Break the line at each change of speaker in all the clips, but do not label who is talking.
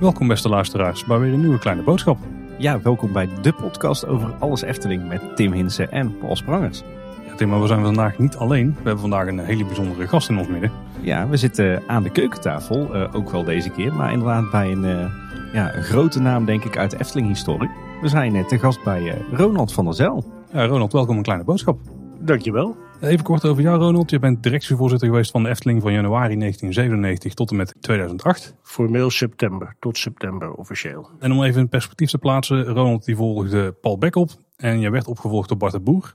Welkom beste luisteraars bij weer een nieuwe kleine boodschap.
Ja, welkom bij de podcast over alles Efteling met Tim Hinsen en Paul Sprangers.
Ja, Tim, maar we zijn vandaag niet alleen. We hebben vandaag een hele bijzondere gast in ons midden.
Ja, we zitten aan de keukentafel, eh, ook wel deze keer, maar inderdaad bij een, eh, ja, een grote naam denk ik uit de Efteling-historie. We zijn eh, te gast bij eh, Ronald van der Zel.
Ja, Ronald, welkom een kleine boodschap.
Dankjewel.
Even kort over jou, Ronald. Je bent directievoorzitter geweest van de Efteling van januari 1997 tot en met 2008.
Formeel september, tot september officieel.
En om even in perspectief te plaatsen, Ronald die volgde Paul Beck op en jij werd opgevolgd door Bart de Boer.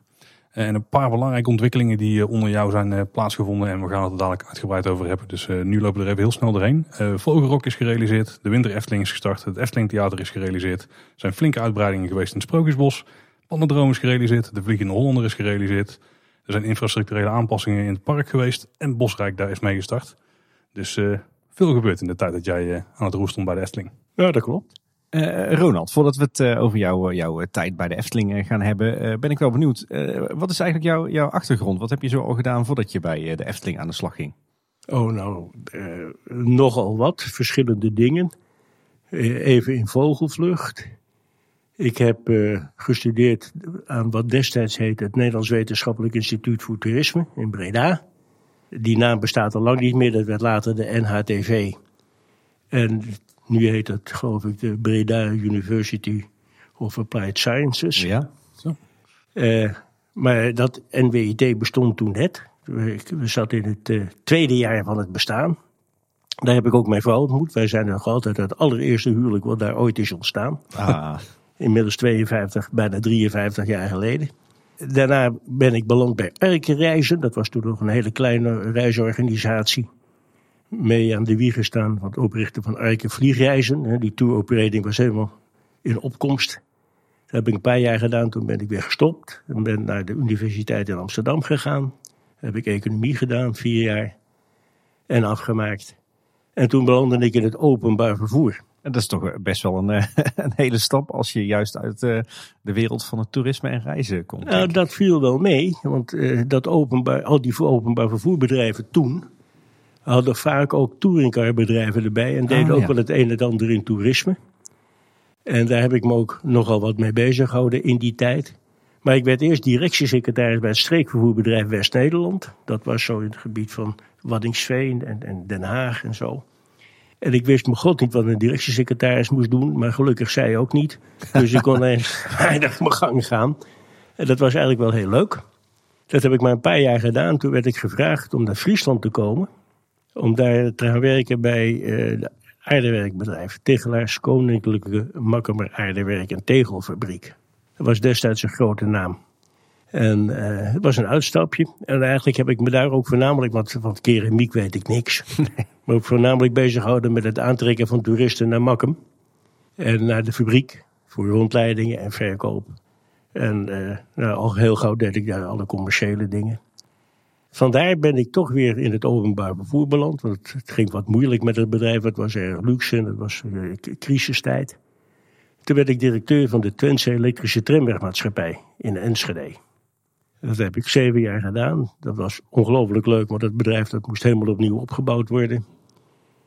En een paar belangrijke ontwikkelingen die eh, onder jou zijn eh, plaatsgevonden en we gaan het er dadelijk uitgebreid over hebben. Dus eh, nu lopen we er even heel snel doorheen. Uh, Vogelrok is gerealiseerd, de Winter Efteling is gestart, het Efteling Theater is gerealiseerd. Er zijn flinke uitbreidingen geweest in het Sprookjesbos. Pandendroom is gerealiseerd, de Vliegende Hollander is gerealiseerd. Er zijn infrastructurele aanpassingen in het park geweest en Bosrijk daar is mee gestart. Dus veel gebeurd in de tijd dat jij aan het roer stond bij de Efteling.
Ja, dat klopt.
Uh, Ronald, voordat we het uh, over jou, jouw tijd bij de Efteling gaan hebben, uh, ben ik wel benieuwd. wat is eigenlijk jouw, jouw achtergrond? Wat heb je zo al gedaan voordat je bij de Efteling aan de slag ging?
Oh, nou, nogal wat. Verschillende dingen. even in vogelvlucht. Ik heb gestudeerd aan wat destijds heette het Nederlands Wetenschappelijk Instituut voor Toerisme in Breda. Die naam bestaat al lang niet meer, dat werd later de NHTV. En nu heet het, geloof ik, de Breda University of Applied Sciences.
Ja, zo.
Uh, maar dat NWIT bestond toen net. We, we zaten in het uh, tweede jaar van het bestaan. Daar heb ik ook mijn vrouw ontmoet. Wij zijn nog altijd het allereerste huwelijk wat daar ooit is ontstaan.
Ah.
Inmiddels 52, bijna 53 jaar geleden. Daarna ben ik beland bij Erkenreizen. Dat was toen nog een hele kleine reisorganisatie mee aan de wieg gestaan van het oprichten van Arke Vliegreizen. Die tour-operating was helemaal in opkomst. Dat heb ik een paar jaar gedaan, toen ben ik weer gestopt. En ben naar de universiteit in Amsterdam gegaan. Heb ik economie gedaan, vier jaar. En afgemaakt. En toen belandde ik in het openbaar vervoer.
En dat is toch best wel een, een hele stap als je juist uit de wereld van het toerisme en reizen komt.
Nou, dat viel wel mee, want dat openbaar, al die openbaar vervoerbedrijven toen, hadden vaak ook touringcarbedrijven erbij en deden
Oh,
ook
ja.
wel het een en ander in toerisme. En daar heb ik me ook nogal wat mee bezig gehouden in die tijd. Maar ik werd eerst directiesecretaris bij het streekvervoerbedrijf West-Nederland. Dat was zo in het gebied van Waddingsveen en, en Den Haag en zo. En ik wist me god niet wat een directiesecretaris moest doen, maar gelukkig zij ook niet. Dus ik kon eens weinig mijn gang gaan. En dat was eigenlijk wel heel leuk. Dat heb ik maar een paar jaar gedaan. Toen werd ik gevraagd om naar Friesland te komen om daar te gaan werken bij uh, de aardewerkbedrijf. Tegelaars Koninklijke Makkemer Aardewerk en Tegelfabriek. Dat was destijds een grote naam. En uh, het was een uitstapje. En eigenlijk heb ik me daar ook voornamelijk, want van keramiek weet ik niks. maar ook voornamelijk bezig gehouden met het aantrekken van toeristen naar Makkum. En naar de fabriek voor rondleidingen en verkoop. En uh, nou, al heel gauw deed ik daar alle commerciële dingen. Vandaar ben ik toch weer in het openbaar vervoer beland. Want het ging wat moeilijk met het bedrijf. Het was erg luxe en het was uh, crisistijd. Toen werd ik directeur van de Twentse elektrische tramwegmaatschappij in Enschede. Dat heb ik zeven jaar gedaan. Dat was ongelooflijk leuk, want het bedrijf dat moest helemaal opnieuw opgebouwd worden.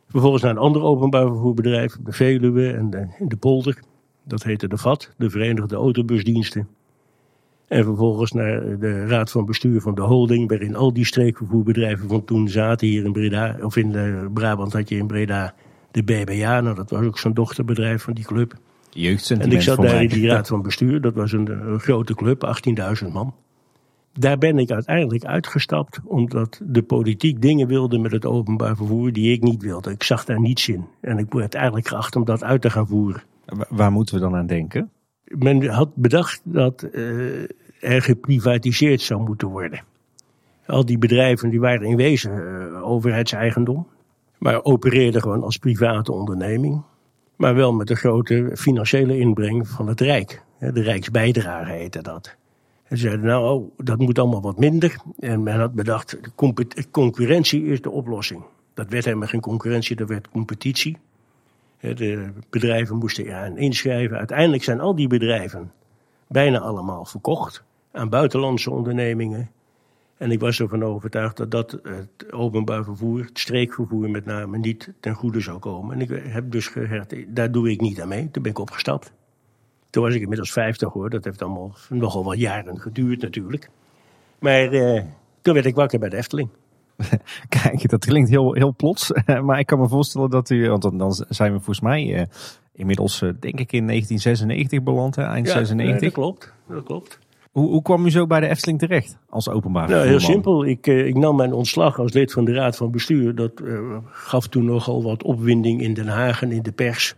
Vervolgens naar een ander openbaar vervoerbedrijf, de Veluwe en de, in de Polder. Dat heette de VAT, de Verenigde Autobusdiensten. En vervolgens naar de raad van bestuur van de holding, waarin al die streekvervoerbedrijven van toen zaten hier in Breda. Of in uh, Brabant had je in Breda de BBA, nou dat was ook zo'n dochterbedrijf van die club.
Jeugdsentiment
En ik zat daar in die raad van bestuur, dat was een, een grote club, 18.000 man. Daar ben ik uiteindelijk uitgestapt, omdat de politiek dingen wilde met het openbaar vervoer die ik niet wilde. Ik zag daar niets in. En ik werd eigenlijk geacht om dat uit te gaan voeren.
Wa- Waar moeten we dan aan denken?
Men had bedacht dat uh, er geprivatiseerd zou moeten worden. Al die bedrijven die waren in wezen uh, overheidseigendom, maar opereerden gewoon als private onderneming. Maar wel met een grote financiële inbreng van het Rijk. De Rijksbijdrage heette dat. En ze zeiden, nou, oh, dat moet allemaal wat minder. En men had bedacht, concurrentie is de oplossing. Dat werd helemaal geen concurrentie, dat werd competitie. De bedrijven moesten eraan inschrijven. Uiteindelijk zijn al die bedrijven bijna allemaal verkocht aan buitenlandse ondernemingen. En ik was ervan overtuigd dat dat het openbaar vervoer, het streekvervoer met name, niet ten goede zou komen. En ik heb dus gezegd, daar doe ik niet aan mee. Toen ben ik opgestapt. Toen was ik inmiddels 50 hoor. Dat heeft allemaal nogal wat jaren geduurd natuurlijk. Maar eh, toen werd ik wakker bij de Efteling.
Kijk, dat klinkt heel, heel plots. maar ik kan me voorstellen dat u, want dan, dan zijn we volgens mij eh, inmiddels, eh, denk ik, in 1996 beland, hè? eind
Ja,
96.
nee, dat klopt. Dat klopt.
Hoe, hoe kwam u zo bij de Efteling terecht als openbaar
Nou, heel simpel. Ik, ik nam mijn ontslag als lid van de Raad van Bestuur. Dat gaf toen nogal wat opwinding in Den Haag en in de pers.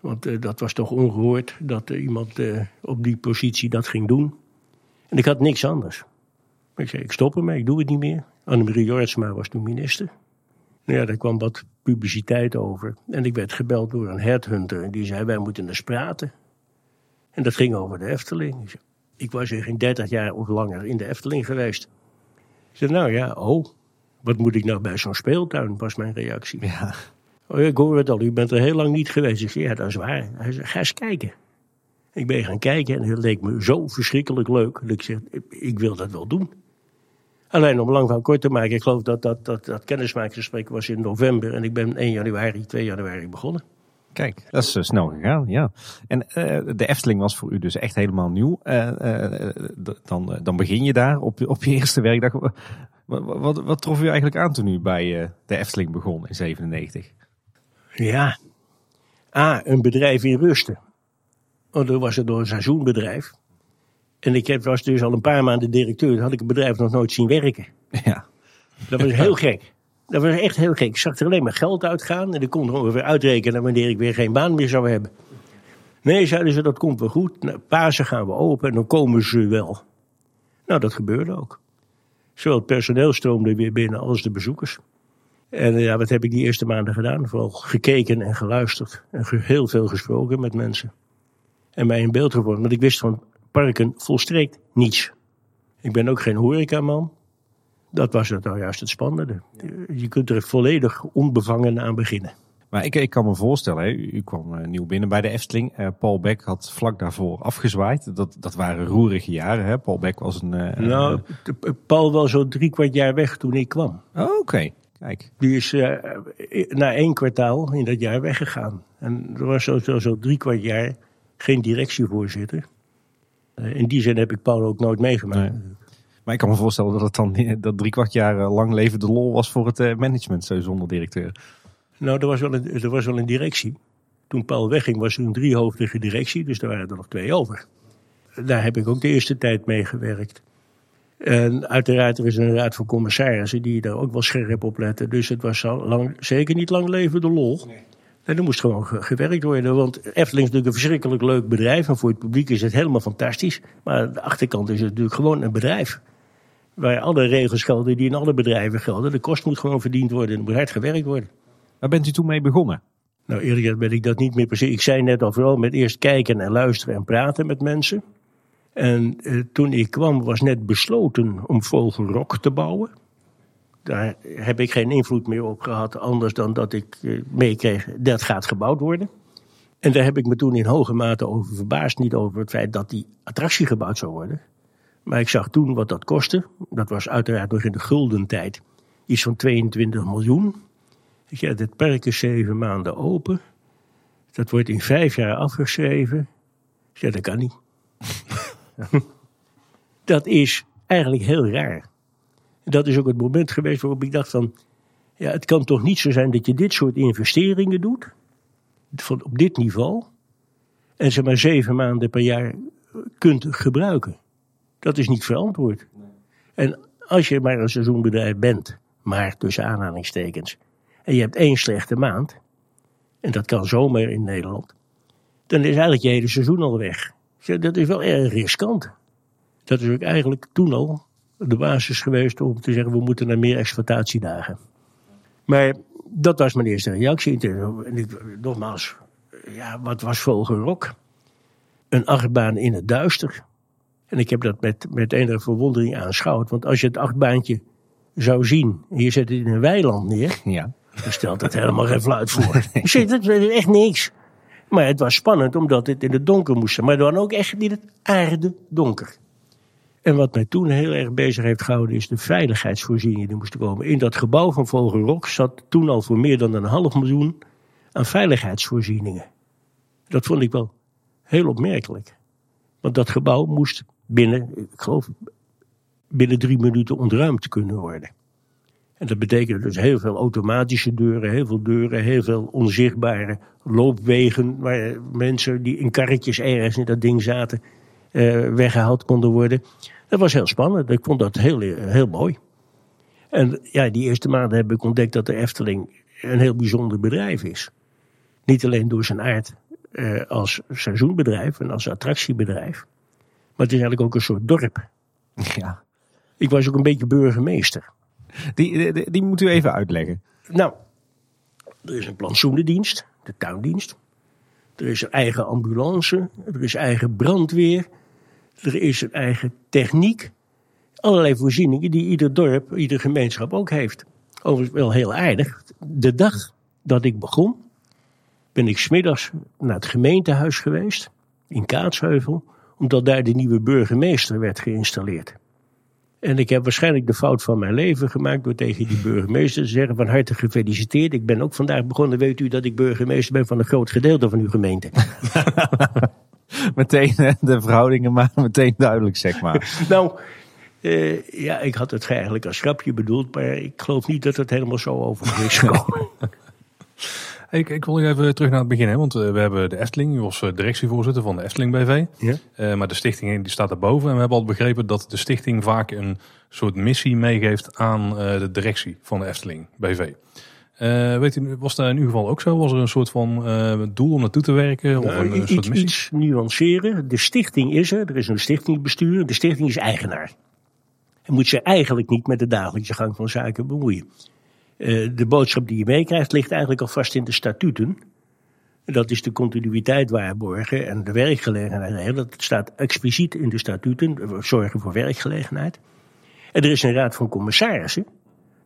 Want eh, dat was toch ongehoord dat er iemand eh, op die positie dat ging doen. En ik had niks anders. Ik zei, ik stop ermee, ik doe het niet meer. Annemarie Jortsma was toen minister. Nou ja, daar kwam wat publiciteit over. En ik werd gebeld door een headhunter. Die zei, wij moeten eens praten. En dat ging over de Efteling. Ik was er geen 30 jaar of langer in de Efteling geweest. Ik zei, nou ja, oh, wat moet ik nou bij zo'n speeltuin, was mijn reactie.
Ja,
Oh, ik hoor het al, u bent er heel lang niet geweest. Ik zei, ja, dat is waar. Hij zei, ga eens kijken. Ik ben gaan kijken en het leek me zo verschrikkelijk leuk. Dat ik zeg, ik wil dat wel doen. Alleen om lang van kort te maken, ik geloof dat dat, dat, dat was in november. En ik ben 1 januari, 2 januari begonnen.
kijk, dat is eh, snel gegaan, ja. En eh, de Efteling was voor u dus echt helemaal nieuw. Eh, dan, dan begin je daar op, op je eerste werkdag. Wat, wat, trof u eigenlijk aan toen u bij de Efteling begon in 97?
Ja. A, een bedrijf in rusten. Want toen was het door een seizoenbedrijf. En ik heb- was dus al een paar maanden directeur. Dan had ik het bedrijf nog nooit zien werken.
Ja,
Dat was heel gek. Dat was echt heel gek. Ik zag er alleen maar geld uitgaan. En ik kon er ongeveer uitrekenen wanneer ik weer geen baan meer zou hebben. Nee, zeiden ze, dat komt wel goed. Nou, Pasen gaan we open en dan komen ze wel. Nou, dat gebeurde ook. Zowel het personeel stroomde weer binnen als de bezoekers. En eh, ja, wat heb ik die eerste maanden gedaan? Vooral gekeken en geluisterd. En heel veel gesproken met mensen. En mij een beeld geworden. Want ik wist van parken volstrekt niets. Ik ben ook geen horecaman. Dat was het nou juist het spannende. Je kunt er volledig onbevangen aan beginnen.
maar ik, ik kan me voorstellen, hè, u, kwam eh, nieuw binnen bij de Efteling. Eh, Paul Beck had vlak daarvoor afgezwaaid. Dat, dat waren roerige jaren. Hè? Paul Beck was een...
Nou, Paul was zo drie kwart jaar weg toen ik kwam.
oh, Oké, kijk.
Die is eh, na één kwartaal in dat jaar weggegaan. En er was zo, zo, zo drie kwart jaar geen directievoorzitter. Eh, in die zin heb ik Paul ook nooit meegemaakt.
Nee. Maar ik kan me voorstellen dat het dan dat drie kwart jaar eh, lang levende lol was voor het management, zo zonder directeur.
Nou, er was, wel een, er was wel een directie. Toen Paul wegging was er een driehoofdige directie, dus er waren er nog twee over. Daar heb ik ook de eerste tijd mee gewerkt. En uiteraard er is een raad van commissarissen die daar ook wel scherp op letten. Dus het was al lang, zeker niet lang leven de lol. En er moest gewoon ge- gewerkt worden. Want Efteling is natuurlijk een verschrikkelijk leuk bedrijf. En voor het publiek is het helemaal fantastisch. Maar aan de achterkant is het natuurlijk gewoon een bedrijf. Waar alle regels gelden die in alle bedrijven gelden. De kost moet gewoon verdiend worden en er moet hard gewerkt worden.
Waar bent u toen mee begonnen?
Nou, eerlijk gezegd ben ik dat niet meer precies. Ik zei net al, vooral met eerst kijken en luisteren en praten met mensen. En eh, toen ik kwam was net besloten om Vogelrok te bouwen. Daar heb ik geen invloed meer op gehad, anders dan dat ik eh, meekreeg, dat gaat gebouwd worden. En daar heb ik me toen in hoge mate over verbaasd. Niet over het feit dat die attractie gebouwd zou worden. Maar ik zag toen wat dat kostte. Dat was uiteraard nog in de gulden tijd. Iets van 22 miljoen. Zei, dit park is zeven maanden open. Dat wordt in vijf jaar afgeschreven. Zei, dat kan niet. dat is eigenlijk heel raar. Dat is ook het moment geweest waarop ik dacht van... Ja, het kan toch niet zo zijn dat je dit soort investeringen doet. Van, op dit niveau. En ze maar zeven maanden per jaar kunt gebruiken. Dat is niet verantwoord. En als je maar een seizoenbedrijf bent, maar tussen aanhalingstekens, en je hebt één slechte maand, en dat kan zomaar in Nederland, dan is eigenlijk je hele seizoen al weg. Zeg, Dat is wel erg riskant. Dat is ook eigenlijk toen al de basis geweest om te zeggen, we moeten naar meer exploitatiedagen. Maar dat was mijn eerste reactie. En ik, nogmaals, ja, wat was Vogelrok? Een achtbaan in het duister. En ik heb dat met, met enige verwondering aanschouwd. Want als je het achtbaantje zou zien en je zet het in een weiland neer,
Ja.
dan stelt het helemaal geen fluit voor. Dat is echt niks. Maar het was spannend omdat het in het donker moest zijn. Maar dan ook echt in het aarde donker. En wat mij toen heel erg bezig heeft gehouden is de veiligheidsvoorzieningen die moesten komen. In dat gebouw van Vogelrok zat toen al voor meer dan een half miljoen aan veiligheidsvoorzieningen. Dat vond ik wel heel opmerkelijk. Want dat gebouw moest binnen, ik geloof, binnen drie minuten ontruimd kunnen worden. En dat betekende dus heel veel automatische deuren, heel veel deuren, heel veel onzichtbare loopwegen waar mensen die in karretjes ergens in dat ding zaten eh, weggehaald konden worden. Dat was heel spannend. Ik vond dat heel, heel mooi. En ja, die eerste maanden heb ik ontdekt dat de Efteling een heel bijzonder bedrijf is. Niet alleen door zijn aard eh, als seizoenbedrijf en als attractiebedrijf. Maar het is eigenlijk ook een soort dorp.
Ja.
Ik was ook een beetje burgemeester.
Die, die, moet u even uitleggen.
Nou, er is een plantsoenendienst, de tuindienst. Er is een eigen ambulance, er is eigen brandweer, er is een eigen techniek. Allerlei voorzieningen die ieder dorp, ieder gemeenschap ook heeft. Overigens wel heel aardig. De dag dat ik begon, ben ik smiddags naar het gemeentehuis geweest in Kaatsheuvel, omdat daar de nieuwe burgemeester werd geïnstalleerd. En ik heb waarschijnlijk de fout van mijn leven gemaakt door tegen die burgemeester te zeggen van harte gefeliciteerd. Ik ben ook vandaag begonnen, weet u dat ik burgemeester ben van een groot gedeelte van uw gemeente.
meteen de verhoudingen maar meteen duidelijk, zeg maar.
nou, uh, ja, ik had het eigenlijk als grapje bedoeld, maar ik geloof niet dat het helemaal zo over is gekomen.
Ik, ik wil nog even terug naar het begin, hè, want uh, we hebben de Efteling, u was directievoorzitter van de Efteling BV.
Ja?
Uh, maar de stichting die staat daarboven en we hebben al begrepen dat de stichting vaak een soort missie meegeeft aan de directie van de Efteling BV. weet u, was dat in uw geval ook zo? Was er een soort van doel om naartoe te werken? Of
nou,
een,
iets,
soort missie?
iets nuanceren. De stichting is er, er is een stichtingbestuur, de stichting is eigenaar. En moet zich eigenlijk niet met de dagelijkse gang van zaken bemoeien. Uh, de boodschap die je meekrijgt ligt eigenlijk al vast in de statuten. Dat is de continuïteit waarborgen en de werkgelegenheid. Dat staat expliciet in de statuten, zorgen voor werkgelegenheid. En er is een raad van commissarissen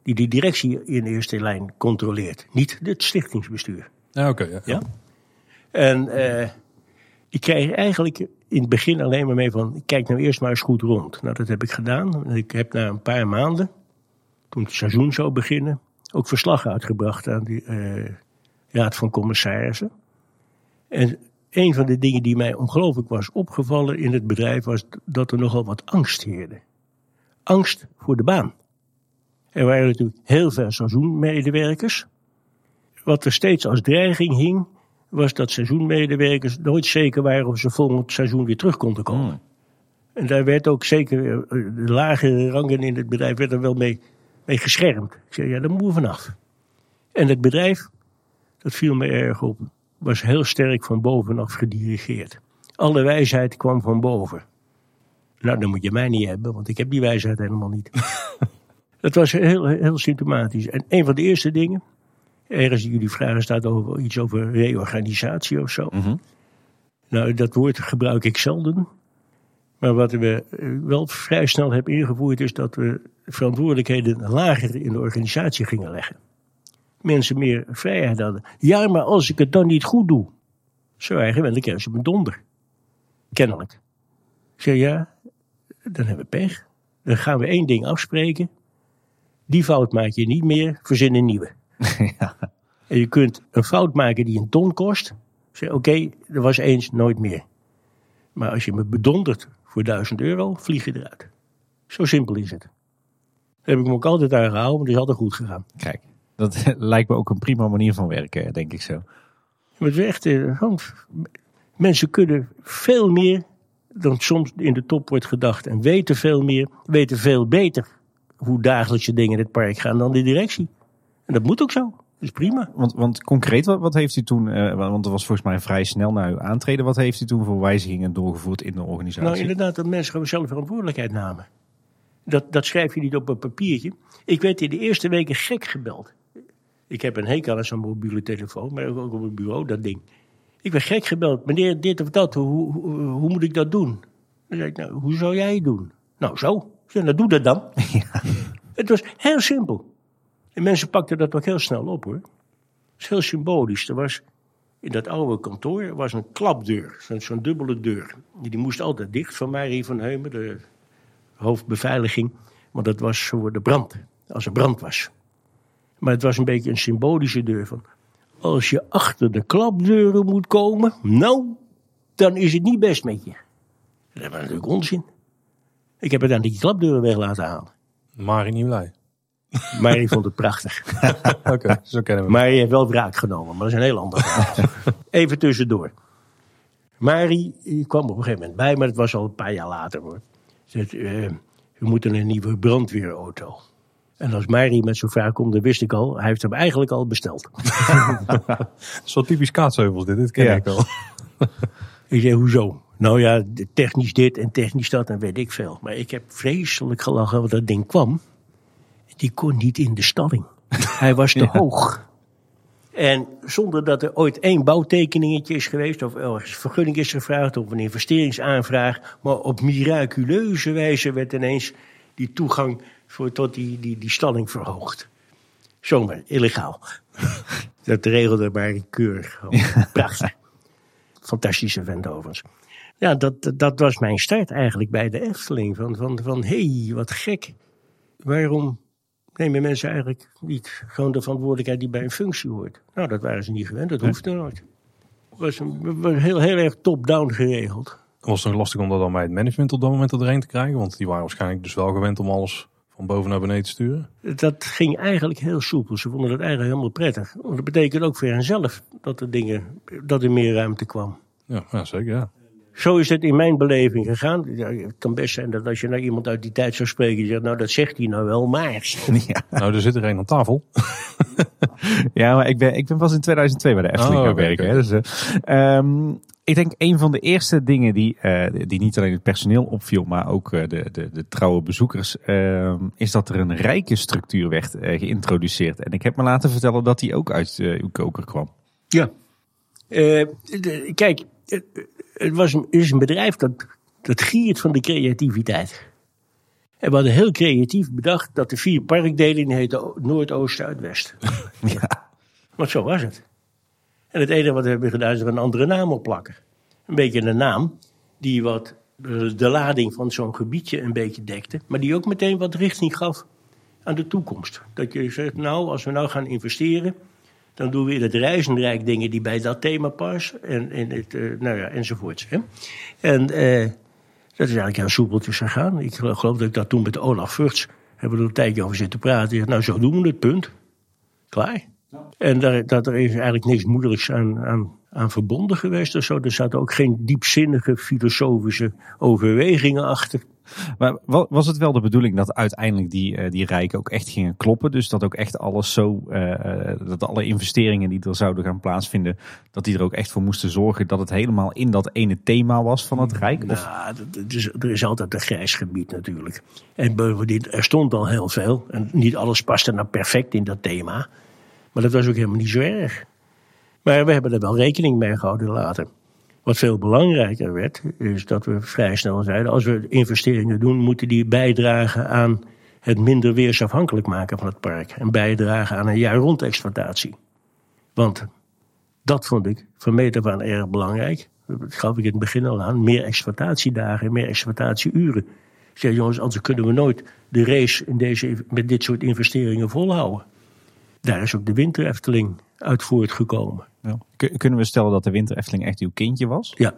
die de directie in eerste lijn controleert. Niet het stichtingsbestuur.
Ja, oké. ja.
Ja? En uh, die krijgen eigenlijk in het begin alleen maar mee van, kijk nou eerst maar eens goed rond. Nou, dat heb ik gedaan. Ik heb na een paar maanden, toen het seizoen zou beginnen, ook verslag uitgebracht aan de uh, Raad van Commissarissen. En een van de dingen die mij ongelooflijk was opgevallen in het bedrijf was dat er nogal wat angst heerde. Angst voor de baan. Er waren natuurlijk heel veel seizoenmedewerkers. Wat er steeds als dreiging hing, was dat seizoenmedewerkers nooit zeker waren of ze volgend seizoen weer terug konden komen.
Hmm.
En daar werd ook zeker, de lagere rangen in het bedrijf werden wel mee geschermd. Ik zei, ja, daar moeten we vanaf. En het bedrijf, dat viel me erg op, was heel sterk van bovenaf gedirigeerd. Alle wijsheid kwam van boven. Nou, dan moet je mij niet hebben, want ik heb die wijsheid helemaal niet. dat was heel, heel symptomatisch. En een van de eerste dingen, ergens in jullie vragen staat over iets over reorganisatie of zo.
Mm -hmm.
Nou, dat woord gebruik ik zelden. Maar wat we wel vrij snel hebben ingevoerd is dat we verantwoordelijkheden lager in de organisatie gingen leggen. Mensen meer vrijheid hadden. Ja, maar als ik het dan niet goed doe, zo eigen, dan krijgen ze mijn donder. Kennelijk. Ik zeg ja, dan hebben we pech. Dan gaan we één ding afspreken. Die fout maak je niet meer, verzin een nieuwe.
ja.
En je kunt een fout maken die een ton kost. Zeg oké, okay, dat was eens nooit meer. Maar als je me bedondert voor 1000 euro, vlieg je eruit. Zo simpel is het. Daar heb ik me ook altijd aan gehouden, maar het is altijd goed gegaan.
Kijk, dat lijkt me ook een prima manier van werken, denk ik zo.
Maar het is echt, uh, mensen kunnen veel meer dan soms in de top wordt gedacht. En weten veel meer, weten veel beter hoe dagelijkse dingen in het park gaan dan de directie. En dat moet ook zo. Dat is prima.
Want, want concreet, wat, wat heeft u toen, uh, want dat was volgens mij vrij snel na uw aantreden, wat heeft u toen voor wijzigingen doorgevoerd in de organisatie?
Nou, inderdaad, dat mensen gewoon zelf verantwoordelijkheid namen. Dat, dat schrijf je niet op een papiertje. Ik werd in de eerste weken gek gebeld. Ik heb een hekel aan zo'n mobiele telefoon, maar ook op het bureau, dat ding. Ik werd gek gebeld. Meneer, dit of dat, hoe, hoe, hoe moet ik dat doen? Dan zei ik, nou, hoe zou jij het doen? Nou, zo. Ja, nou, doe dat dan.
Ja.
Het was heel simpel. En mensen pakten dat ook heel snel op hoor. Het is heel symbolisch. Er was in dat oude kantoor was een klapdeur, zo'n zo dubbele deur. Die moest altijd dicht van Marie van Heumen, de hoofdbeveiliging. Want dat was voor de brand, als er brand was. Maar het was een beetje een symbolische deur van... Als je achter de klapdeuren moet komen, nou, dan is het niet best met je. Dat was natuurlijk onzin. Ik heb het aan die klapdeuren weg laten halen.
Marie niet blij.
Maar ik vond het prachtig.
Oké, zo kennen we
Maar heeft wel wraak genomen, maar dat is een heel ander verhaal. Even tussendoor. Marie kwam op een gegeven moment bij, maar het was al een paar jaar later hoor. Ze zei, eh, we moeten een nieuwe brandweerauto. En als Marie met zo'n vraag komt, dan wist ik al, hij heeft hem eigenlijk al besteld.
Zo typisch kaatsheuvels dit, dit ken
Ja.
ik wel.
Ik zei, hoezo? Nou ja, technisch dit en technisch dat en weet ik veel. Maar ik heb vreselijk gelachen, want dat ding kwam. Die kon niet in de stalling. Hij was te hoog. En zonder dat er ooit één bouwtekeningetje is geweest, of ergens vergunning is gevraagd, of een investeringsaanvraag. Maar op miraculeuze wijze werd ineens die toegang voor, tot die, die, die stalling verhoogd. Zomaar, illegaal. dat regelde maar keurig. Prachtig. Fantastische vent overigens. Ja, dat, dat- dat was mijn start eigenlijk bij de Efteling. Van, van, van hé, hey, wat gek. Waarom nemen mensen eigenlijk niet gewoon de verantwoordelijkheid die bij een functie hoort? Nou, dat waren ze niet gewend, dat hoefde nooit. Het was, een, was heel, heel erg top-down geregeld.
Was het nog lastig om dat dan bij het management op dat moment erheen te krijgen? Want die waren waarschijnlijk dus wel gewend om alles van boven naar beneden te sturen.
Dat ging eigenlijk heel soepel. Ze vonden dat eigenlijk helemaal prettig. Want dat betekent ook voor henzelf dat er dingen, dat er meer ruimte kwam.
Ja, ja zeker ja.
Zo is het in mijn beleving gegaan. Ja, het kan best zijn dat als je naar iemand uit die tijd zou spreken, je zegt, nou dat zegt hij nou wel, maar.
ja.
Nou, er zit er een aan tafel.
Ja, maar ik ben, ik ben pas in 2002 bij de Efteling
Oh,
gaan
oké,
werken. Hè, dus, eh, ehm, ik denk een van de eerste dingen die, eh, die niet alleen het personeel opviel, maar ook eh, de, de, de trouwe bezoekers, ehm, is dat er een rijke structuur werd geïntroduceerd. En ik heb me laten vertellen dat die ook uit uw koker kwam.
Ja. Eh, de- kijk, het, was een, is een bedrijf dat, dat giert van de creativiteit. En we hadden heel creatief bedacht dat de vier parkdelen heten Noord, Oost, Zuid, West.
Ja.
Want zo was het. En het enige wat we hebben gedaan is er een andere naam op plakken. Een beetje een naam die wat de lading van zo'n gebiedje een beetje dekte. Maar die ook meteen wat richting gaf aan de toekomst. Dat je zegt, nou, als we nou gaan investeren... dan doen we in het reizenrijk dingen die bij dat thema passen. En, en het, eh, nou ja, enzovoorts. Hè? En eh, dat is eigenlijk heel soepeltjes gegaan. Ik geloof dat ik dat toen met Olaf Vurts... hebben we er een tijdje over zitten praten. Nou, zo doen we het, punt. Klaar. En daar, dat er is eigenlijk niks moeilijks aan, aan, aan verbonden geweest of zo. Er zaten ook geen diepzinnige filosofische overwegingen achter.
Maar wa- was het wel de bedoeling dat uiteindelijk die, eh, die rijken ook echt gingen kloppen? Dus dat ook echt alles zo, eh, eh, dat alle investeringen die er zouden gaan plaatsvinden, dat die er ook echt voor moesten zorgen dat het helemaal in dat ene thema was van het rijk?
Dat is, er is altijd een grijs gebied natuurlijk. En bovendien, er stond al heel veel. En niet alles paste nou perfect in dat thema. Maar dat was ook helemaal niet zo erg. Maar we hebben er wel rekening mee gehouden later. Wat veel belangrijker werd, is dat we vrij snel zeiden: als we investeringen doen, moeten die bijdragen aan het minder weersafhankelijk maken van het park. En bijdragen aan een jaar rond exploitatie. Want dat vond ik van meet af erg belangrijk. Dat gaf ik in het begin al aan. Meer exploitatiedagen, meer exploitatieuren. Ik zei, jongens, anders kunnen we nooit de race in deze, met dit soort investeringen volhouden. Daar is ook de winter Efteling uit voortgekomen.
Ja. Kun- Kunnen we stellen dat de Winter Efteling echt uw kindje was?
Ja.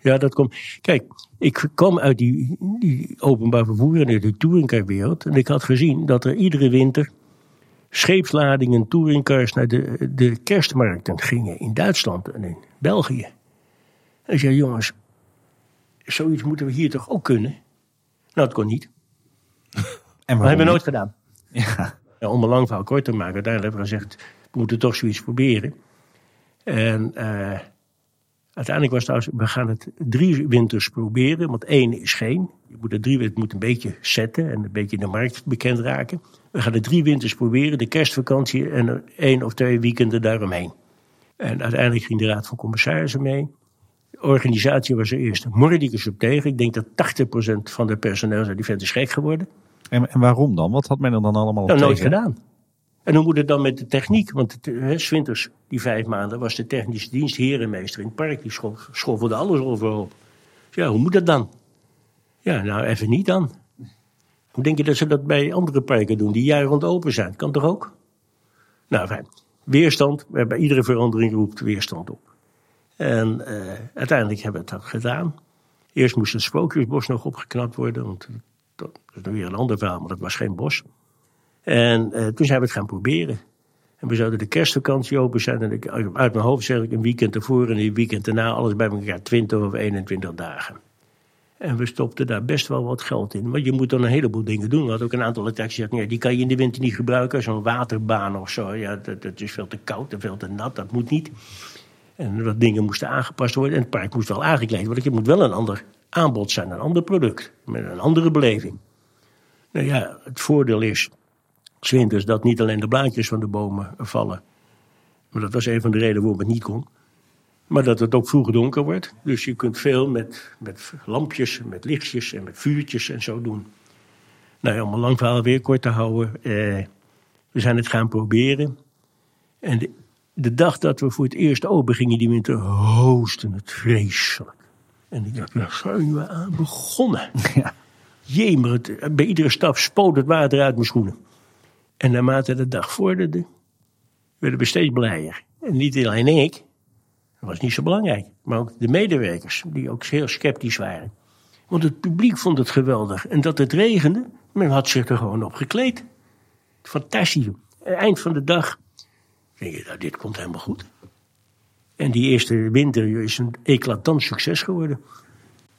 Ja, dat komt. Kijk, ik kwam uit die, die openbaar vervoer en uit die touringcarwereld. En ik had gezien dat er iedere winter scheepsladingen touringcars naar de, de kerstmarkten gingen in Duitsland en in België. En ik zei, jongens, zoiets moeten we hier toch ook kunnen? Nou, dat kon niet.
En
Dat hebben we nooit gedaan.
Ja.
Om een lang verhaal kort te maken, uiteindelijk hebben we gezegd, we moeten toch zoiets proberen. En eh, uiteindelijk was het, we gaan het drie winters proberen, want één is geen. Je moet het drie het moet een beetje zetten en een beetje de markt bekend raken. We gaan het drie winters proberen, de kerstvakantie en één of twee weekenden daaromheen. En uiteindelijk ging de Raad van Commissarissen mee. De organisatie was er eerst mordicus op tegen. Ik denk dat 80% van de personeel zei, die vent is gek geworden.
En, en waarom dan? Wat had men er dan allemaal
Nou, nooit gedaan. En hoe moet het dan met de techniek? Want het, hè, 's winters, die vijf maanden, was de technische dienst herenmeester in het park. Die scho- schoffelde alles overhoop. Dus ja, hoe moet dat dan? Ja, nou even niet dan. Hoe denk je dat ze dat bij andere parken doen die jaar rond open zijn? Kan toch ook? Nou, fijn. Weerstand, bij iedere verandering roept weerstand op. En eh, uiteindelijk hebben we het dat gedaan. Eerst moest het Sprookjesbos nog opgeknapt worden, want dat is dan weer een ander verhaal, maar dat was geen bos. En eh, toen zijn we het gaan proberen. En we zouden de kerstvakantie open zijn. En ik, uit mijn hoofd zeg ik een weekend ervoor en een weekend daarna, alles bij elkaar 20 of 21 dagen. En we stopten daar best wel wat geld in. Want je moet dan een heleboel dingen doen. We hadden ook een aantal gezegd, ja, die kan je in de winter niet gebruiken. Zo'n waterbaan of zo. Ja, dat, dat, is veel te koud en veel te nat, dat moet niet. En wat dingen moesten aangepast worden. En het park moest wel aangekleed worden. Je moet wel een ander aanbod zijn, een ander product. Met een andere beleving. Nou ja, het voordeel is, zwinters, dat niet alleen de blaadjes van de bomen vallen. Maar dat was een van de redenen waarom het niet kon. Maar dat het ook vroeg donker wordt. Dus je kunt veel met, met lampjes, met lichtjes en met vuurtjes en zo doen. Nou ja, om een lang verhaal weer kort te houden. Eh, we zijn het gaan proberen. En de, de, dag dat we voor het eerst open gingen die winter, hoosten het vreselijk. En ik dacht, waar zijn we aan begonnen? Ja. Jee, maar het, bij iedere stap spoot het water uit mijn schoenen. En naarmate de dag vorderde, werden we steeds blijer. En niet alleen ik, dat was niet zo belangrijk, maar ook de medewerkers, die ook heel sceptisch waren. Want het publiek vond het geweldig. En dat het regende, men had zich er gewoon op gekleed. Fantastisch. Eind van de dag denk je, nou, dit komt helemaal goed. En die eerste winter is een eclatant succes geworden.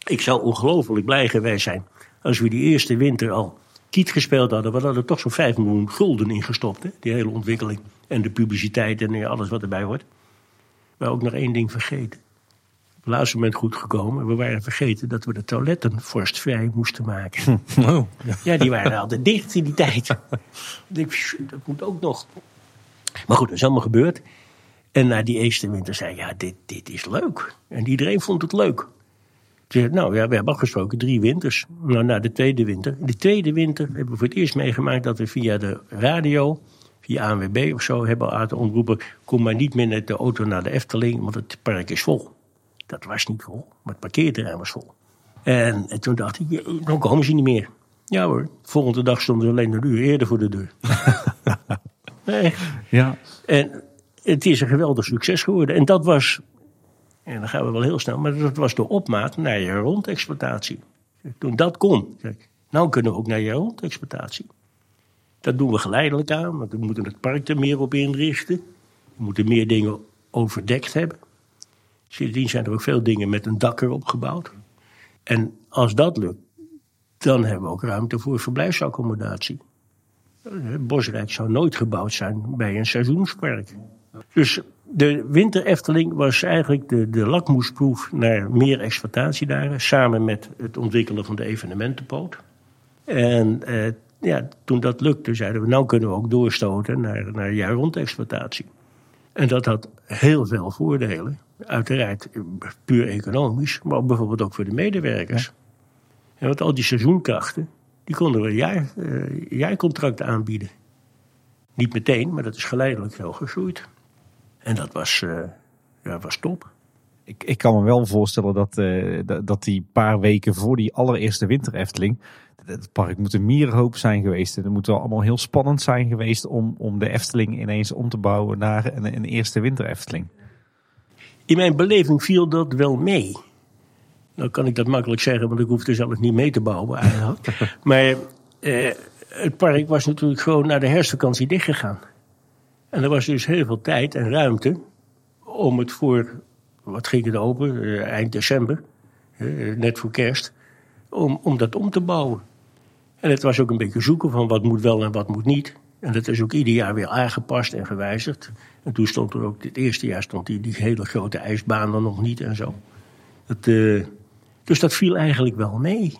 Ik zou ongelooflijk blij geweest zijn als we die eerste winter al kiet gespeeld hadden. We hadden er toch zo'n 5 miljoen gulden in gestopt. Hè? Die hele ontwikkeling en de publiciteit en alles wat erbij hoort. Maar ook nog één ding vergeten. Op het laatste moment goed gekomen. We waren vergeten dat we de toiletten vorstvrij moesten maken.
Oh,
ja. die waren altijd dicht in die tijd. Dat moet ook nog. Maar goed, dat is allemaal gebeurd. En na die eerste winter zei ik, ja, dit, dit is leuk. En iedereen vond het leuk. Zei, nou ja, we hebben afgesproken drie winters. Nou, na de tweede winter. In de tweede winter hebben we voor het eerst meegemaakt dat we via de radio, via ANWB of zo, hebben laten omroepen: kom maar niet meer met de auto naar de Efteling, want het park is vol. Dat was niet vol, maar het parkeerterrein was vol. En, en toen dacht ik, dan komen ze niet meer. Ja hoor, volgende dag stonden ze alleen een uur eerder voor de deur. nee.
Ja.
En het is een geweldig succes geworden. En dat was, en dan gaan we wel heel snel, maar dat was de opmaat naar je rondexploitatie. Toen dat kon, nou kunnen we ook naar je rondexploitatie. Dat doen we geleidelijk aan, want we moeten het park er meer op inrichten. We moeten meer dingen overdekt hebben. Sindsdien zijn er ook veel dingen met een dak erop gebouwd. En als dat lukt, dan hebben we ook ruimte voor verblijfsaccommodatie. Bosrijk zou nooit gebouwd zijn bij een seizoenspark. Dus de winter Efteling was eigenlijk de, de lakmoesproef naar meer exploitatiedagen. Samen met het ontwikkelen van de evenementenpoot. En eh, ja, toen dat lukte, zeiden we, nou kunnen we ook doorstoten naar, naar jaar rond exploitatie. En dat had heel veel voordelen. Uiteraard puur economisch, maar bijvoorbeeld ook voor de medewerkers. Want al die seizoenkrachten, die konden we een jaar, uh, jaarcontract aanbieden. Niet meteen, maar dat is geleidelijk veel gegroeid. En dat was, uh, ja, was top.
Ik, ik kan me wel voorstellen dat, uh, dat die paar weken voor die allereerste winter Efteling. Het park moet een mierenhoop zijn geweest. En het moet wel allemaal heel spannend zijn geweest om, om de Efteling ineens om te bouwen naar een, een eerste winter Efteling.
In mijn beleving viel dat wel mee. Nou kan ik dat makkelijk zeggen, want ik hoef er zelf niet mee te bouwen eigenlijk. maar eh, het park was natuurlijk gewoon na de herfstvakantie dichtgegaan. En er was dus heel veel tijd en ruimte om het voor, wat ging het open, eh, eind december, eh, net voor kerst, om, om dat om te bouwen. En het was ook een beetje zoeken van wat moet wel en wat moet niet. En dat is ook ieder jaar weer aangepast en gewijzigd. En toen stond er ook, dit eerste jaar stond die, die hele grote ijsbaan er nog niet en zo. Dat, uh, dus dat viel eigenlijk wel mee.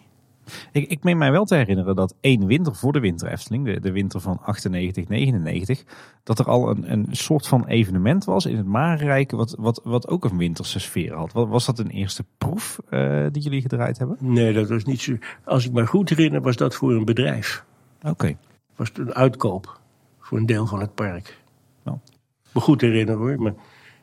Ik, ik meen mij wel te herinneren dat één winter voor de winter Efteling, de, de winter van 98, 99, dat er al een, een soort van evenement was in het Marenrijk, wat, wat, wat ook een winterse sfeer had. Was dat een eerste proef uh, die jullie gedraaid hebben?
Nee, dat was niet zo. Als ik me goed herinner, was dat voor een bedrijf.
Oké. Okay.
Was het een uitkoop voor een deel van het park. Nou. Me goed herinneren hoor, maar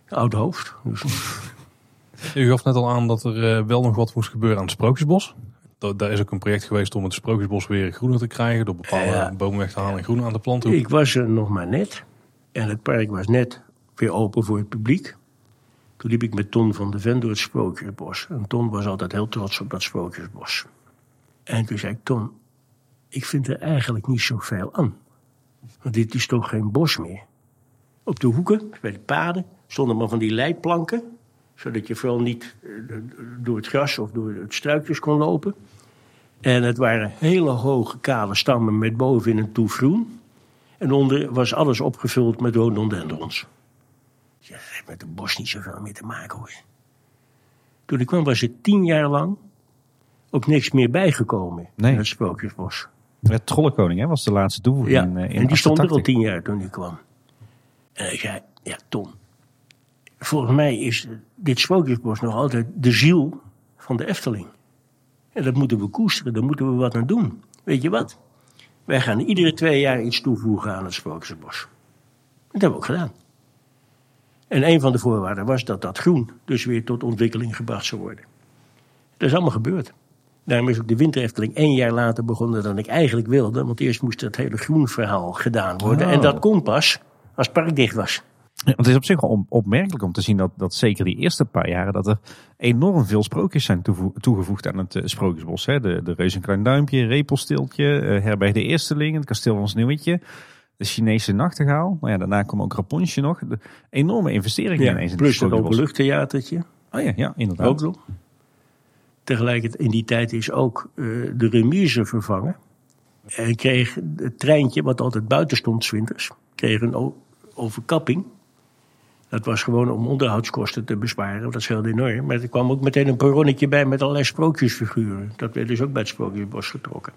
oud hoofd. Dus.
U gaf net al aan dat er uh, wel nog wat moest gebeuren aan het Sprookjesbos. Da- daar is ook een project geweest om het Sprookjesbos weer groener te krijgen. Door bepaalde
Ja.
bomen weg te halen en groen aan te planten.
Ik was er nog maar net. En het park was net weer open voor het publiek. Toen liep ik met Ton van de Ven door het Sprookjesbos. En Ton was altijd heel trots op dat Sprookjesbos. En toen zei ik, Ton, ik vind er eigenlijk niet zoveel aan. Want dit is toch geen bos meer. Op de hoeken, bij de paden, stonden maar van die leidplanken. Zodat je vooral niet eh, door het gras of door het struikjes kon lopen. En het waren hele hoge kale stammen met bovenin een toef groen. En onder was alles opgevuld met rhododendrons. Ja, dat heeft met het bos niet zoveel mee te maken hoor. Toen ik kwam was er tien jaar lang ook niks meer bijgekomen
Nee.
in het Sprookjesbos.
Ja, Trollenkoning hè, was de laatste toevoeging
Ja,
in, eh, in
en die stond er al
88.
tien jaar toen ik kwam. En ik zei, ja Tom, volgens mij is dit Sprookjesbos nog altijd de ziel van de Efteling. En dat moeten we koesteren, daar moeten we wat aan doen. Weet je wat? Wij gaan iedere twee jaar iets toevoegen aan het Sprookjesbos. Dat hebben we ook gedaan. En een van de voorwaarden was dat dat groen dus weer tot ontwikkeling gebracht zou worden. Dat is allemaal gebeurd. Daarom is ook de winterefteling één jaar later begonnen dan ik eigenlijk wilde. Want eerst moest het hele groenverhaal gedaan worden.
Oh.
En dat kon pas als het park dicht was.
Het is op zich wel op- opmerkelijk om te zien dat, dat zeker die eerste paar jaren dat er enorm veel sprookjes zijn toegevoegd aan het eh, Sprookjesbos. Hè. De, de Reus een Klein Duimpje, Repelsteeltje, eh, Herberg de Eersteling, het Kasteel van Sneeuwwitje, de Chinese Nachtegaal. Nou ja, daarna kwam ook Rapunzel nog. De enorme investeringen ineens in
plus
het
het
Sprookjesbos.
openluchttheatertje.
Oh ja, ja, inderdaad.
Ook nog. Tegelijkertijd in die tijd is ook eh, de remise vervangen. En kreeg het treintje, wat altijd buiten stond, 's winters, kreeg een overkapping. Dat was gewoon om onderhoudskosten te besparen. Dat scheelde enorm. Maar er kwam ook meteen een perronnetje bij met allerlei sprookjesfiguren. Dat werd dus ook bij het Sprookjesbos getrokken.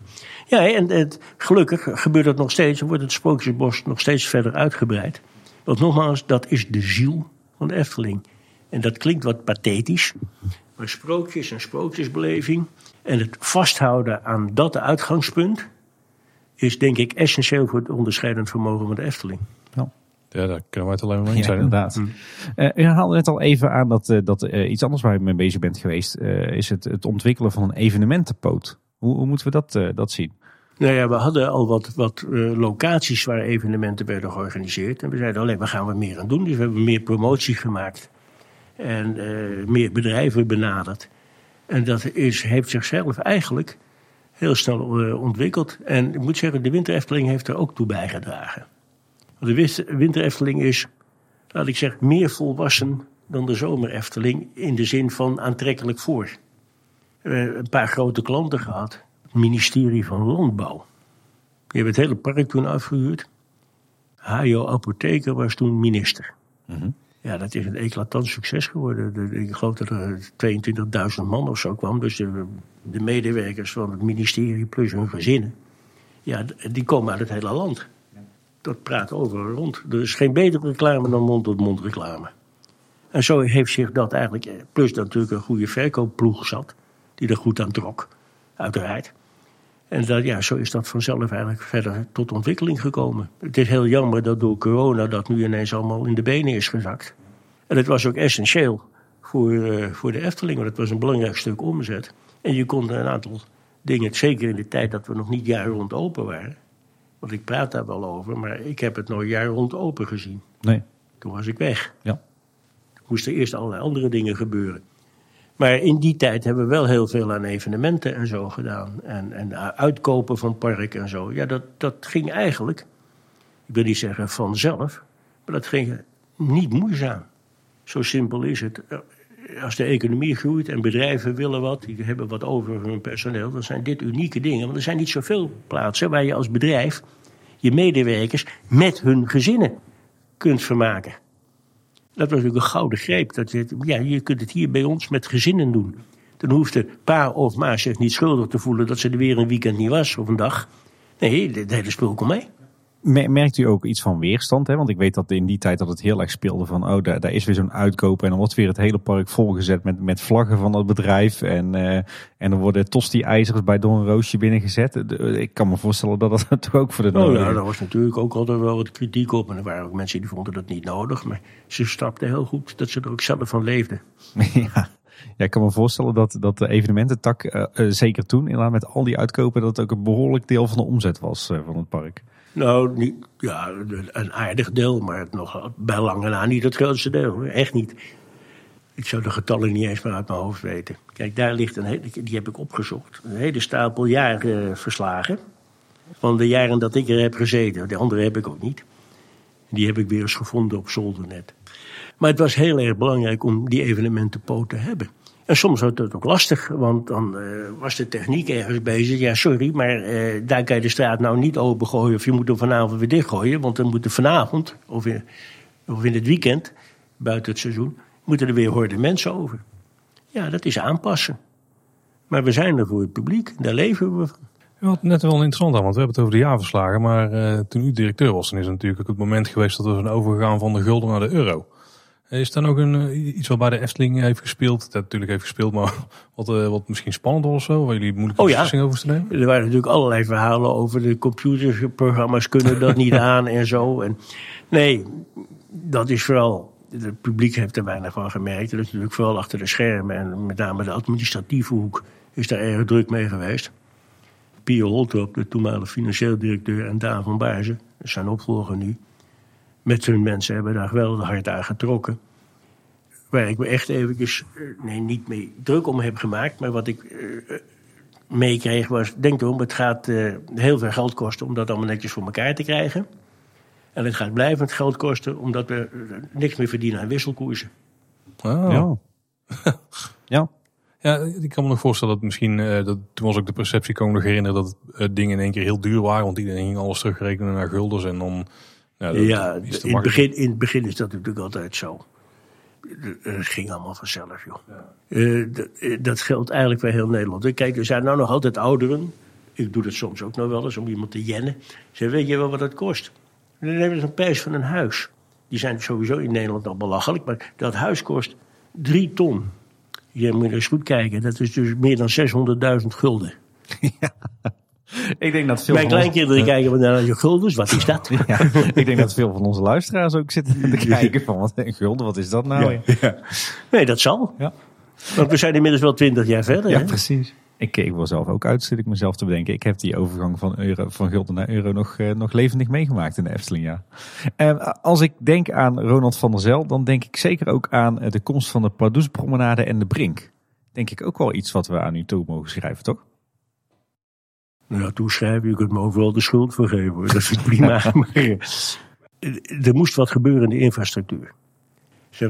Ja, en gelukkig gebeurt dat nog steeds. En wordt het Sprookjesbos nog steeds verder uitgebreid. Want nogmaals, dat is de ziel van de Efteling. En dat klinkt wat pathetisch. Maar sprookjes en sprookjesbeleving. En het vasthouden aan dat uitgangspunt. is denk ik essentieel voor het onderscheidend vermogen van de Efteling.
Ja, daar kunnen wij het alleen maar mee
Ja,
eens zijn.
inderdaad. Eh, u haalde net al even aan dat, eh, dat eh, iets anders waar u mee bezig bent geweest, eh, is het, het ontwikkelen van een evenementenpoot. Hoe, hoe moeten we dat, eh, dat zien?
Nou ja, we hadden al wat, wat eh, locaties waar evenementen werden georganiseerd. En we zeiden alleen, waar gaan we meer aan doen? Dus we hebben meer promotie gemaakt. En eh, meer bedrijven benaderd. En dat is, heeft zichzelf eigenlijk heel snel eh, ontwikkeld. En ik moet zeggen, de Winter Efteling heeft er ook toe bijgedragen. De Wis- Winter Efteling is, laat ik zeggen, meer volwassen dan de Zomer Efteling. In de zin van aantrekkelijk voor. We hebben een paar grote klanten gehad. Het ministerie van Landbouw. Die hebben het hele park toen afgehuurd. Hajo Apotheker was toen minister. Ja, dat is een eclatant succes geworden. De- Ik geloof dat er 22.000 man of zo kwam. Dus de, de medewerkers van het ministerie plus hun gezinnen. Ja, die komen uit het hele land. Dat praat overal rond. Er is geen betere reclame dan mond-tot-mond reclame. En zo heeft zich dat eigenlijk, eh, plus dat natuurlijk een goede verkoopploeg zat, die er goed aan trok, uiteraard. En dat, ja, zo is dat vanzelf eigenlijk verder tot ontwikkeling gekomen. Het is heel jammer dat door corona dat nu ineens allemaal in de benen is gezakt. En het was ook essentieel voor, eh, voor de Efteling, want het was een belangrijk stuk omzet. En je kon een aantal dingen, zeker in de tijd dat we nog niet jaar rond open waren. Want ik praat daar wel over, maar ik heb het nooit jaar rond open gezien.
Nee.
Toen was ik weg.
Ja.
Moesten eerst allerlei andere dingen gebeuren. Maar in die tijd hebben we wel heel veel aan evenementen en zo gedaan. En, en uitkopen van park en zo. Ja, dat, dat ging eigenlijk, ik wil niet zeggen vanzelf, maar dat ging niet moeizaam. Zo simpel is het. Als de economie groeit en bedrijven willen wat, die hebben wat over hun personeel, dan zijn dit unieke dingen. Want er zijn niet zoveel plaatsen waar je als bedrijf je medewerkers met hun gezinnen kunt vermaken. Dat was natuurlijk een gouden greep. Dat je, ja, je kunt het hier bij ons met gezinnen doen. Dan hoeft de pa of ma zich niet schuldig te voelen dat ze er weer een weekend niet was of een dag. Nee, het hele spul komt mee.
Mer- Merkt u ook iets van weerstand? Hè? Want ik weet dat in die tijd dat het heel erg speelde van, oh, daar, daar is weer zo'n uitkoop. En dan wordt weer het hele park volgezet met, met vlaggen van dat bedrijf. En, eh, en dan worden tosti-ijzers bij Don Roosje binnengezet. Ik kan me voorstellen dat dat toch ook voor de
Oh
nodige-
ja, daar was natuurlijk ook altijd wel wat kritiek op. En er waren ook mensen die vonden dat niet nodig. Maar ze stapten heel goed dat ze er ook zelf van leefden.
ja. Ja, ik kan me voorstellen dat, dat de evenemententak, uh, uh, zeker toen, inderdaad met al die uitkopen, dat het ook een behoorlijk deel van de omzet was uh, van het park.
Nou, ja, een aardig deel, maar nog bij lange na niet het grootste deel. Echt niet. Ik zou de getallen niet eens meer uit mijn hoofd weten. Kijk, daar ligt een hele, die heb ik opgezocht. Een hele stapel jaarverslagen. Van de jaren dat ik er heb gezeten. De andere heb ik ook niet. Die heb ik weer eens gevonden op zoldernet. Maar het was heel erg belangrijk om die evenementen poot te hebben. En soms was het ook lastig, want dan uh, was de techniek ergens bezig. Ja, sorry, maar uh, daar kan je de straat nou niet opengooien of je moet hem vanavond weer dichtgooien. Want dan moeten vanavond, of in, of in het weekend, buiten het seizoen, moeten er weer horden mensen over. Ja, dat is aanpassen. Maar we zijn er voor het publiek, daar leven we van.
Wat net wel interessant aan, want we hebben het over de jaarverslagen. Maar uh, toen u directeur was, dan is het natuurlijk ook het moment geweest dat we zijn overgegaan van de gulden naar de euro. Is dan ook een, uh, iets wat bij de Efteling heeft gespeeld? Dat natuurlijk heeft gespeeld, maar wat, uh, wat misschien spannend was of zo? Waar jullie moeilijke
oh, ja.
beslissingen over te nemen?
Er waren natuurlijk allerlei verhalen over de computerprogramma's kunnen dat niet aan en zo. En, nee, dat is vooral het publiek heeft er weinig van gemerkt. Dat is natuurlijk vooral achter de schermen en met name de administratieve hoek is daar erg druk mee geweest. Pio Holtrop, de toenmalige financieel directeur, en Daan van Baarzen, zijn opvolger nu, met hun mensen hebben daar geweldig hard aan getrokken. Waar ik me echt eventjes, nee, niet mee druk om heb gemaakt, maar wat ik uh, meekreeg was, denk erom, het gaat uh, heel veel geld kosten om dat allemaal netjes voor elkaar te krijgen. En het gaat blijvend geld kosten, omdat we niks meer verdienen aan wisselkoersen.
Oh.
Ja. ja.
Ja, ik kan me nog voorstellen dat misschien, uh, dat, toen was ook de perceptie, kan ik me nog herinneren, dat uh, dingen in één keer heel duur waren. Want iedereen ging alles terugrekenen naar guldens en dan...
Ja, dat, ja in, het begin, in het begin is dat natuurlijk altijd zo. Het ging allemaal vanzelf, joh. Ja. Uh, dat geldt eigenlijk bij heel Nederland. Kijk, er zijn nou nog altijd ouderen. Ik doe dat soms ook nog wel eens om iemand te jennen. Ze weet je wel wat dat kost? Dan hebben ze een prijs van een huis. Die zijn sowieso in Nederland al belachelijk. Maar dat huis kost drie ton. Je moet eens goed kijken. Dat is dus meer dan 600.000 gulden.
Ja. Ik denk dat veel
Mijn kleinkinderen uh, kijken naar je guldens. Wat is dat?
Ja, ik denk dat veel van onze luisteraars ook zitten te kijken van wat een gulden, wat is dat nou?
Ja. Nee, dat zal.
Ja.
Want we zijn inmiddels wel twintig jaar verder.
Ja,
hè?
precies. Ik, ik wil zelf ook uit, zit ik mezelf te bedenken. Ik heb die overgang van, euro, van gulden naar euro nog, uh, nog levendig meegemaakt in de Efteling, ja. Uh, als ik denk aan Ronald van der Zel, dan denk ik zeker ook aan de komst van de Pardoespromenade en de Brink. Denk ik ook wel iets wat we aan u toe mogen schrijven, toch?
Nou, toeschrijven, je kunt me overal de schuld voor geven. Dat is prima. maar, er moest wat gebeuren in de infrastructuur.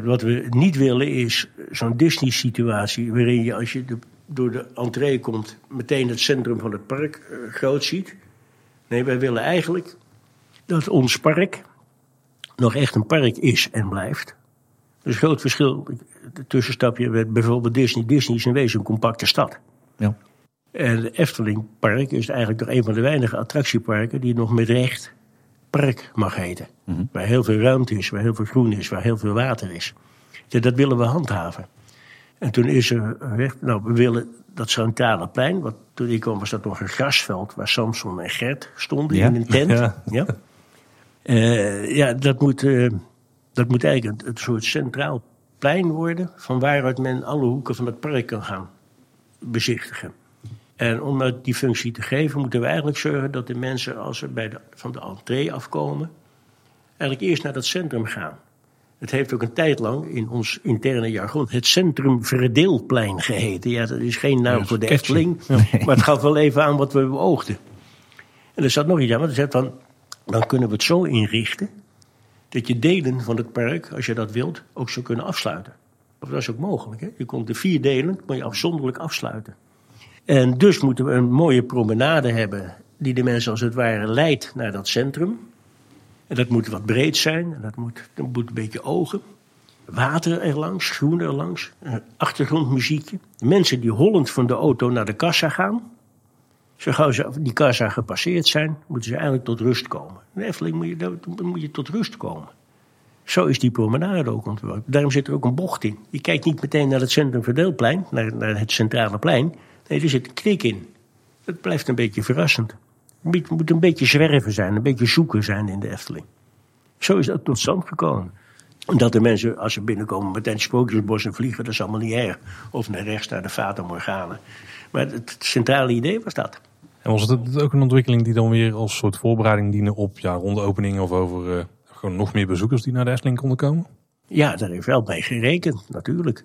Wat we niet willen is zo'n Disney-situatie waarin je als je de, door de entree komt meteen het centrum van het park uh, groot ziet. Nee, wij willen eigenlijk dat ons park nog echt een park is en blijft. Dus groot verschil, de tussenstapje werd bijvoorbeeld Disney. Disney is in wezen een compacte stad.
Ja.
En de Efteling Park is eigenlijk nog een van de weinige attractieparken die nog met recht park mag heten. Mm -hmm. Waar heel veel ruimte is, waar heel veel groen is, waar heel veel water is. Dus dat willen we handhaven. En toen is er weg, nou we willen dat centrale plein, wat toen ik kwam was dat nog een grasveld waar Samson en Gert stonden ja? in een tent. Ja, ja. Uh, ja dat, moet, uh, dat moet eigenlijk een, een soort centraal plein worden van waaruit men alle hoeken van het park kan gaan bezichtigen. En om nou die functie te geven, moeten we eigenlijk zorgen dat de mensen, als ze bij de, van de entree afkomen, eigenlijk eerst naar dat centrum gaan. Het heeft ook een tijd lang in ons interne jargon het Centrum Verdeelplein geheten. Ja, dat is geen naam voor de Efteling, maar het gaf wel even aan wat we beoogden. En er zat nog iets aan, want er zegt van, dan kunnen we het zo inrichten dat je delen van het park, als je dat wilt, ook zou kunnen afsluiten. Dat is ook mogelijk. Hè? Je komt de vier delen, moet je afzonderlijk afsluiten. En dus moeten we een mooie promenade hebben die de mensen als het ware leidt naar dat centrum. En dat moet wat breed zijn, en dat moet, moet een beetje ogen. Water erlangs, groen erlangs, achtergrondmuziekje. Mensen die hollend van de auto naar de kassa gaan. Zo gauw ze die kassa gepasseerd zijn, moeten ze eigenlijk tot rust komen. In moet je, moet je tot rust komen. Zo is die promenade ook ontworpen. Daarom zit er ook een bocht in. Je kijkt niet meteen naar het Centrum Verdeelplein, naar, naar het centrale plein. Nee, er zit een knik in. Het blijft een beetje verrassend. Het moet een beetje zwerven zijn, een beetje zoeken zijn in de Efteling. Zo is dat tot stand gekomen. Dat de mensen, als ze binnenkomen, meteen sprookjesbos en vliegen, dat is allemaal niet erg. Of naar rechts naar de Fata Morgana. Maar het centrale idee was dat.
En was het ook een ontwikkeling die dan weer als soort voorbereiding diende op ja, rond de opening of over uh, gewoon nog meer bezoekers die naar de Efteling konden komen?
Ja, daar heeft wel bij gerekend, natuurlijk.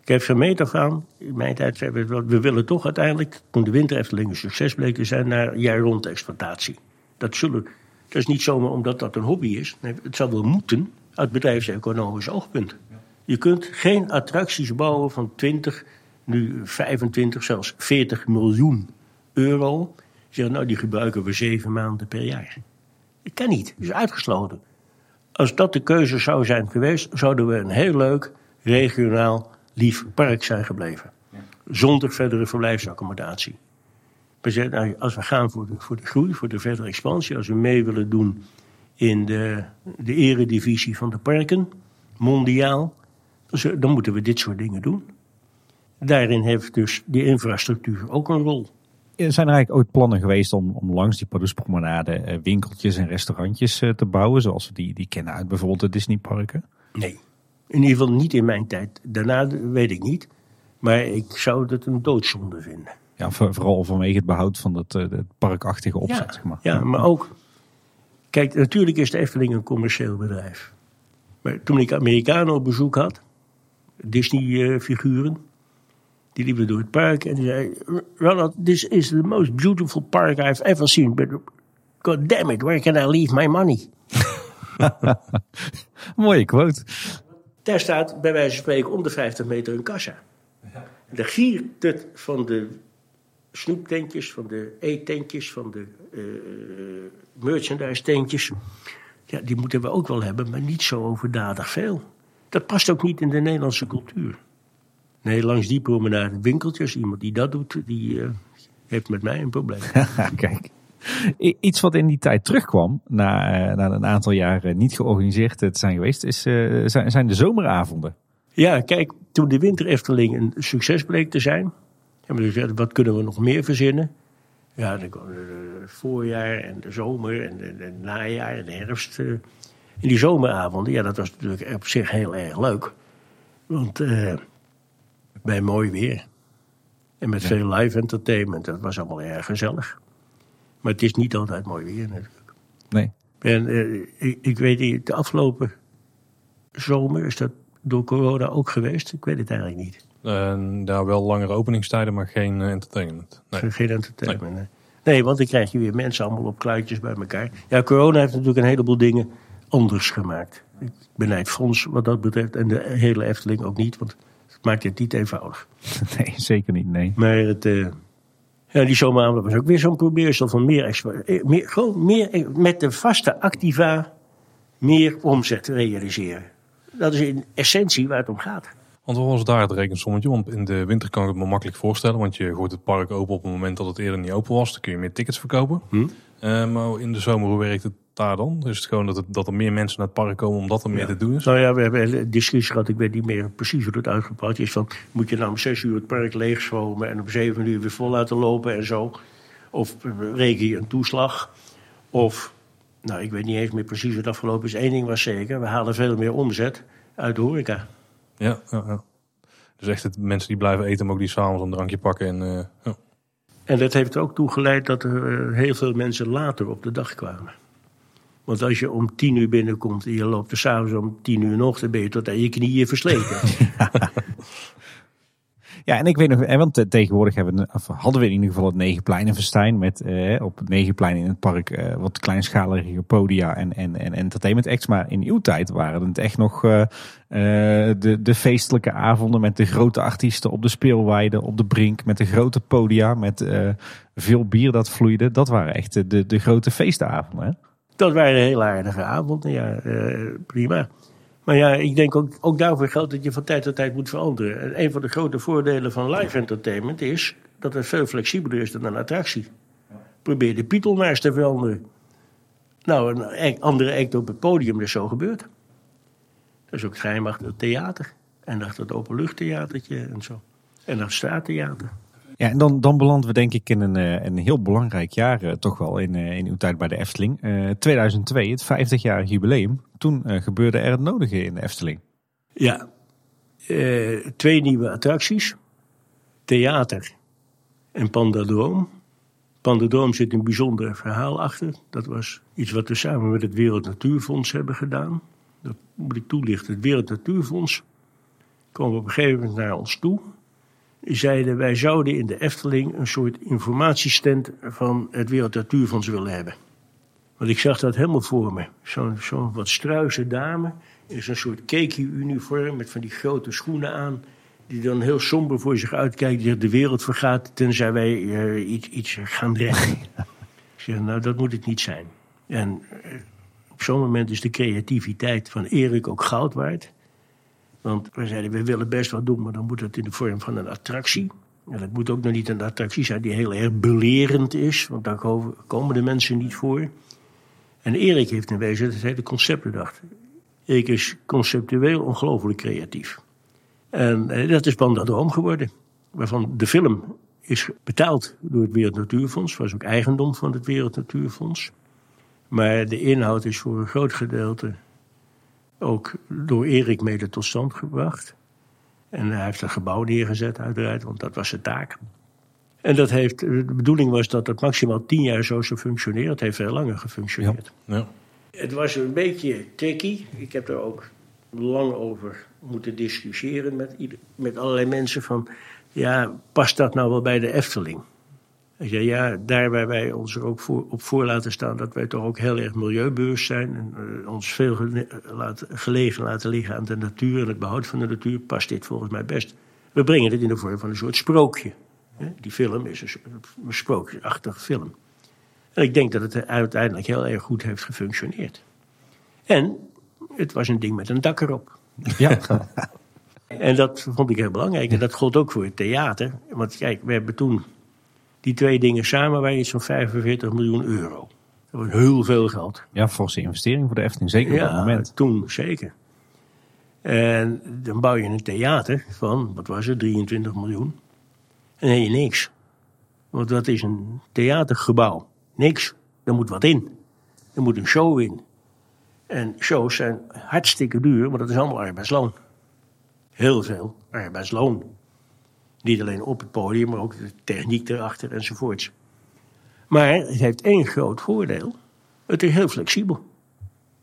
Ik heb van meet af aan, in mijn tijd zeiden we, we willen toch uiteindelijk, toen de winter Efteling een succes bleek te zijn, naar jaar-rond exploitatie. Dat, zullen, dat is niet zomaar omdat dat een hobby is. Nee, het zou wel moeten uit bedrijfseconomisch oogpunt. Je kunt geen attracties bouwen van 20, nu 25, zelfs 40 miljoen euro. Zeggen, nou, die gebruiken we zeven maanden per jaar. Dat kan niet, dat is uitgesloten. Als dat de keuze zou zijn geweest, zouden we een heel leuk regionaal lief park zijn gebleven. Zonder verdere verblijfsaccommodatie. We zeggen, als we gaan voor de, voor de groei, voor de verdere expansie, als we mee willen doen in de, de eredivisie van de parken, mondiaal, dan moeten we dit soort dingen doen. Daarin heeft dus die infrastructuur ook een rol.
Zijn er eigenlijk ooit plannen geweest om, om langs die Padoespromenade eh, winkeltjes en restaurantjes eh, te bouwen, zoals we die, die kennen uit bijvoorbeeld de Disneyparken?
Nee, in ieder geval niet in mijn tijd. Daarna weet ik niet, maar ik zou het een doodzonde vinden.
Ja, vooral vanwege het behoud van het, eh, parkachtige opzet.
Ja, maar. ja, maar ook Kijk, natuurlijk is de Efteling een commercieel bedrijf. Maar toen ik Amerikanen op bezoek had, Disney-figuren, die liepen door het park en die zei: Ronald, this is the most beautiful park I've ever seen, but god damn it, where can I leave my money?
Mooie quote.
Daar staat bij wijze van spreken om de 50 meter een kassa. De giert van de snoeptentjes, van de eettentjes, van de uh, merchandise tentjes. Ja, die moeten we ook wel hebben, maar niet zo overdadig veel. Dat past ook niet in de Nederlandse cultuur. Nee, langs die promenade winkeltjes, iemand die dat doet, die uh, heeft met mij een probleem.
Kijk. Iets wat in die tijd terugkwam, na, na een aantal jaren niet georganiseerd te zijn geweest, is, uh, zijn, zijn de zomeravonden.
Ja, kijk, toen de winter Efteling een succes bleek te zijn, hebben we gezegd, wat kunnen we nog meer verzinnen? Ja, dan het voorjaar en de zomer en het najaar en de herfst. In die zomeravonden, ja, dat was natuurlijk op zich heel erg leuk. Want uh, bij mooi weer. En met veel live entertainment, dat was allemaal erg gezellig. Maar het is niet altijd mooi weer natuurlijk.
Nee.
En uh, ik, ik, weet niet, de afgelopen zomer is dat door corona ook geweest? Ik weet het eigenlijk niet.
Uh, daar wel langere openingstijden, maar geen entertainment.
Nee. Geen entertainment, nee. nee. want dan krijg je weer mensen allemaal op kluitjes bij elkaar. Ja, corona heeft natuurlijk een heleboel dingen anders gemaakt. Ik benijd Frans wat dat betreft en de hele Efteling ook niet, want het maakt het niet eenvoudig.
Nee, zeker niet, nee.
Maar het, uh, ja, die zomeravond was ook weer zo'n probeersel van meer, meer, gewoon meer met de vaste activa meer omzet realiseren. Dat is in essentie waar het om gaat.
Want wat was daar het rekensommetje? Want in de winter kan ik het me makkelijk voorstellen. Want je gooit het park open op het moment dat het eerder niet open was. Dan kun je meer tickets verkopen.
Hm?
Uh, maar in de zomer, hoe werkt het daar dan? Is het gewoon dat, het, dat er meer mensen naar het park komen omdat er meer te doen is?
Nou ja, we hebben een discussie gehad. Ik weet niet meer precies hoe het uitgepakt is. Van, moet je nou om zes uur het park leegschomen en om zeven uur weer vol laten lopen en zo? Of reken je een toeslag? Of, nou ik weet niet eens meer precies hoe het afgelopen is. Eén ding was zeker, we halen veel meer omzet uit de horeca.
Ja, ja, ja. Dus echt het, mensen die blijven eten, maar ook die s'avonds een drankje pakken. En, uh, ja.
en dat heeft er ook toe geleid dat er heel veel mensen later op de dag kwamen. Want als je om tien uur binnenkomt en je loopt er s'avonds om tien uur nog, dan ben je tot aan je knieën versleten.
Ja, en ik weet nog, want tegenwoordig hebben we, hadden we in ieder geval het Negenpleinenfestijn met eh, op het Negenplein in het park eh, wat kleinschalige podia en, en, en entertainment acts. Maar in uw tijd waren het echt nog uh, de, de feestelijke avonden met de grote artiesten op de speelweide, op de brink, met de grote podia, met veel bier dat vloeide. Dat waren echt de, de grote feestavonden. Hè?
Dat waren heel aardige avonden, ja, prima. Maar ja, ik denk ook, ook daarvoor geldt dat je van tijd tot tijd moet veranderen. En een van de grote voordelen van live entertainment is dat het veel flexibeler is dan een attractie. Probeer de Pietel maar eens te veranderen. Nou, een andere act op het podium, is zo gebeurd. Dat is ook geheim achter het theater. En achter het openluchttheatertje en zo. En dat straattheater.
Ja, en dan, dan belanden we denk ik in een, eh, een heel belangrijk jaar, eh, toch wel, in, eh, in uw tijd bij de Efteling. Eh 2002, het 50-jarig jubileum. Toen gebeurde er het nodige in de Efteling.
Ja, twee nieuwe attracties. Theater en Pandadroom. Pandadroom zit een bijzonder verhaal achter. Dat was iets wat we samen met het Wereld Natuurfonds hebben gedaan. Dat moet ik toelichten. Het Wereld Natuurfonds kwam op een gegeven moment naar ons toe. Zeiden wij zouden in de Efteling een soort informatiestand van het Wereld Natuurfonds willen hebben. Want ik zag dat helemaal voor me. Zo'n zo'n wat struise dame in zo'n soort keki-uniform met van die grote schoenen aan. Die dan heel somber voor zich uitkijkt. Die de wereld vergaat tenzij wij eh, iets, iets gaan redden. ik zeg, nou dat moet het niet zijn. En eh, op zo'n moment is de creativiteit van Erik ook goud waard. Want we zeiden, we willen best wat doen, maar dan moet het in de vorm van een attractie. En dat moet ook nog niet een attractie zijn die heel erg belerend is. Want daar komen- de mensen niet voor. En Erik heeft in wezen het hele concept bedacht. Erik is conceptueel ongelooflijk creatief. En eh, dat is Pandadroom geworden. Waarvan de film is betaald door het Wereld Natuurfonds. Was ook eigendom van het Wereld Natuurfonds. Maar de inhoud is voor een groot gedeelte ook door Erik mede tot stand gebracht. En hij heeft een gebouw neergezet, uiteraard, want dat was zijn taak. En dat heeft, de bedoeling was dat het maximaal tien jaar zo zou functioneren. Het heeft veel langer gefunctioneerd.
Ja.
Het was een beetje tricky. Ik heb er ook lang over moeten discussiëren met, ieder- met allerlei mensen. Van, ja, past dat nou wel bij de Efteling? Zei, ja, daar waar wij ons er ook voor, op voor laten staan... dat wij toch ook heel erg milieubewust zijn... en eh, ons veel laten, gelegen laten liggen aan de natuur... en het behoud van de natuur, past dit volgens mij best. We brengen het in de vorm van een soort sprookje. hè. Die film is een, een sprookjesachtige film. En ik denk dat het uiteindelijk heel erg goed heeft gefunctioneerd. En het was een ding met een dak erop.
Ja,
En dat vond ik heel belangrijk. En dat gold ook voor het theater. Want kijk, we hebben toen die twee dingen samen waren iets van 45 miljoen euro. Dat was heel veel geld.
ja forse investering voor de Efteling, zeker op dat moment.
toen zeker. En dan bouw je een theater van, wat was het, 23 miljoen. En dan heb je niks. Want wat is een theatergebouw? Niks. Er moet wat in. Er moet een show in. En shows zijn hartstikke duur, maar dat is allemaal arbeidsloon. Heel veel arbeidsloon. Niet alleen op het podium, maar ook de techniek erachter enzovoorts. Maar het heeft één groot voordeel. Het is heel flexibel.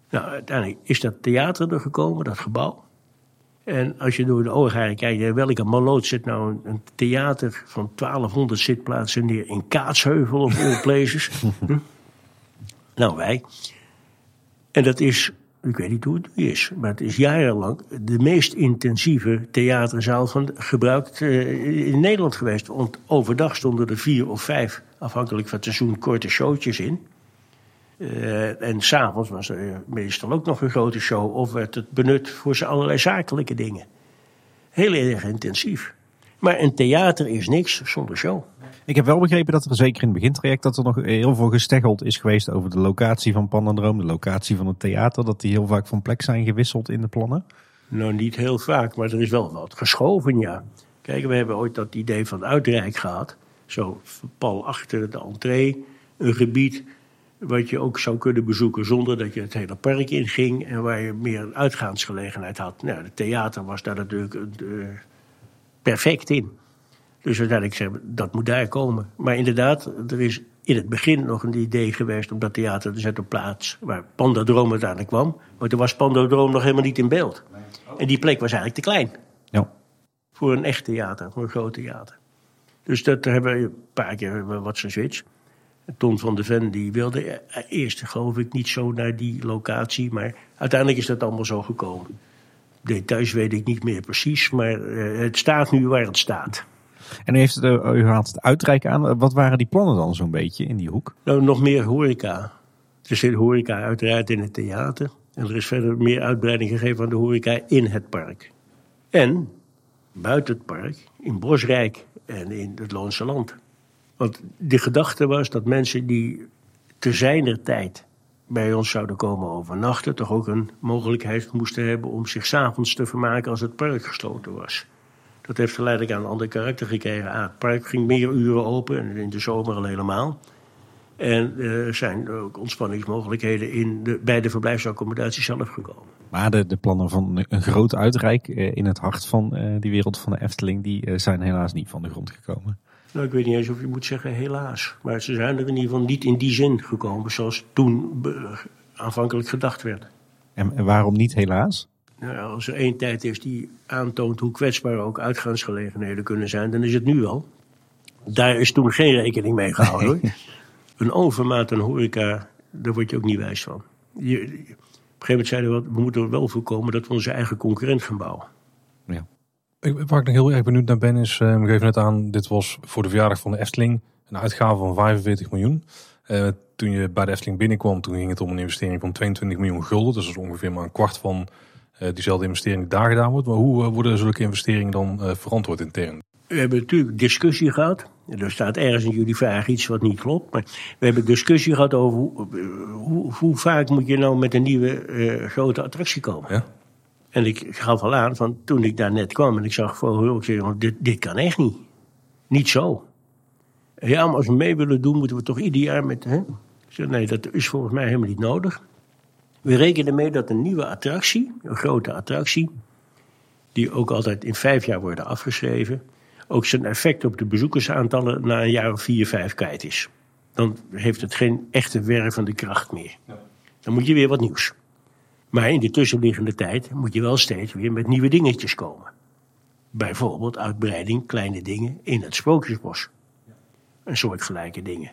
Nou, uiteindelijk is dat theater er gekomen, dat gebouw. En als je door de ogen kijkt, welke maloot zit nou een, een theater van 1200 zitplaatsen neer in Kaatsheuvel of all places? Hm? Nou, wij. En dat is, ik weet niet hoe het nu is, maar het is jarenlang de meest intensieve theaterzaal van, gebruikt eh, in Nederland geweest. Want overdag stonden er vier of vijf, afhankelijk van het seizoen, korte showtjes in. Eh, en s'avonds was er meestal ook nog een grote show. Of werd het benut voor allerlei zakelijke dingen. Heel erg intensief. Maar een theater is niks zonder show.
Ik heb wel begrepen dat er zeker in het begintraject dat er nog heel veel gesteggeld is geweest over de locatie van Pandadroom, de locatie van het theater, dat die heel vaak van plek zijn gewisseld in de plannen.
Nou, niet heel vaak, maar er is wel wat geschoven, ja. Kijk, we hebben ooit dat idee van Uitrijk gehad. Zo pal achter de entree, een gebied wat je ook zou kunnen bezoeken zonder dat je het hele park inging en waar je meer uitgaansgelegenheid had. Nou, het theater was daar natuurlijk eh, perfect in. Dus uiteindelijk zeggen we, dat moet daar komen. Maar inderdaad, er is in het begin nog een idee geweest om dat theater te zetten op plaats waar Pandadroom uiteindelijk kwam. Maar toen was Pandadroom nog helemaal niet in beeld. En die plek was eigenlijk te klein
Ja.
voor een echt theater, voor een groot theater. Dus dat hebben we een paar keer wat geswitcht. Ton van de Ven die wilde eerst, geloof ik, niet zo naar die locatie. Maar uiteindelijk is dat allemaal zo gekomen. Details weet ik niet meer precies, maar eh, het staat nu waar het staat.
En u, heeft eh, u haalt het uitreiken aan. Wat waren die plannen dan zo'n beetje in die hoek?
Nou, nog meer horeca. Er zit horeca uiteraard in het theater. En er is verder meer uitbreiding gegeven aan de horeca in het park. En buiten het park, in Bosrijk en in het Loonse Land. Want de gedachte was dat mensen die te zijner tijd bij ons zouden komen overnachten... toch ook een mogelijkheid moesten hebben om zich s'avonds te vermaken als het park gesloten was. Dat heeft geleidelijk aan een ander karakter gekregen. Ah, het park ging meer uren open en in de zomer al helemaal. En er zijn ook ontspanningsmogelijkheden in de, bij de verblijfsaccommodatie zelf gekomen.
Maar de, de plannen van een groot uitrijk eh, in het hart van eh, die wereld van de Efteling, die eh, zijn helaas niet van de grond gekomen.
Nou, ik weet niet eens of je moet zeggen helaas. Maar ze zijn er in ieder geval niet in die zin gekomen zoals toen aanvankelijk gedacht werd.
En, en waarom niet helaas?
Nou, als er één tijd is die aantoont hoe kwetsbaar ook uitgaansgelegenheden kunnen zijn, dan is het nu al. Daar is toen geen rekening mee gehouden. Hoor. Een overmaat aan horeca, daar word je ook niet wijs van. Je, op een gegeven moment zeiden we, we moeten er wel voorkomen dat we onze eigen concurrent gaan bouwen.
Ja. Waar ik nog heel erg benieuwd naar ben is, uh, we geven net aan, dit was voor de verjaardag van de Efteling een uitgave van 45 miljoen. Uh, toen je bij de Efteling binnenkwam, toen ging het om een investering van 22 miljoen gulden. Dus dat is ongeveer maar een kwart van diezelfde investering daar gedaan wordt. Maar hoe worden zulke investeringen dan verantwoord intern?
We hebben natuurlijk discussie gehad. Er staat ergens in jullie vraag iets wat niet klopt. Maar we hebben discussie gehad over hoe, hoe, hoe vaak moet je nou met een nieuwe uh, grote attractie komen. Ja. En ik gaf al aan van toen ik daar net kwam en ik zag voor zei, dit, dit kan echt niet. Niet zo. Ja, maar als we mee willen doen, moeten we toch ieder jaar met. Hè? Ik zei, nee, dat is volgens mij helemaal niet nodig. We rekenen mee dat een nieuwe attractie, een grote attractie, die ook altijd in vijf jaar worden afgeschreven, ook zijn effect op de bezoekersaantallen na een jaar of vier, vijf kwijt is. Dan heeft het geen echte wervende kracht meer. Dan moet je weer wat nieuws. Maar in de tussenliggende tijd moet je wel steeds weer met nieuwe dingetjes komen. Bijvoorbeeld uitbreiding, kleine dingen in het Sprookjesbos. Een soort gelijke dingen.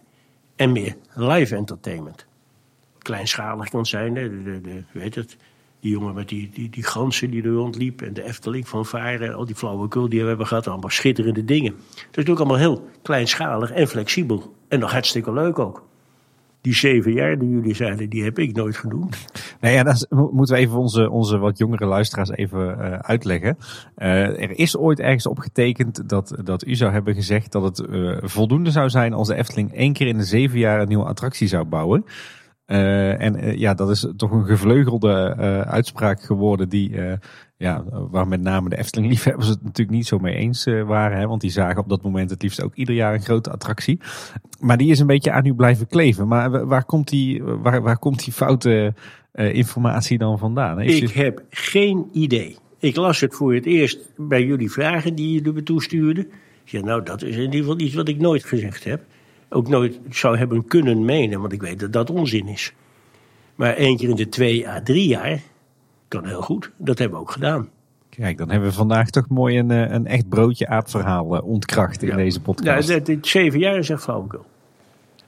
En meer live entertainment. Kleinschalig kan zijn, de, de, weet het, die jongen met die, die, die ganzen die er rondliep en de Efteling van Varen en al die flauwekul die we hebben gehad. Allemaal schitterende dingen. Het is ook allemaal heel kleinschalig en flexibel. En nog hartstikke leuk ook. Die zeven jaar die jullie zeiden, die heb ik nooit genoemd.
Nee, ja, dat moeten we even onze, onze wat jongere luisteraars even uh, uitleggen. Uh, er is ooit ergens opgetekend dat, dat u zou hebben gezegd dat het uh, voldoende zou zijn als de Efteling één keer in de zeven jaar een nieuwe attractie zou bouwen. Uh, en uh, ja, dat is toch een gevleugelde uh, uitspraak geworden die, ja, waar met name de Efteling-liefhebbers het natuurlijk niet zo mee eens waren. Hè, want die zagen op dat moment het liefst ook ieder jaar een grote attractie. Maar die is een beetje aan u blijven kleven. Maar waar komt die, waar, waar komt die foute informatie dan vandaan?
Heeft Ik heb geen idee. Ik las het voor het eerst bij jullie vragen die jullie me toestuurden. Ja, nou, dat is in ieder geval iets wat ik nooit gezegd heb ook nooit zou hebben kunnen menen, want ik weet dat dat onzin is. Maar één keer in de twee à drie jaar kan heel goed. Dat hebben we ook gedaan.
Kijk, dan hebben we vandaag toch mooi een, eh, een echt broodje aapverhaal eh, ontkracht in deze podcast.
Ja, dit zeven jaar is echt flauwekul.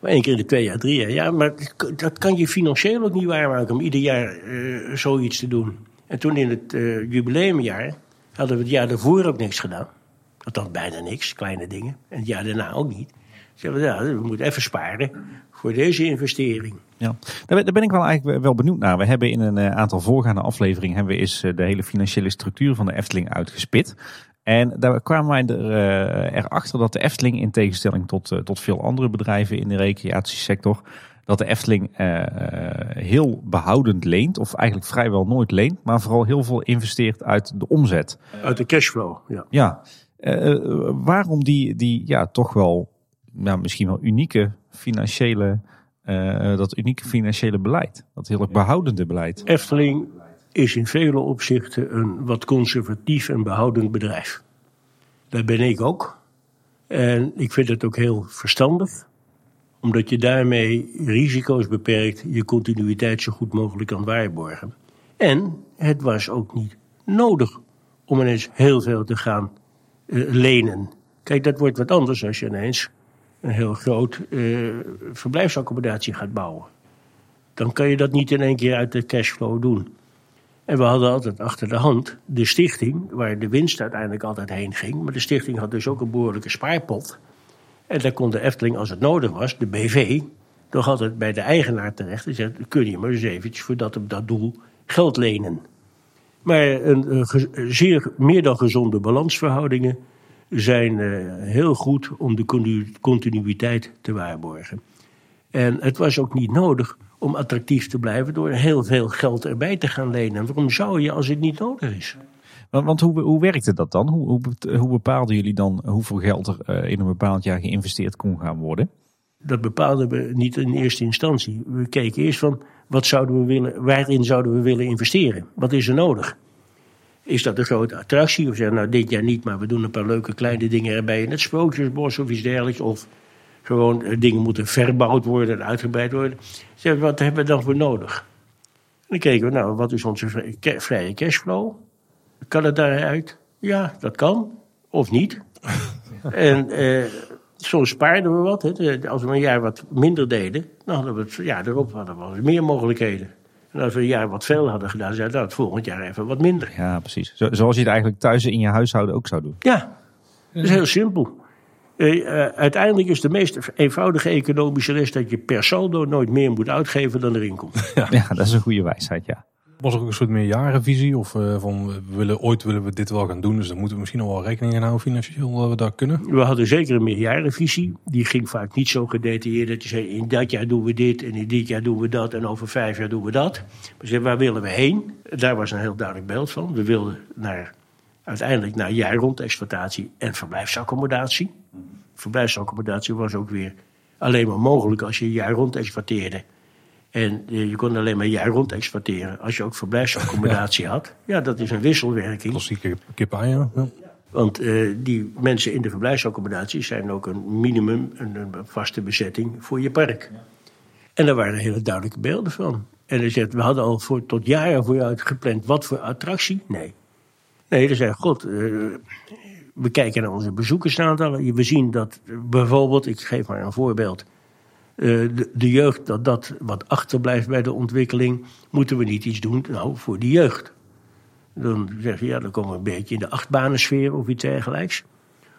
Maar één keer in de twee jaar, drie jaar. Ja, maar dat kan je financieel ook niet waarmaken om ieder jaar uh, zoiets te doen. En toen in het uh, jubileumjaar hadden we het jaar daarvoor ook niks gedaan. Althans, bijna niks, kleine dingen. En het jaar daarna ook niet. Zeggen we, ja, we moeten even sparen voor deze investering.
Ja, daar ben ik wel eigenlijk wel benieuwd naar. We hebben in een eh, aantal voorgaande afleveringen hebben we eens eh, de hele financiële structuur van de Efteling uitgespit. En daar kwamen wij er, uh, erachter dat de Efteling, in tegenstelling tot, tot veel andere bedrijven in de recreatiesector, dat de Efteling uh, heel behoudend leent, of eigenlijk vrijwel nooit leent, maar vooral heel veel investeert uit de omzet.
Uit de cashflow, ja.
Ja. waarom die, die ja, toch wel nou, misschien wel unieke financiële, uh, dat unieke financiële beleid. Dat heel erg behoudende beleid.
Efteling is in vele opzichten een wat conservatief en behoudend bedrijf. Dat ben ik ook. En ik vind het ook heel verstandig, omdat je daarmee risico's beperkt, je continuïteit zo goed mogelijk kan waarborgen. En het was ook niet nodig om ineens heel veel te gaan uh, lenen. Kijk, dat wordt wat anders als je ineens een heel groot uh, verblijfsaccommodatie gaat bouwen. Dan kan je dat niet in één keer uit de cashflow doen. En we hadden altijd achter de hand de stichting, waar de winst uiteindelijk altijd heen ging. Maar de stichting had dus ook een behoorlijke spaarpot. En daar kon de Efteling, als het nodig was, de BV, toch altijd bij de eigenaar terecht. En zegt, kun je maar eens eventjes voor dat dat doel geld lenen. Maar een, een zeer meer dan gezonde balansverhoudingen zijn uh, heel goed om de continuïteit te waarborgen. En het was ook niet nodig om attractief te blijven door heel veel geld erbij te gaan lenen. Waarom zou je als het niet nodig is?
Want, want hoe, hoe werkte dat dan? Hoe, hoe, hoe bepaalden jullie dan hoeveel geld er eh, in een bepaald jaar geïnvesteerd kon gaan worden?
Dat bepaalden we niet in eerste instantie. We keken eerst van wat zouden we willen, waarin zouden we willen investeren? Wat is er nodig? Is dat een grote attractie? Of zeggen nou dit jaar niet, maar we doen een paar leuke kleine dingen erbij in het Sprookjesbos of iets dergelijks. Of gewoon eh, dingen moeten verbouwd worden en uitgebreid worden. Zeggen wat hebben we dan voor nodig? En dan keken we, nou, wat is onze vrije cashflow? Kan het daaruit? Ja, dat kan. Of niet. en eh, soms spaarden we wat. Hè. Als we een jaar wat minder deden, dan hadden we het jaar erop hadden we meer mogelijkheden. En als we een jaar wat veel hadden gedaan, zeiden we, nou, het volgend jaar even wat minder.
Ja, precies. Zo, zoals je het eigenlijk thuis in je huishouden ook zou doen.
Ja, dat is heel simpel. Eh, eh, uiteindelijk is de meest eenvoudige economische les dat je per saldo nooit meer moet uitgeven dan erin komt.
Ja, dat is een goede wijsheid, ja.
Was er ook een soort meerjarenvisie? Of eh, van we willen, ooit willen we dit wel gaan doen. Dus dan moeten we misschien al wel rekening gaan houden financieel dat we dat kunnen.
We hadden zeker een meerjarenvisie. Die ging vaak niet zo gedetailleerd dat je zei: in dat jaar doen we dit en in dit jaar doen we dat en over vijf jaar doen we dat. Maar zei, waar willen we heen? Daar was een heel duidelijk beeld van. We wilden naar, uiteindelijk naar jaarrond exploitatie en verblijfsaccommodatie. Verblijfsaccommodatie was ook weer alleen maar mogelijk als je jaarrond exploiteerde. En eh, je kon alleen maar jaarrond exploiteren als je ook verblijfsaccommodatie had. Ja, dat is een wisselwerking.
Klassieke kip-ei, ja.
Want eh, die mensen in de verblijfsaccommodatie zijn ook een minimum, een, een vaste bezetting voor je park. En daar waren hele duidelijke beelden van. En hij zegt, we hadden al voor, tot jaren vooruit gepland wat voor attractie. Nee. Nee, dan zei God, eh, we kijken naar onze bezoekersaantallen. We zien dat bijvoorbeeld, ik geef maar een voorbeeld. Eh, de, jeugd, dat dat wat achterblijft bij de ontwikkeling. Moeten we niet iets doen? Nou, voor die jeugd. Dan zeg je, ja, dan komen we een beetje in de achtbanensfeer of iets dergelijks.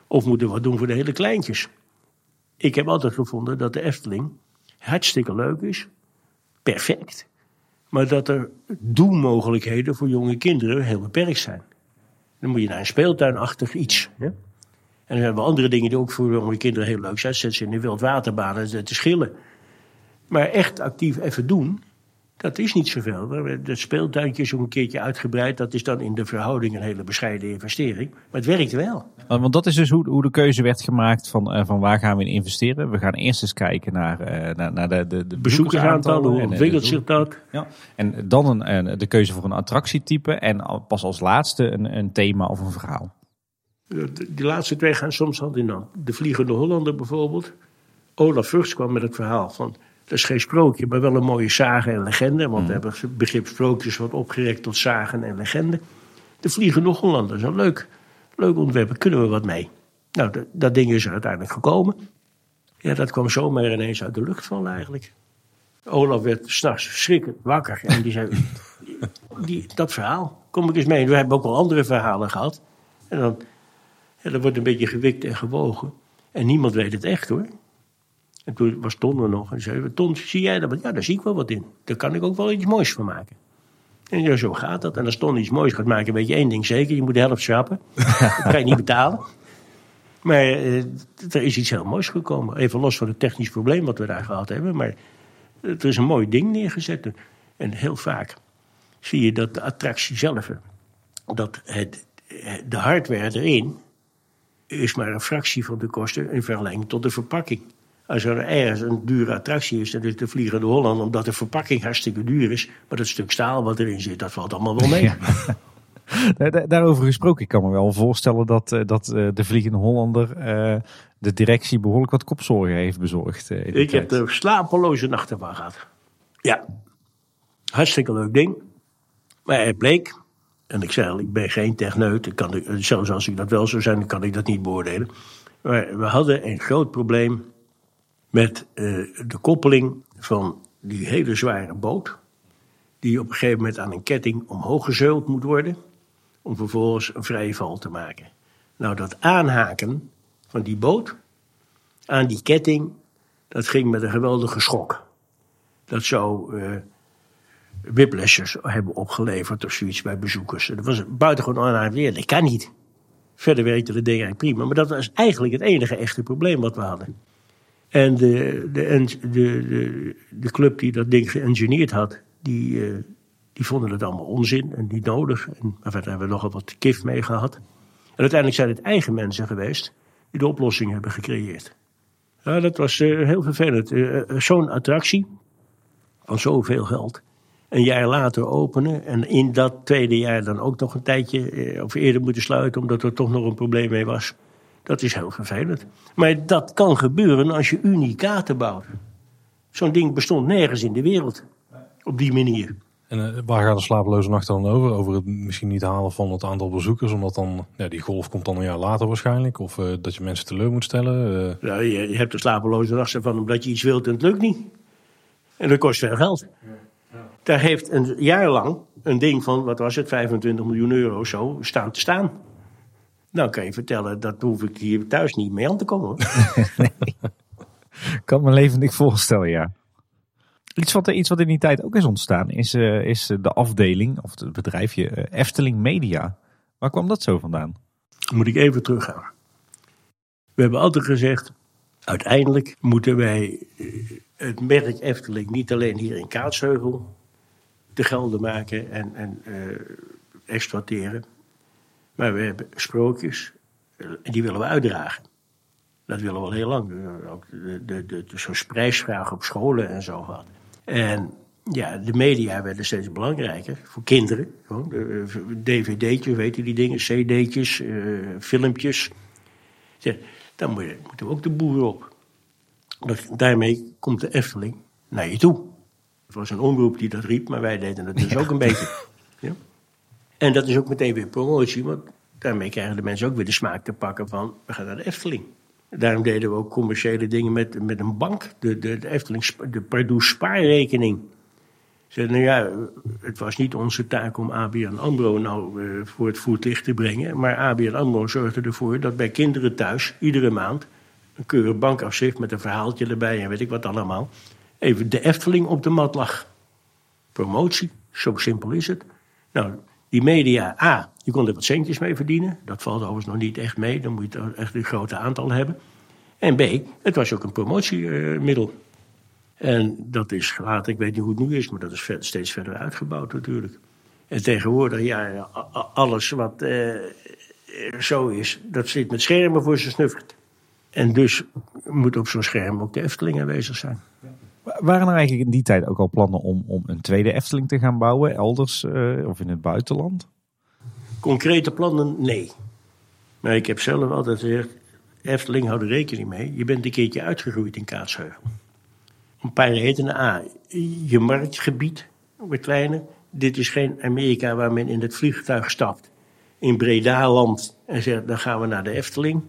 Of moeten we wat doen voor de hele kleintjes. Ik heb altijd gevonden dat de Efteling hartstikke leuk is. Perfect. Maar dat er doelmogelijkheden voor jonge kinderen heel beperkt zijn. Dan moet je naar een speeltuinachtig iets. En dan hebben we andere dingen die ook voor jonge kinderen heel leuk zijn. Zet ze in de wildwaterbanen te schillen. Maar echt actief even doen, dat is niet zoveel. Het speeltuintje is ook een keertje uitgebreid. Dat is dan in de verhouding een hele bescheiden investering. Maar het werkt wel.
Want dat is dus hoe, hoe de keuze werd gemaakt van, eh, van waar gaan we in investeren. We gaan eerst eens kijken naar, eh, naar, naar de, de, de
Bezoekersaantallen, hoe ontwikkelt zich dat?
Ja. En dan een, de keuze voor een attractietype en pas als laatste een, een thema of een verhaal.
De- Die laatste twee gaan soms hand in hand. De Vliegende Hollander bijvoorbeeld. Olaf Vugts kwam met het verhaal van... dat is geen sprookje, maar wel een mooie zagen en legende. Want we hebben het begrip sprookjes wat opgerekt tot zagen en legende. De Vliegende Hollander is een leuk, leuk ontwerp. Kunnen we wat mee. Nou, dat, dat ding is er uiteindelijk gekomen. Ja, dat kwam zomaar ineens uit de lucht vallen eigenlijk. Olaf werd s'nachts schrikkend wakker. En die zei, die, dat verhaal, kom ik eens mee. We hebben ook al andere verhalen gehad. En dan, ja, dan wordt een beetje gewikt en gewogen. En niemand weet het echt hoor. En toen was Ton er nog. En zei, Ton, zie jij dat? Ja, daar zie ik wel wat in. Daar kan ik ook wel iets moois van maken. En ja, zo gaat dat. En als Ton iets moois gaat maken, weet je één ding zeker. Je moet de helft schrappen. dat kan je niet betalen. Maar eh, er is iets heel moois gekomen. Even los van het technisch probleem wat we daar gehad hebben. Maar er is een mooi ding neergezet. En heel vaak zie je dat de attractie zelf, dat het, de hardware erin, is maar een fractie van de kosten in vergelijking tot de verpakking. Als er ergens een dure attractie is, dan is de Vliegende Holland, omdat de verpakking hartstikke duur is. Maar dat stuk staal wat erin zit, dat valt allemaal wel mee.
Da- da- Daarover gesproken, ik kan me wel voorstellen dat, eh, dat eh, de Vliegende Hollander eh, de directie behoorlijk wat kopzorgen heeft bezorgd.
Ik heb er slapeloze nachten van gehad. Ja, hartstikke leuk ding. Maar het bleek, en ik zei al, ik ben geen techneut. Ik kan, zelfs als ik dat wel zou zijn, kan ik dat niet beoordelen. Maar we hadden een groot probleem met eh, de koppeling van die hele zware boot. Die op een gegeven moment aan een ketting omhoog gezeuld moet worden. Om vervolgens een vrije val te maken. Nou, dat aanhaken van die boot aan die ketting, dat ging met een geweldige schok. Dat zou eh whiplashes hebben opgeleverd of zoiets bij bezoekers. Dat was buitengewoon onaardig weer. Dat kan niet. Verder werkte de ding eigenlijk prima. Maar dat was eigenlijk het enige echte probleem wat we hadden. En de, de, de, de, club die dat ding geëngineerd had, die, eh, die vonden het allemaal onzin en niet nodig. En maar verder hebben we nogal wat kif mee gehad. En uiteindelijk zijn het eigen mensen geweest die de oplossing hebben gecreëerd. Ja, dat was uh, heel vervelend. Uh, Zo'n attractie van zoveel geld. Een jaar later openen en in dat tweede jaar dan ook nog een tijdje of eerder moeten sluiten omdat er toch nog een probleem mee was. Dat is heel vervelend. Maar dat kan gebeuren als je unicaten bouwt. Zo'n ding bestond nergens in de wereld op die manier.
En uh, waar gaat de slapeloze nacht dan over? Over het misschien niet halen van het aantal bezoekers, omdat dan ja, die golf komt dan een jaar later waarschijnlijk, of uh, dat je mensen teleur moet stellen.
Uh... Ja, je, je, hebt de slapeloze nacht van omdat je iets wilt en het lukt niet. En dat kost veel geld. Daar heeft een jaar lang een ding van, wat was het, 25 miljoen euro zo, staan te staan. Nou kan je vertellen, dat hoef ik hier thuis niet mee aan te komen.
Nee. Kan me levendig voorstellen, ja. Iets wat, iets wat in die tijd ook is ontstaan is, uh, is de afdeling, of het bedrijfje uh, Efteling Media. Waar kwam dat zo vandaan?
Moet ik even teruggaan. We hebben altijd gezegd, uiteindelijk moeten wij het merk Efteling niet alleen hier in Kaatsheuvel te gelden maken en, en exploiteren. Maar we hebben sprookjes, en die willen we uitdragen. Dat willen we al heel lang. Ook de, de, zo'n prijsvraag op scholen en zo gehad. En ja, de media werden steeds belangrijker voor kinderen. Dvd'tjes, weet je die dingen, cd'tjes, uh, filmpjes. Dan moeten we ook de boer op. Daarmee komt de Efteling naar je toe. Het was een omroep die dat riep, maar wij deden het dus ook een beetje. Ja? En dat is ook meteen weer promotie, want daarmee krijgen de mensen ook weer de smaak te pakken van we gaan naar de Efteling. Daarom deden we ook commerciële dingen met, met een bank, de, de, de Efteling, de Pardoes spaarrekening. Zeiden, nou ja, het was niet onze taak om ABN AMRO nou uh, voor het voetlicht te brengen. Maar ABN AMRO zorgde ervoor dat bij kinderen thuis iedere maand een keurig bankafschrift met een verhaaltje erbij en weet ik wat allemaal. Even de Efteling op de mat lag. Promotie, zo simpel is het. Nou, die media, A, je kon er wat centjes mee verdienen. Dat valt overigens nog niet echt mee. Dan moet je echt een groot aantal hebben. En B, het was ook een promotiemiddel. En dat is later, ik weet niet hoe het nu is, maar dat is steeds verder uitgebouwd natuurlijk. En tegenwoordig, ja, alles wat eh, zo is, dat zit met schermen voor zijn snuffert. En dus moet op zo'n scherm ook de Efteling aanwezig zijn.
Waren er eigenlijk in die tijd ook al plannen om, om een tweede Efteling te gaan bouwen, elders uh, of in het buitenland?
Concrete plannen, nee. Maar ik heb zelf altijd gezegd, Efteling, hou er rekening mee. Je bent een keertje uitgegroeid in Kaatsheuvel. Een paar redenen. A, je marktgebied wordt kleiner. Dit is geen Amerika waar men in het vliegtuig stapt. In Breda-land en zegt, dan gaan we naar de Efteling.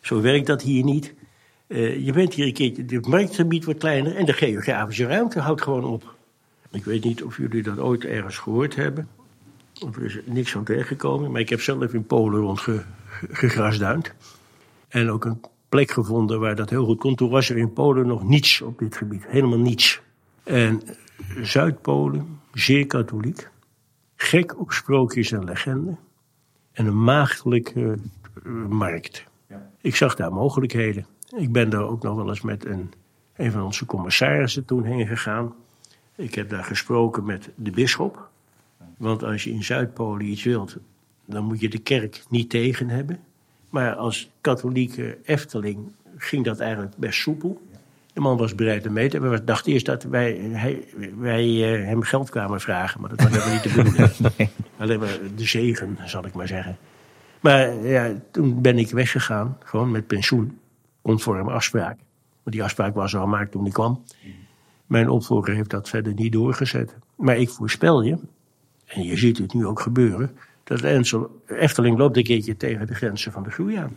Zo werkt dat hier niet. Uh, je bent hier een keertje, het marktgebied wordt kleiner en de geografische ruimte houdt gewoon op. Ik weet niet of jullie dat ooit ergens gehoord hebben. Of er is niks van tegengekomen. Maar ik heb zelf in Polen rondgegrasduind. En ook een plek gevonden waar dat heel goed kon. Toen was er in Polen nog niets op dit gebied. Helemaal niets. En Zuid-Polen, zeer katholiek. Gek op sprookjes en legenden. En een maagdelijke uh, markt. Ja. Ik zag daar mogelijkheden. Ik ben daar ook nog wel eens met een, een van onze commissarissen toen heen gegaan. Ik heb daar gesproken met de bisschop. Want als je in Zuid-Polen iets wilt, dan moet je de kerk niet tegen hebben. Maar als katholieke Efteling ging dat eigenlijk best soepel. De man was bereid om mee te We dachten eerst dat wij, hij, wij uh, hem geld kwamen vragen, maar dat was helemaal niet te bedoelen. nee. Alleen maar de zegen, zal ik maar zeggen. Maar ja, toen ben ik weggegaan, gewoon met pensioen, conform afspraak. Want die afspraak was al gemaakt toen ik kwam. Mijn opvolger heeft dat verder niet doorgezet. Maar ik voorspel je, en je ziet het nu ook gebeuren, dat Ensel, Efteling loopt een keertje tegen de grenzen van de groei aan.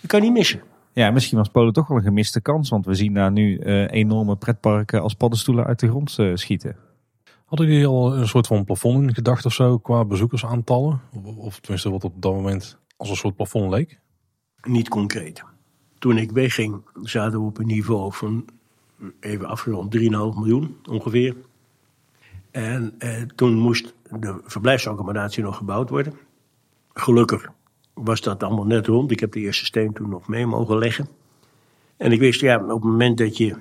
Je kan niet missen.
Ja, misschien was Polen toch wel een gemiste kans, want we zien daar nu uh, enorme pretparken als paddenstoelen uit de grond uh, schieten.
Hadden jullie al een soort van plafond in gedacht of zo qua bezoekersaantallen? Of tenminste wat op dat moment als een soort plafond leek?
Niet concreet. Toen ik wegging zaten we op een niveau van even afgerond 3,5 miljoen ongeveer. En eh, toen moest de verblijfsaccommodatie nog gebouwd worden. Gelukkig was dat allemaal net rond. Ik heb de eerste steen toen nog mee mogen leggen. En ik wist, ja, op het moment dat je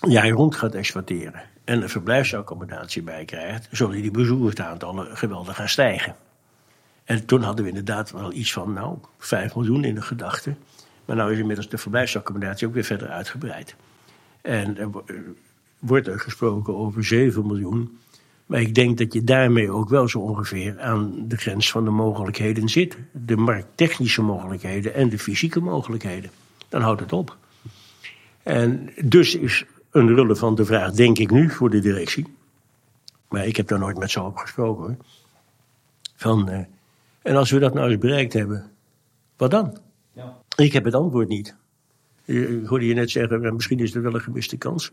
jij rond gaat exploiteren. en een verblijfsaccommodatie bij krijgt, zullen die bezoekersaantallen geweldig gaan stijgen. En toen hadden we inderdaad wel iets van, nou, 5 miljoen in de gedachten. Maar nu is inmiddels de verblijfsaccommodatie ook weer verder uitgebreid. En er wordt er gesproken over 7 miljoen. Maar ik denk dat je daarmee ook wel zo ongeveer aan de grens van de mogelijkheden zit. De markttechnische mogelijkheden en de fysieke mogelijkheden. Dan houdt het op. En dus is een relevante vraag, denk ik nu, voor de directie. Maar ik heb daar nooit met ze over gesproken hoor. Van, uh, en als we dat nou eens bereikt hebben, wat dan? Ja. Ik heb het antwoord niet. Ik hoorde je net zeggen, misschien is er wel een gemiste kans.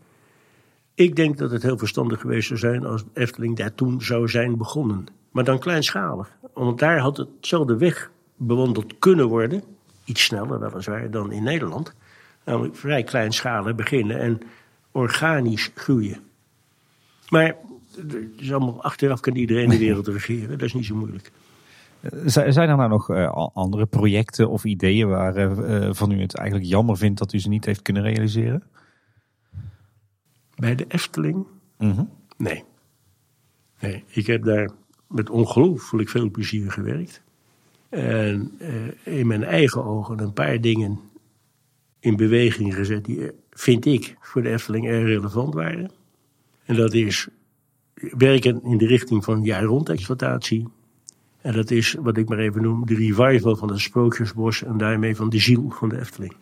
Ik denk dat het heel verstandig geweest zou zijn als Efteling daar toen zou zijn begonnen. Maar dan kleinschalig. Want daar had hetzelfde weg bewandeld kunnen worden. Iets sneller weliswaar dan in Nederland. Namelijk vrij kleinschalig beginnen en organisch groeien. Maar is allemaal, achteraf kan iedereen de wereld regeren. Dat is niet zo moeilijk.
Zijn er nou nog uh, andere projecten of ideeën waarvan uh, u het eigenlijk jammer vindt dat u ze niet heeft kunnen realiseren?
Bij de Efteling? Mm nee. nee. Ik heb daar met ongelooflijk veel plezier gewerkt. En uh, in mijn eigen ogen een paar dingen in beweging gezet die, vind ik, voor de Efteling erg relevant waren. En dat is werken in de richting van jaar-rond exploitatie. En dat is wat ik maar even noem de revival van het Sprookjesbos en daarmee van de ziel van de Efteling.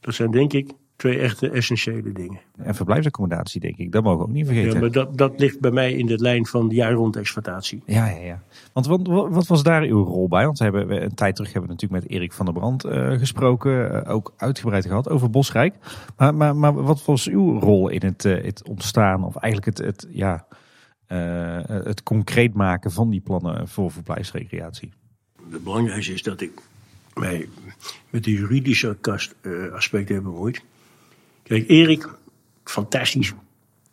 Dat zijn denk ik twee echte essentiële dingen.
En verblijfsaccommodatie, denk ik, dat mogen we ook niet vergeten.
Ja, maar dat, dat ligt bij mij in de lijn van de jaar-rond exploitatie.
Ja, ja, ja. Want wat, wat, was daar uw rol bij? Want we hebben, een tijd terug hebben we natuurlijk met Erik van der Brand uh, gesproken, uh, ook uitgebreid gehad over Bosrijk. Maar, maar, maar wat was uw rol in het, uh, het ontstaan, of eigenlijk het, het, ja, het concreet maken van die plannen voor verblijfsrecreatie?
Het belangrijkste is dat ik mij met de juridische aspecten heb bemoeid. Kijk, Erik, fantastisch,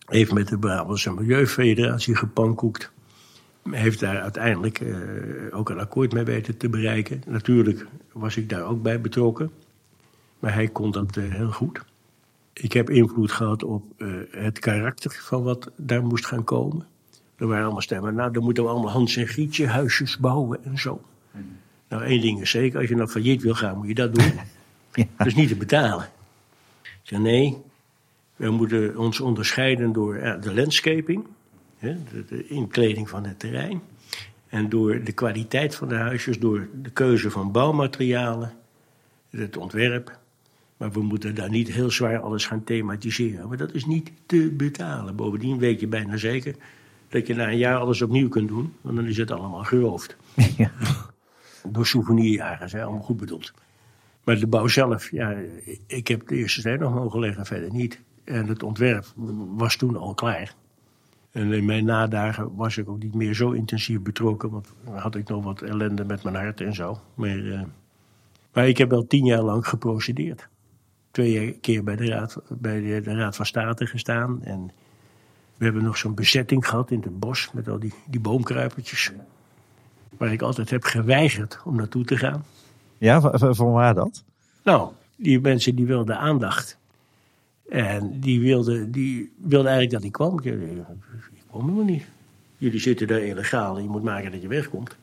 heeft met de Brabantse Milieufederatie gepankoekt. Heeft daar uiteindelijk uh, ook een akkoord mee weten te bereiken. Natuurlijk was ik daar ook bij betrokken. Maar hij kon dat uh, heel goed. Ik heb invloed gehad op uh, het karakter van wat daar moest gaan komen. Er waren allemaal stemmen. Nou, dan moeten we allemaal Hans en Grietje huisjes bouwen en zo. Nou, één ding is zeker. Als je nou failliet wil gaan, moet je dat doen. ja. Dat is niet te betalen. Zei nee, we moeten ons onderscheiden door ja, de landscaping, de, de, inkleding van het terrein. En door de kwaliteit van de huisjes, door de keuze van bouwmaterialen, het ontwerp. Maar we moeten daar niet heel zwaar alles gaan thematiseren. Maar dat is niet te betalen. Bovendien weet je bijna zeker dat je na een jaar alles opnieuw kunt doen. Want dan is het allemaal geroofd. Ja. Door souvenirjagers, hè, allemaal goed bedoeld. Maar de bouw zelf, ja, ik heb de eerste steen nog mogen leggen, verder niet. En het ontwerp was toen al klaar. En in mijn nadagen was ik ook niet meer zo intensief betrokken, want had ik nog wat ellende met mijn hart en zo. Maar, maar ik heb wel tien jaar lang geprocedeerd. Twee keer bij de Raad, bij de Raad van State gestaan. En we hebben nog zo'n bezetting gehad in het bos met al die, die boomkruipertjes. Waar ik altijd heb geweigerd om naartoe te gaan.
Ja, van waar dat?
Nou, die mensen die wilden aandacht. En die wilden, die wilden eigenlijk dat ik kwam. Ik, ik kwam helemaal niet. Jullie zitten daar illegaal en je moet maken dat je wegkomt.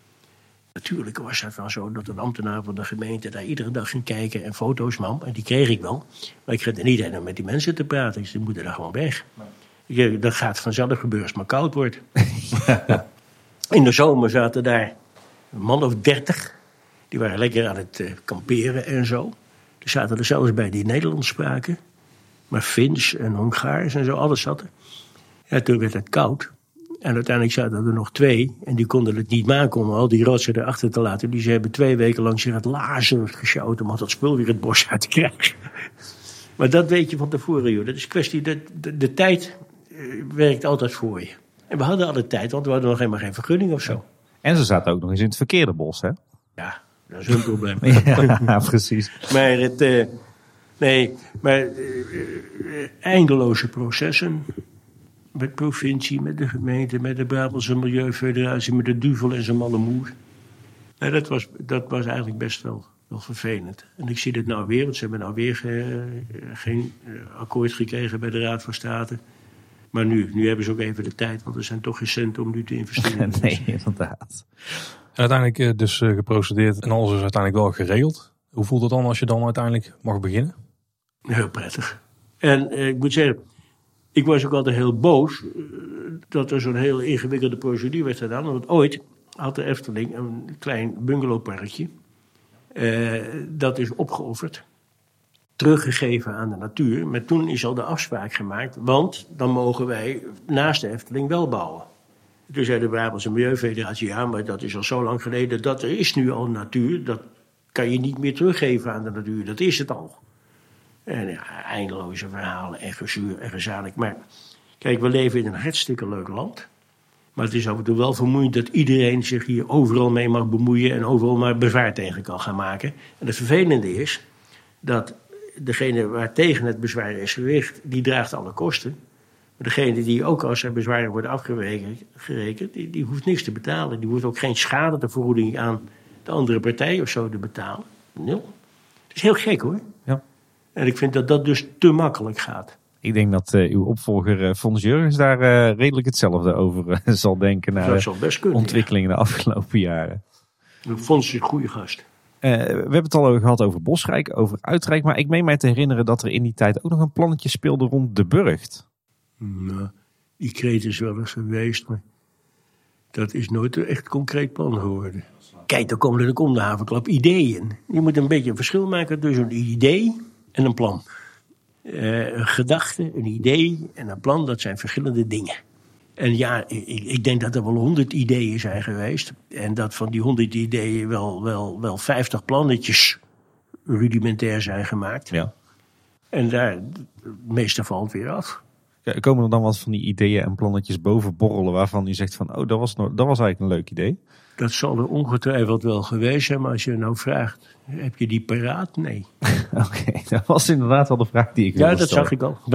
Natuurlijk was het wel zo dat een ambtenaar van de gemeente daar iedere dag ging kijken en foto's nam. En die kreeg ik wel. Maar ik ging er niet om met die mensen te praten. Ze moeten daar gewoon weg. Ik, dat gaat vanzelf gebeuren als het maar koud wordt. In de zomer zaten daar een man of dertig die waren lekker aan het uh, kamperen en zo. Er zaten er zelfs bij die Nederlands spraken. Maar Fins en Hongaars en zo, alles zat er. Ja, toen werd het koud. En uiteindelijk zaten er nog twee. En die konden het niet maken om al die rotsen erachter te laten. Die ze hebben twee weken lang zich het lazen gesjouwd om al dat spul weer het bos uit te krijgen. Maar dat weet je van tevoren, joh. Dat is kwestie, de, de, de tijd uh, werkt altijd voor je. En we hadden alle tijd, want we hadden nog helemaal geen vergunning of zo.
En ze zaten ook nog eens in het verkeerde bos, hè?
Ja, dat is hun probleem.
ja, precies.
Maar het, uh, nee, maar uh, eindeloze processen. Met provincie, met de gemeente, met de Brabantse Milieufederatie, met de Duvel en zijn malle moer. Nou, dat, was, dat was eigenlijk best wel, wel vervelend. En ik zie dit nou weer, want ze hebben nou weer ge, geen akkoord gekregen bij de Raad van State. Maar nu, nu hebben ze ook even de tijd, want er zijn toch geen centen om nu te investeren.
nee, inderdaad.
Uiteindelijk eh, dus eh, geprocedeerd en alles is uiteindelijk wel geregeld. Hoe voelt het dan als je dan uiteindelijk mag beginnen?
Heel prettig. En eh, ik moet zeggen, ik was ook altijd heel boos eh, dat er zo'n heel ingewikkelde procedure werd gedaan. Want ooit had de Efteling een klein bungalowparkje. Eh, dat is opgeofferd. Teruggegeven aan de natuur. Maar toen is al de afspraak gemaakt. Want dan mogen wij naast de Efteling wel bouwen. Toen zei de Brabantse Milieufederatie, ja, maar dat is al zo lang geleden. Dat er is nu al natuur. Dat kan je niet meer teruggeven aan de natuur. Dat is het al. En ja, eindeloze verhalen en gezuur en gezalig. Maar kijk, we leven in een hartstikke leuk land. Maar het is af en toe wel vermoeiend dat iedereen zich hier overal mee mag bemoeien en overal maar bezwaar tegen kan gaan maken. En het vervelende is dat degene waar tegen het bezwaar is gericht, die draagt alle kosten. Degene die ook als er bezwaren worden afgerekend, die, die hoeft niks te betalen. Die hoeft ook geen schadevergoeding aan de andere partij of zo te betalen. Nul. Het is heel gek hoor.
Ja.
En ik vind dat dat dus te makkelijk gaat.
Ik denk dat eh, uw opvolger uh, Fons Jurgens daar eh, redelijk hetzelfde over zal denken naar
dat zou best kunnen.
ontwikkelingen de afgelopen jaren.
Ja. Fons is een goede gast.
We hebben het al over gehad over Bosrijk, over Uitrijk. Maar ik meen mij te herinneren dat er in die tijd ook nog een plannetje speelde rond de Burgt.
Nou, die kreet is wel eens geweest, maar dat is nooit een echt concreet plan geworden. Kijk, dan komen er om de havenklap ideeën. Je moet een beetje een verschil maken tussen een idee en een plan. Eh, een gedachte, een idee en een plan, dat zijn verschillende dingen. En ja, ik, ik denk dat er wel honderd ideeën zijn geweest. En dat van die honderd ideeën wel, wel, wel vijftig plannetjes rudimentair zijn gemaakt.
Ja.
En daar, het meeste valt weer af.
Komen er dan wat van die ideeën en plannetjes boven borrelen waarvan u zegt van, oh, dat was, dat was eigenlijk een leuk idee?
Dat zal er ongetwijfeld wel geweest zijn, maar als je nou vraagt, heb je die paraat? Nee.
Oké, dat was inderdaad wel de vraag die ik
Ja,
wilde
dat
stellen.
zag ik al.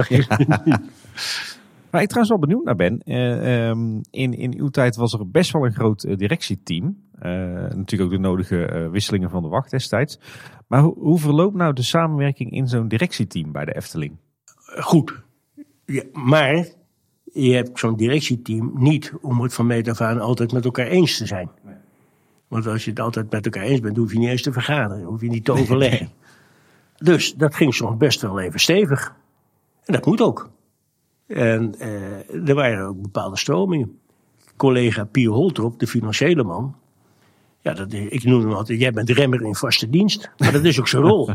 Waar ik trouwens wel benieuwd naar ben. eh, ehm, in, in uw tijd was er best wel een groot eh, directieteam. Eh, natuurlijk ook de nodige wisselingen van de wacht destijds. Maar hoe, hoe verloopt nou de samenwerking in zo'n directieteam bij de Efteling?
Goed. Ja, maar je hebt zo'n directieteam niet om het van meet af aan altijd met elkaar eens te zijn. Want als je het altijd met elkaar eens bent, hoef je niet eens te vergaderen. Hoef je niet te overleggen. Dus dat ging soms best wel even stevig. En dat moet ook. En eh, er waren ook bepaalde stromingen. Collega Pier Holtrop, de financiële man. Ja, dat, ik noem hem altijd, jij bent remmer in vaste dienst. Maar dat is ook zijn rol.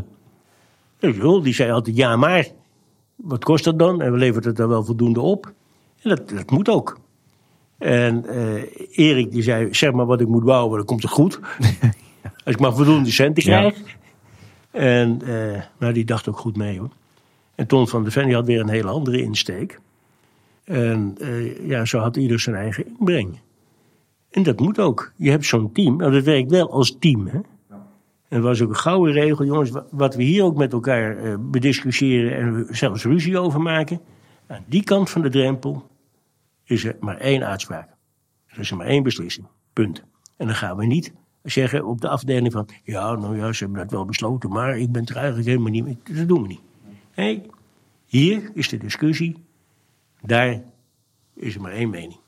Rol. Die zei altijd, ja maar, wat kost dat dan? En we leveren het dan wel voldoende op. En dat, dat moet ook. En eh, Erik die zei, zeg maar wat ik moet bouwen, dan komt het goed. Als ik maar voldoende centen
Ja.
krijg. En eh, nou, die dacht ook goed mee hoor. En Ton van der Ven die had weer een hele andere insteek. En eh, ja, zo had ieder zijn eigen inbreng. En dat moet ook. Je hebt zo'n team. Nou, dat werkt wel als team. Hè? En er was ook een gouden regel, jongens, wa- wat we hier ook met elkaar eh, bediscussiëren en zelfs ruzie over maken. Aan die kant van de drempel is er maar één uitspraak. Er is er maar één beslissing. Punt. En dan gaan we niet zeggen op de afdeling van, ja, nou ja, ze hebben dat wel besloten, maar ik ben er eigenlijk helemaal niet mee. Dat doen we niet. Nee, hier is de discussie. Daar is er maar één mening.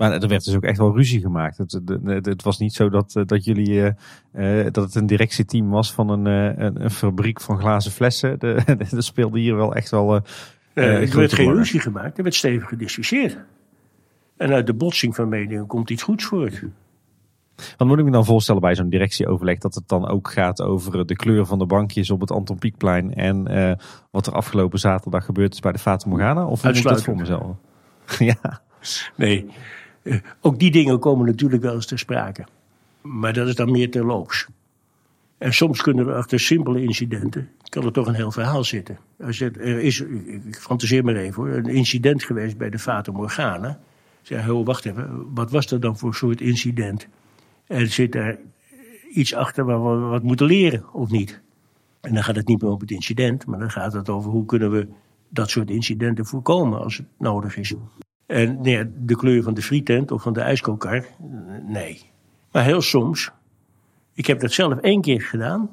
Maar er werd dus ook echt wel ruzie gemaakt. Het, het, het- was niet zo dat, eh, dat jullie eh, eh, dat het een directieteam was van een, een, een fabriek van glazen flessen. Er speelde hier wel echt wel.
er werd geen ruzie gemaakt, er werd stevig gediscussieerd. En uit de botsing van meningen komt iets goeds voort.
Wat moet ik me dan voorstellen bij zo'n directieoverleg? Dat het dan ook gaat over de kleur van de bankjes op het Anton Pieckplein. En wat er afgelopen zaterdag gebeurd is bij de Fata Morgana? Of moet ik dat voor mezelf? ja,
Nee, ook die dingen komen natuurlijk wel eens ter sprake. Maar dat is dan meer terloops. En soms kunnen er achter simpele incidenten, kan er toch een heel verhaal zitten. Als er is, ik fantaseer maar even een incident geweest bij de Fata Morgana. Zeg, oh, wacht even, wat was dat dan voor soort incident? En zit daar iets achter waar we wat moeten leren of niet? En dan gaat het niet meer om het incident, maar dan gaat het over hoe kunnen we dat soort incidenten voorkomen als het nodig is. En nee, de kleur van de frietent of van de ijskookkar, eh, nee. Maar heel soms, ik heb dat zelf één keer gedaan.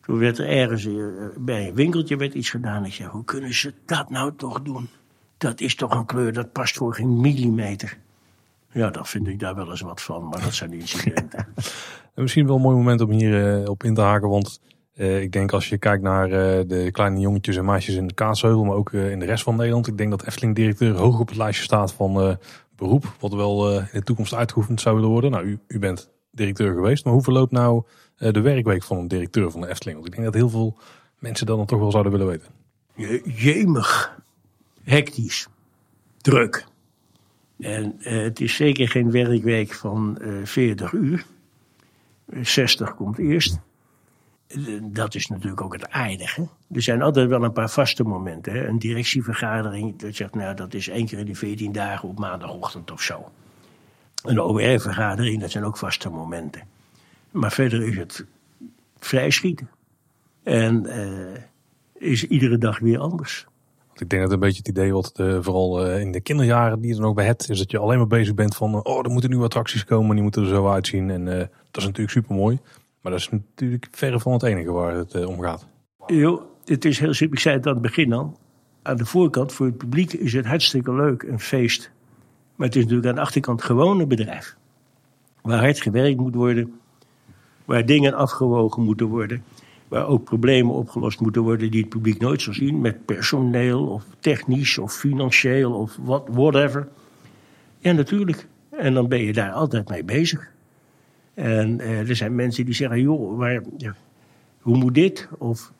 Toen werd er ergens eh, bij een winkeltje werd iets gedaan. Ik zei, hoe kunnen ze dat nou toch doen? dat is toch een kleur, dat past voor geen millimeter. Ja, dat vind ik daar wel eens wat van, maar dat zijn incidenten.
Misschien wel een mooi moment om hier uh, op in te haken, want uh, ik denk als je kijkt naar uh, de kleine jongetjes en meisjes in de Kaatsheuvel, maar ook in de rest van Nederland. Ik denk dat Efteling-directeur hoog op het lijstje staat van beroep, wat wel in de toekomst uitgeoefend zou willen worden. Nou, u, u bent directeur geweest, maar hoe verloopt nou de werkweek van een directeur van de Efteling? Want ik denk dat heel veel mensen dan toch wel zouden willen weten.
Je, jemig, hectisch, druk. En het is zeker geen werkweek van uh, eh, 40 uur. 60 komt eerst. Dat is natuurlijk ook het aardige. Er zijn altijd wel een paar vaste momenten. Hè? Een directievergadering, dat zegt, nou, dat is één keer in de 14 dagen op maandagochtend of zo. Een OR-vergadering, dat zijn ook vaste momenten. Maar verder is het vrij schieten. En uh, is iedere dag weer anders.
Ik denk dat een beetje het idee wat uh, vooral uh, in de kinderjaren die je dan ook bij hebt, is dat je alleen maar bezig bent van, oh, er moeten nieuwe attracties komen, die moeten er zo uitzien. En dat is natuurlijk super mooi. Maar dat is natuurlijk verre van het enige waar het om gaat.
Jo, het is heel simpel. Ik zei het aan het begin al. Aan de voorkant, voor het publiek, is het hartstikke leuk, een feest. Maar het is natuurlijk aan de achterkant gewoon een bedrijf. Waar hard gewerkt moet worden, waar dingen afgewogen moeten worden waar ook problemen opgelost moeten worden die het publiek nooit zal zien, met personeel of technisch of financieel of wat, whatever. Ja, natuurlijk. En dan ben je daar altijd mee bezig. En eh, er zijn mensen die zeggen, joh, maar, ja, hoe moet dit? Of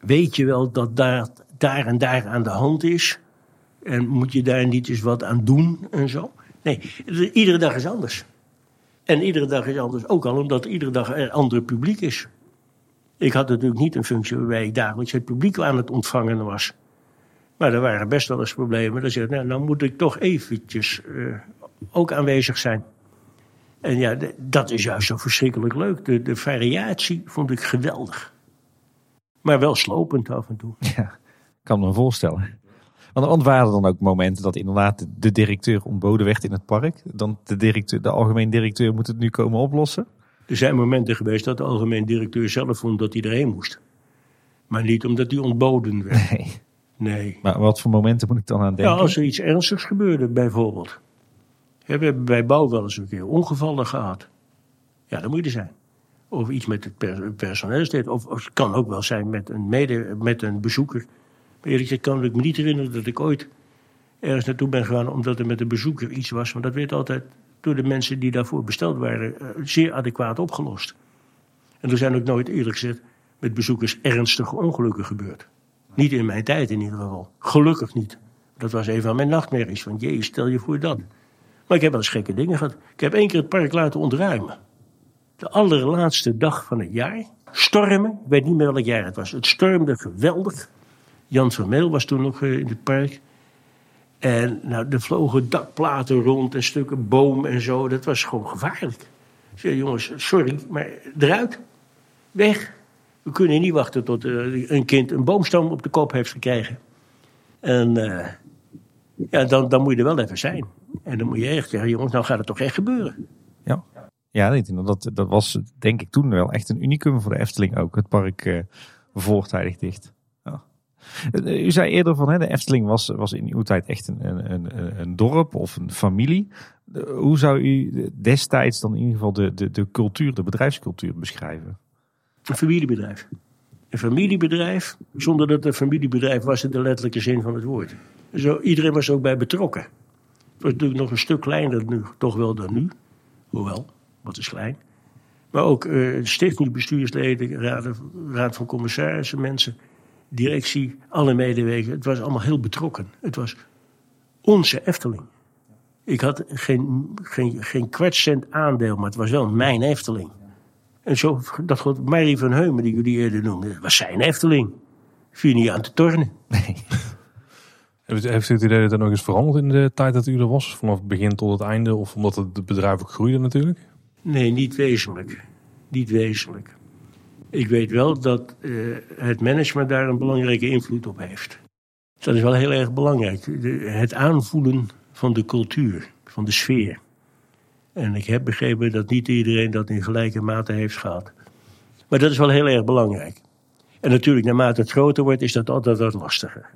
weet je wel dat daar, daar en daar aan de hand is? En moet je daar niet eens wat aan doen en zo? Nee, iedere dag is anders. En iedere dag is anders, ook al omdat iedere dag er ander publiek is. Ik had natuurlijk niet een functie waarbij ik dagelijks het publiek aan het ontvangen was. Maar er waren best wel eens problemen. Dan zeg nou, dan moet ik toch eventjes uh, ook aanwezig zijn. En ja, dat is juist zo verschrikkelijk leuk. De, de variatie vond ik geweldig. Maar wel slopend af en toe.
Ja, kan me voorstellen. Want, waren er dan ook momenten dat inderdaad de directeur ontboden werd in het park? Dan de, directeur, de algemeen directeur moet het nu komen oplossen?
Er zijn momenten geweest dat de algemeen directeur zelf vond dat hij erheen moest. Maar niet omdat hij ontboden werd.
Nee.
Nee.
Maar wat voor momenten moet ik dan aan denken?
Ja, als er iets ernstigs gebeurde, bijvoorbeeld. We hebben bij bouw wel eens een keer ongevallen gehad. Ja, dan moet er zijn. Of iets met het personeel Of, of, het kan ook wel zijn met een, mede, met een bezoeker. Maar eerlijk gezegd kan ik me niet herinneren dat ik ooit ergens naartoe ben gegaan omdat er met een bezoeker iets was. Want dat werd altijd door de mensen die daarvoor besteld waren, eh, zeer adequaat opgelost. En er zijn ook nooit eerlijk gezegd met bezoekers ernstige ongelukken gebeurd. Niet in mijn tijd in ieder geval. Gelukkig niet. Dat was een van mijn nachtmerries. Van jee, stel je voor dat. Maar ik heb wel eens gekke dingen gehad. Ik heb één keer het park laten ontruimen. De allerlaatste dag van het jaar. Stormen. Ik weet niet meer welk jaar het was. Het stormde geweldig. Jan van Meel was toen nog eh, in het park. En nou, er vlogen dakplaten rond en stukken boom en zo. Dat was gewoon gevaarlijk. Ik zei, jongens, sorry, maar eruit. Weg. We kunnen niet wachten tot uh, een kind een boomstam op de kop heeft gekregen. En uh, ja, dan, dan moet je er wel even zijn. En dan moet je echt zeggen, jongens, nou gaat het toch echt gebeuren.
Ja, ja dat, dat was denk ik toen wel echt een unicum voor de Efteling ook. Het park uh, voortijdig dicht. Eh, u zei eerder van hè, de Efteling was, was in uw tijd echt een, een, een dorp of een familie. Hoe zou u destijds dan in ieder geval de, de, de cultuur, de bedrijfscultuur beschrijven?
Een familiebedrijf. Een familiebedrijf, zonder dat het een familiebedrijf was in de letterlijke zin van het woord. Zo, iedereen was ook bij betrokken. Was natuurlijk nog een stuk kleiner nu, toch wel dan nu. Hoewel, wat is klein. Maar ook uh, stichting, bestuursleden, raad, raad van commissarissen, mensen directie, alle medewerkers. Het was allemaal heel betrokken. Het was onze Efteling. Ik had geen, geen, geen kwartcent aandeel, maar het was wel mijn Efteling. En zo, dat God, Marie van Heumen, die jullie eerder noemden, was zijn Efteling. Viel niet aan te tornen. Nee.
Heeft u het idee dat er nog eens veranderd in de tijd dat u er was? Vanaf het begin tot het einde? Of omdat het bedrijf ook groeide natuurlijk?
Nee, niet wezenlijk. Niet wezenlijk. Ik weet wel dat uh, het management daar een belangrijke invloed op heeft. Dat is wel heel erg belangrijk. het aanvoelen van de cultuur, van de sfeer. En ik heb begrepen dat niet iedereen dat in gelijke mate heeft gehad. Maar dat is wel heel erg belangrijk. En natuurlijk, naarmate het groter wordt, is dat altijd wat lastiger.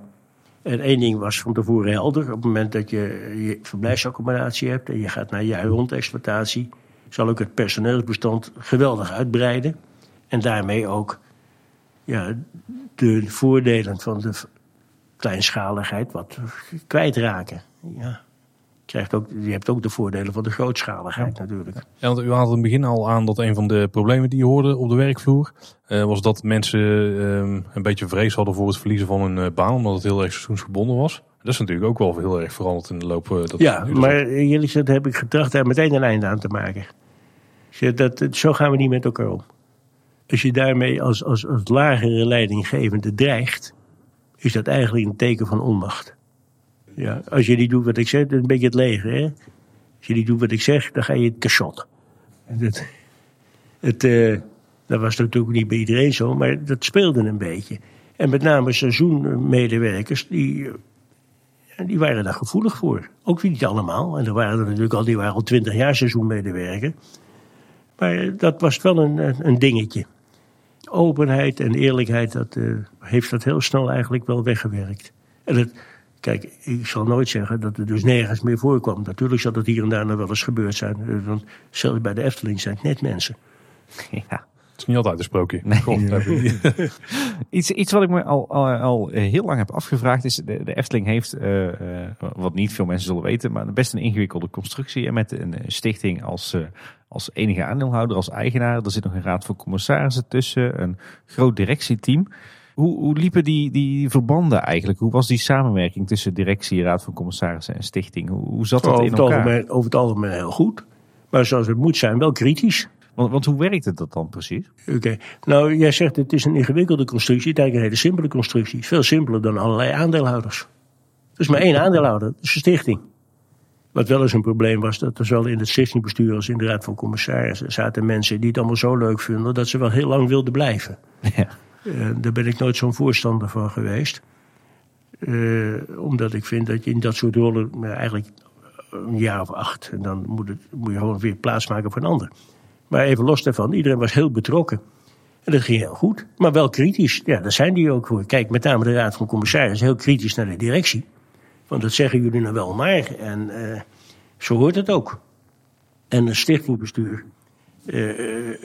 En één ding was van tevoren helder. Op het moment dat je je verblijfsaccommodatie hebt en je gaat naar jaar rond exploitatie, zal ook het personeelsbestand geweldig uitbreiden. En daarmee ook ja, de voordelen van de kleinschaligheid wat kwijtraken. Ja. Je, krijgt ook, je hebt ook de voordelen van de grootschaligheid natuurlijk.
Ja, want u haalde in het begin al aan dat een van de problemen die je hoorde op de werkvloer... eh, was dat mensen ehm, een beetje vrees hadden voor het verliezen van hun eh, baan... omdat het heel erg seizoensgebonden was. Dat is natuurlijk ook wel heel erg veranderd in de loop... eh, dat
Ja,
dus
maar eerlijk gezegd heb ik getracht daar meteen een einde aan te maken. Dat, zo gaan we niet met elkaar om. Als je daarmee als, als, als lagere leidinggevende dreigt, is dat eigenlijk een teken van onmacht. Ja, als je niet doet wat ik zeg, dat is een beetje het leger. Hè? Als je niet doet wat ik zeg, dan ga je het cachot. Dat, het, eh, dat was natuurlijk niet bij iedereen zo, maar dat speelde een beetje. En met name seizoenmedewerkers, die, eh, die waren daar gevoelig voor. Ook niet allemaal. En er waren er natuurlijk al, die waren al twintig jaar seizoenmedewerker. Maar dat was wel een, een- een dingetje. Openheid en eerlijkheid, dat eh, heeft dat heel snel eigenlijk wel weggewerkt. En het, kijk, ik zal nooit zeggen dat het dus nergens meer voorkwam. Natuurlijk zal dat hier en daar nog wel eens gebeurd zijn. Eh, Want zelfs bij de Efteling zijn het net mensen.
Ja.
Het is niet altijd een sprookje.
Nee. Iets, iets wat ik me al, al, al heel lang heb afgevraagd is, de, de Efteling heeft, eh, eh, wat niet veel mensen zullen weten, maar best een ingewikkelde constructie. En met een stichting als, eh, als enige aandeelhouder, als eigenaar. Er zit nog een raad van commissarissen tussen, een groot directieteam. Hoe, hoe liepen die, die verbanden eigenlijk? Hoe was die samenwerking tussen directie, raad van commissarissen en stichting? Hoe, hoe zat dat
Over
in
het,
elkaar?
algemeen, over het algemeen heel goed. Maar zoals het moet zijn, wel kritisch.
Want, want hoe werkte dat dan precies?
Oké, nou jij zegt het is een ingewikkelde constructie. Het is eigenlijk een hele simpele constructie. Veel simpeler dan allerlei aandeelhouders. Er is maar één aandeelhouder, dat is de stichting. Wat wel eens een probleem was, dat er zowel in het stichtingbestuur als in de raad van commissarissen zaten mensen die het allemaal zo leuk vonden dat ze wel heel lang wilden blijven.
Ja.
Eh, daar ben ik nooit zo'n voorstander van geweest. Eh, omdat ik vind dat je in dat soort rollen eh, eigenlijk een jaar of acht. En dan moet, het, moet je gewoon weer plaatsmaken voor een ander. Maar even los daarvan, iedereen was heel betrokken. En dat ging heel goed. Maar wel kritisch. Ja, daar zijn die ook voor. Kijk, met name de raad van commissarissen heel kritisch naar de directie. Want dat zeggen jullie nou wel maar. En zo hoort het ook. En het stichtingbestuur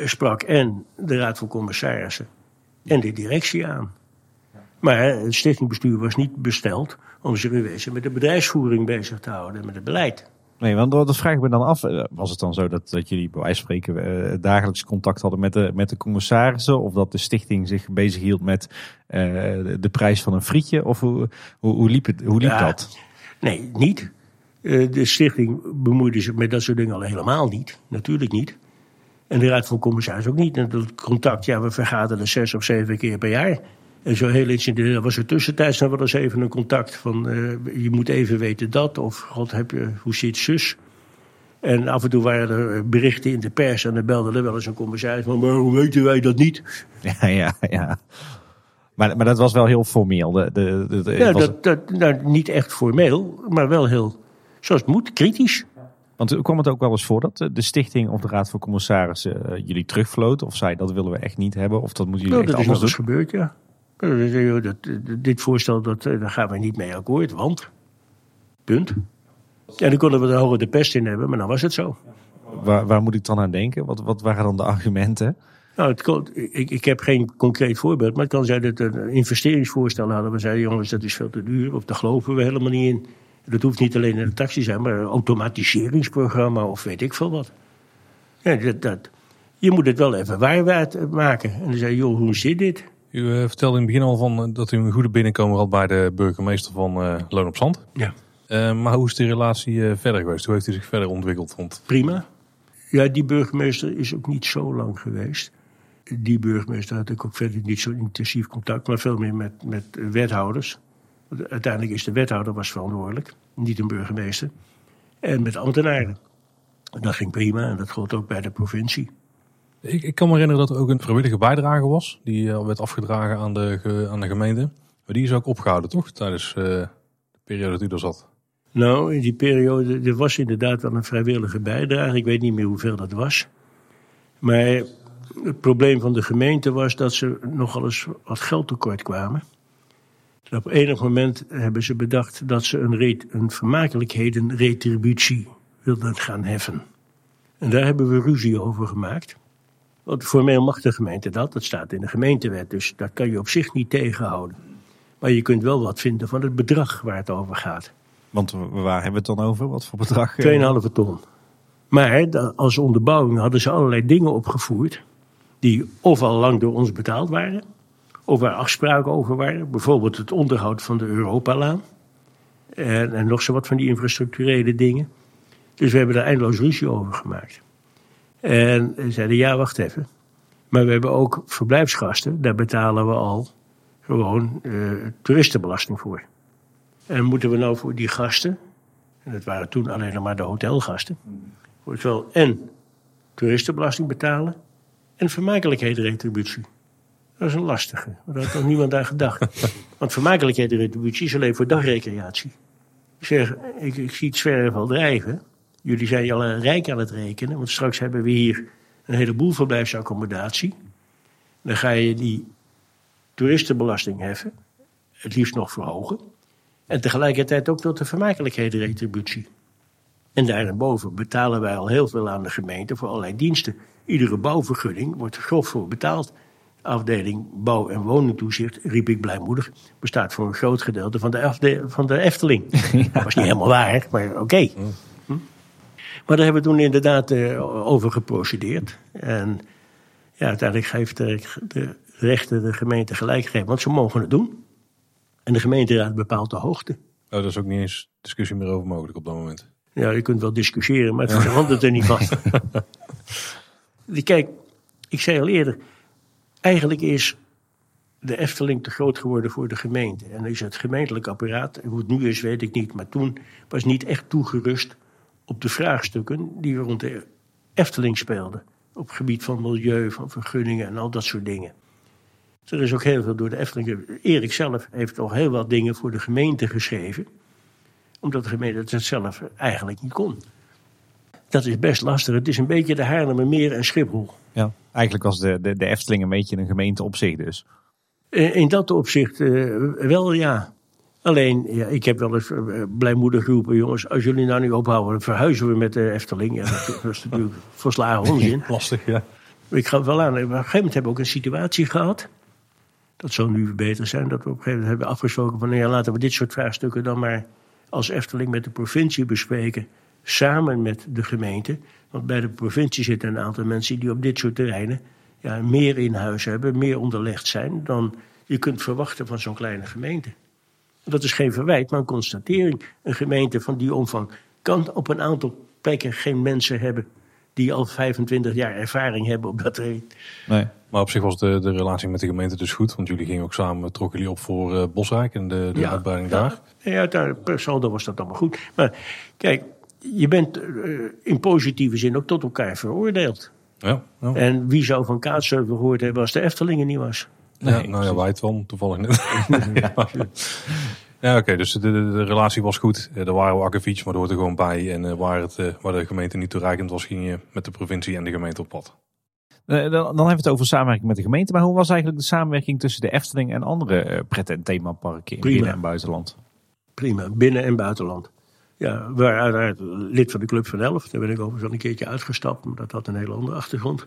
sprak en de raad van commissarissen en de directie aan. Maar het stichtingbestuur was niet besteld om zich in wezen met de bedrijfsvoering bezig te houden, met het beleid.
Nee, want dat vraag ik me dan af. Eh, Was het dan zo dat, dat jullie bij wijze van spreken eh, dagelijks contact hadden met de, met de commissarissen? Of dat de stichting zich bezig hield met eh, de, prijs van een frietje? Of hoe, hoe, hoe liep, het, hoe liep
Ja.
dat?
Nee, niet. De stichting bemoeide zich met dat soort dingen al helemaal niet. Natuurlijk niet. En de raad van commissarissen ook niet. En dat contact, ja, we vergaderen zes of zeven keer per jaar. En zo heel incidenteel was er tussentijds nog wel eens even een contact van... eh, je moet even weten dat, of god, heb je, hoe zit zus? En af en toe waren er berichten in de pers en dan belde er wel eens een commissaris van... maar hoe weten wij dat niet?
Ja, ja, ja. Maar, maar dat was wel heel formeel. De, de, de, de-
Ja,
was-
dat, dat, nou, niet echt formeel, maar wel heel, zoals het moet, kritisch.
Want kwam het ook wel eens voor dat de- de stichting of de raad van commissarissen eh, jullie terugvloot? Of zei dat willen we echt niet hebben? Of dat moeten jullie
Nou,
echt
dat is nog
anders
eens
doen?
gebeurd, ja. Eh, eh, Dat, eh, dit voorstel, dat, eh, daar gaan we niet mee akkoord, want... Punt. En dan konden we er hoger de pest in hebben, maar dan was het zo.
Waar, waar moet ik dan aan denken? Wat, wat waren dan de argumenten?
Nou, het kon, ik, ik heb geen concreet voorbeeld, maar het kan zijn dat we een investeringsvoorstel hadden. We zeiden, jongens, dat is veel te duur, of daar geloven we helemaal niet in. Dat hoeft niet alleen in de taxi te zijn, maar een automatiseringsprogramma of weet ik veel wat. Ja, dat, dat, je moet het wel even waarwaard maken. En dan zei je, joh, hoe zit dit?
U eh, vertelde in het begin al van, eh, dat u een goede binnenkomer had bij de burgemeester van eh, Loon op Zand.
Ja.
Maar hoe is de relatie verder geweest? Hoe heeft u zich verder ontwikkeld? Want
prima. Ja, die burgemeester is ook niet zo lang geweest. Die burgemeester had ik ook verder niet zo intensief contact, maar veel meer met, met wethouders. Uiteindelijk is de wethouder was verantwoordelijk, niet een burgemeester. En met ambtenaren. En dat ging prima en dat gold ook bij de provincie.
ik, ik kan me herinneren dat er ook een vrijwillige bijdrage was. Die eh, werd afgedragen aan de, aan de gemeente. Maar die is ook opgehouden, toch? Tijdens eh, de periode dat u er zat.
Nou, in die periode, er was inderdaad wel een vrijwillige bijdrage. Ik weet niet meer hoeveel dat was. Maar het probleem van de gemeente was dat ze nogal eens wat geld tekort kwamen. Op enig moment hebben ze bedacht dat ze een, re een vermakelijkheden retributie wilden gaan heffen. En daar hebben we ruzie over gemaakt. Want formeel mag de gemeente dat, dat staat in de gemeentewet, dus dat kan je op zich niet tegenhouden. Maar je kunt wel wat vinden van het bedrag waar het over gaat.
Want waar hebben we het dan over? Wat voor bedrag?
2,5 ton. Maar als onderbouwing hadden ze allerlei dingen opgevoerd. die of al lang door ons betaald waren. Of waar afspraken over waren. Bijvoorbeeld het onderhoud van de Europalaan. En, en nog zo wat van die infrastructurele dingen. Dus we hebben daar eindeloos ruzie over gemaakt. En zeiden: ja, wacht even. Maar we hebben ook verblijfsgasten. Daar betalen we al gewoon uh, toeristenbelasting voor. En moeten we nou voor die gasten, en dat waren toen alleen nog maar de hotelgasten, en toeristenbelasting betalen en vermakelijkheidsretributie. Dat is een lastige. Daar had nog niemand aan gedacht. Want vermakelijkheidsretributie is alleen voor dagrecreatie. Ik zeg, ik, ik zie het zwerven al drijven. Jullie zijn al rijk aan het rekenen, want straks hebben we hier een heleboel verblijfsaccommodatie. Dan ga je die toeristenbelasting heffen, het liefst nog verhogen. En tegelijkertijd ook tot de vermakelijkheidsretributie. En daarboven betalen wij al heel veel aan de gemeente voor allerlei diensten. Iedere bouwvergunning wordt er grof voor betaald. De afdeling bouw- en woningtoezicht, riep ik blijmoedig, bestaat voor een groot gedeelte van de, van de Efteling. Dat was niet helemaal waar, maar oké. Hm? Maar daar hebben we toen inderdaad uh, over geprocedeerd. En ja, uiteindelijk geeft de, de rechter de gemeente gelijk gegeven, want ze mogen het doen. En de gemeenteraad bepaalt de hoogte.
Oh, dat is ook niet eens discussie meer over mogelijk op dat moment.
Ja, je kunt wel discussiëren, maar het verandert er niet van. Kijk, ik zei al eerder, eigenlijk is de Efteling te groot geworden voor de gemeente. En is het gemeentelijk apparaat, hoe het nu is weet ik niet, maar toen was niet echt toegerust op de vraagstukken die rond de Efteling speelden. Op het gebied van milieu, van vergunningen en al dat soort dingen. Er is ook heel veel door de Efteling. Erik zelf heeft al heel wat dingen voor de gemeente geschreven. Omdat de gemeente het zelf eigenlijk niet kon. Dat is best lastig. Het is een beetje de Haarlemmermeer en Schiphol.
Ja, eigenlijk was de, de, de Efteling een beetje een gemeente op zich dus.
Eh, in dat opzicht uh, wel, ja. Alleen, ja, ik heb wel eens uh, blijmoedig geroepen, jongens, als jullie nou niet ophouden, dan verhuizen we met de Efteling. Ja, dat, is natuurlijk volslagen onzin.
Lastig, ja.
Ik ga wel aan. Op een gegeven moment hebben we ook een situatie gehad. Dat zou nu beter zijn dat we op een gegeven moment hebben afgesproken van nou ja, laten we dit soort vraagstukken dan maar als Efteling met de provincie bespreken. Samen met de gemeente. Want bij de provincie zitten een aantal mensen die op dit soort terreinen ja, meer in huis hebben, meer onderlegd zijn dan je kunt verwachten van zo'n kleine gemeente. Dat is geen verwijt, maar een constatering. Een gemeente van die omvang kan op een aantal plekken geen mensen hebben die al 25 jaar ervaring hebben op dat terrein.
Nee, maar op zich was de, de relatie met de gemeente dus goed. Want jullie gingen ook samen, trokken jullie op voor uh, Bosrijk en de, de ja, uitbreiding
ja,
daar.
Ja, per saldo was dat allemaal goed. Maar kijk, je bent uh, in positieve zin ook tot elkaar veroordeeld.
Ja, ja.
En wie zou van Kaatsheuvel gehoord hebben als de Eftelingen niet was?
Nee, ja, nou ja, wij het wel, toevallig net. ja, ja oké, dus de, de, de, relatie was goed. Er waren akkefiets, maar dat hoort er gewoon bij. En uh, waar, het, uh, waar de gemeente niet toereikend was, ging je met de provincie en de gemeente op pad.
Dan, dan hebben we het over samenwerking met de gemeente. Maar hoe was eigenlijk de samenwerking tussen de Efteling en andere pret- en themaparken in binnen- en buitenland?
Prima, binnen- en buitenland. Ja, we waren uiteraard lid van de Club van Elf. Daar ben ik overigens al een keertje uitgestapt, maar dat had een hele andere achtergrond.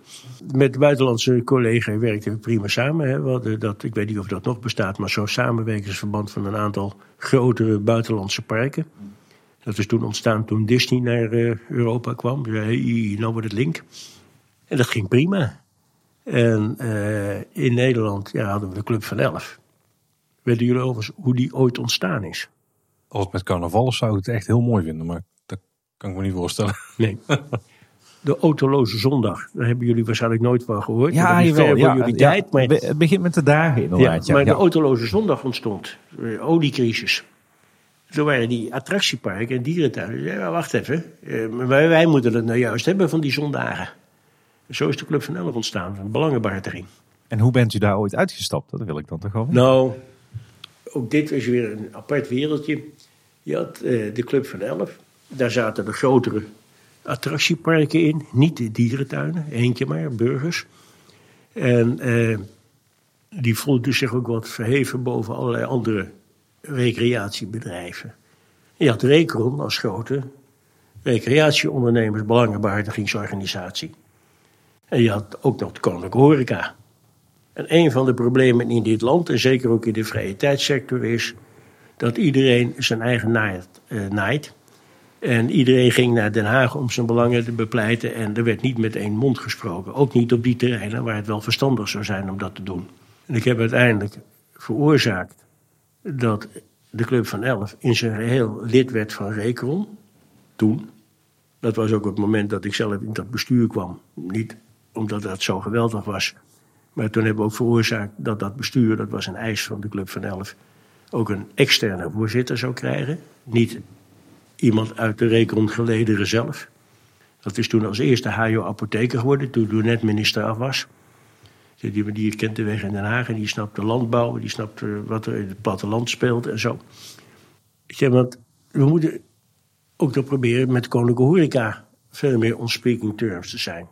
Met buitenlandse collega werkten we prima samen. Hè. Dat, ik weet niet of dat nog bestaat, maar zo'n samenwerkingsverband van een aantal grotere buitenlandse parken. Dat is toen ontstaan toen Disney naar uh, Europa kwam. Hey, nou wordt het link. En dat ging prima. En uh, in Nederland ja, hadden we de Club van Elf. Weten jullie overigens hoe die ooit ontstaan is?
Als het met carnaval is, zou ik het echt heel mooi vinden. Maar dat kan ik me niet voorstellen.
Nee. De autoloze zondag, daar hebben jullie waarschijnlijk nooit van gehoord.
Ja,
dat is
jawel, ja,
jullie
ja,
tijd. Maar,
het begint met de dagen inderdaad.
ja,
Ja,
maar
ja.
de autoloze zondag ontstond. De oliecrisis. Toen waren die attractieparken en dierentuinen. Ja, wacht even. Eh, wij, wij moeten het nou juist hebben van die zondagen. Zo is de Club van Elf ontstaan, een belangenbehartiging.
En hoe bent u daar ooit uitgestapt? Dat wil ik dan toch gewoon.
Nou, ook dit is weer een apart wereldje. Je had uh, de Club van Elf. Daar zaten de grotere attractieparken in. Niet de dierentuinen, eentje maar, burgers. En uh, die voelden zich ook wat verheven boven allerlei andere recreatiebedrijven. Je had Recron als grote recreatieondernemers, belangenbehartigingsorganisatie. En je had ook nog de Koninklijke Horeca. En een van de problemen in dit land, en zeker ook in de vrije tijdssector, is dat iedereen zijn eigen naait. eh, naait. En iedereen ging naar Den Haag om zijn belangen te bepleiten. En er werd niet met één mond gesproken. Ook niet op die terreinen waar het wel verstandig zou zijn om dat te doen. En ik heb uiteindelijk veroorzaakt dat de Club van Elf in zijn geheel lid werd van Recron. Toen. Dat was ook het moment dat ik zelf in dat bestuur kwam. Niet omdat dat zo geweldig was. Maar toen hebben we ook veroorzaakt dat dat bestuur, dat was een eis van de Club van Elf, ook een externe voorzitter zou krijgen. Niet iemand uit de Recron gelederen zelf. Dat is toen als eerste HJO apotheker geworden, toen ik net minister af was. Die, die kent de weg in Den Haag en die snapt de landbouw, die snapt eh, wat er in het platteland speelt en zo. Ik want we moeten ook nog proberen met Koninklijke Horeca veel meer on speaking terms te zijn.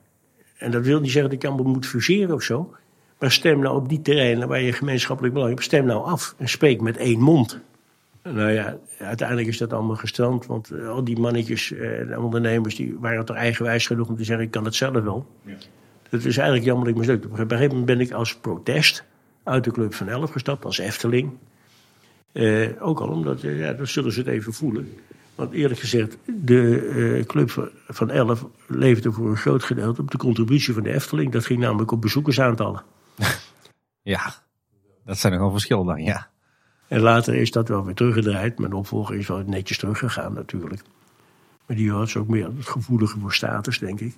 En dat wil niet zeggen dat je allemaal moet fuseren of zo. Maar stem nou op die terreinen waar je gemeenschappelijk belang hebt, stem nou af en spreek met één mond. Nou ja, uiteindelijk is dat allemaal gestrand, want eh, al die mannetjes en uh, ondernemers die waren toch eigenwijs genoeg om te zeggen: ik kan het zelf wel. Ja. Het is eigenlijk jammer dat ik mislukt. Op een gegeven moment ben ik als protest uit de Club van Elf gestapt, als Efteling. Uh, ook al omdat, uh, ja, dat zullen ze het even voelen. Want eerlijk gezegd, de uh, Club van Elf leefde voor een groot gedeelte op de contributie van de Efteling. Dat ging namelijk op bezoekersaantallen.
Ja, dat zijn nogal verschillen dan, ja.
En later is dat wel weer teruggedraaid. Mijn opvolger is wel netjes teruggegaan natuurlijk. Maar die had ook meer het gevoelige voor status, denk ik.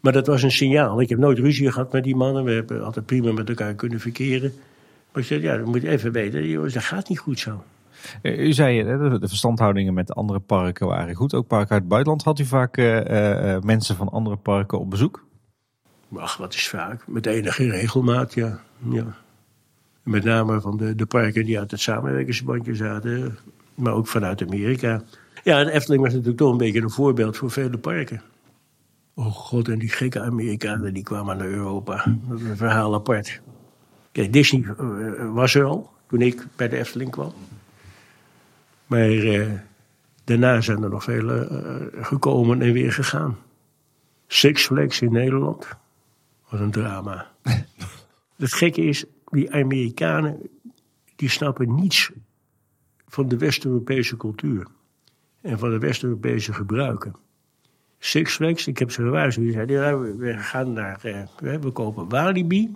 Maar dat was een signaal. Ik heb nooit ruzie gehad met die mannen. We hebben altijd prima met elkaar kunnen verkeren. Maar ik zei, ja, dan moet je even weten. Jongens, dat gaat niet goed zo.
U zei, hè, de verstandhoudingen met andere parken waren goed. Ook parken uit het buitenland. Had u vaak uh, uh, mensen van andere parken op bezoek?
Ach, wat is vaak. Met enige regelmaat, ja. ja. Met name van de, de parken die uit het samenwerkingsbandje zaten. Maar ook vanuit Amerika. Ja, de Efteling was natuurlijk toch een beetje een voorbeeld voor vele parken. Oh god, en die gekke Amerikanen die kwamen naar Europa. Dat is een verhaal apart. Kijk, Disney uh, was er al toen ik bij de Efteling kwam. Maar uh, daarna zijn er nog vele uh, gekomen en weer gegaan. Six Flags in Nederland. Wat een drama. Het gekke is, die Amerikanen die snappen niets van de West-Europese cultuur. En van de West-Europese gebruiken. Six Flags, ik heb ze gewaarschuwd. Die zeiden, we gaan naar, uh, we kopen Walibi.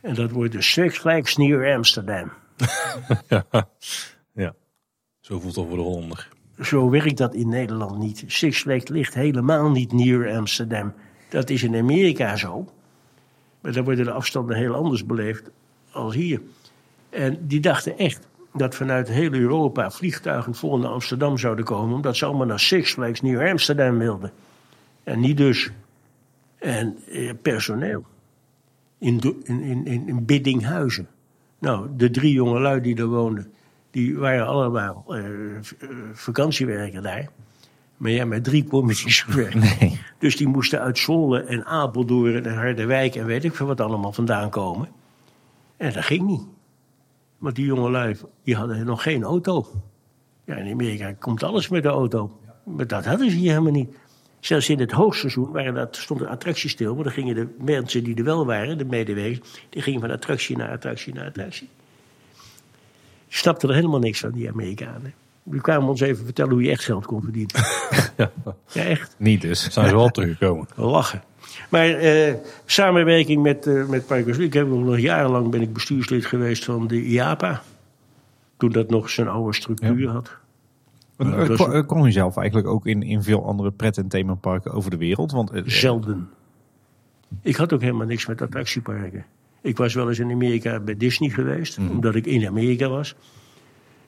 En dat wordt de Six Flags near Amsterdam.
ja. ja, zo voelt het voor de Hollander.
Zo werkt dat in Nederland niet. Six Flags ligt helemaal niet near Amsterdam. Dat is in Amerika zo. Maar daar worden de afstanden heel anders beleefd als hier. En die dachten echt dat vanuit heel Europa vliegtuigen vol naar Amsterdam zouden komen, omdat ze allemaal naar Six Flags New Amsterdam wilden. En niet dus. En eh, personeel. In, in, in, in Biddinghuizen. Nou, de drie jongelui die daar woonden, die waren allemaal uh, vakantiewerker daar. Maar ja, met drie niet zo ver.
Nee.
Dus die moesten uit Zwolle en Apeldoorn en Harderwijk en weet ik veel wat allemaal vandaan komen. En dat ging niet. Want die jongelui, die hadden nog geen auto. Ja, in Amerika komt alles met de auto. Maar dat hadden ze hier helemaal niet. Zelfs in het hoogseizoen waren dat, stond de attractie stil. Maar dan gingen de mensen die er wel waren, de medewerkers... die gingen van attractie naar attractie naar attractie. Die snapten er helemaal niks van, die Amerikanen. Die kwamen ons even vertellen hoe je echt geld kon verdienen.
ja.
echt.
Niet dus.
Zijn ze wel teruggekomen.
Lachen. Maar uh, samenwerking met, uh, met Parkers Ik heb nog jarenlang ben ik bestuurslid geweest van de IAPA. Toen dat nog zijn oude structuur ja. had.
Uh, was... Kom u zelf eigenlijk ook in, in veel andere pret- en themaparken over de wereld? Want,
Zelden. Ik had ook helemaal niks met attractieparken. Ik was wel eens in Amerika bij Disney geweest, mm. omdat ik in Amerika was.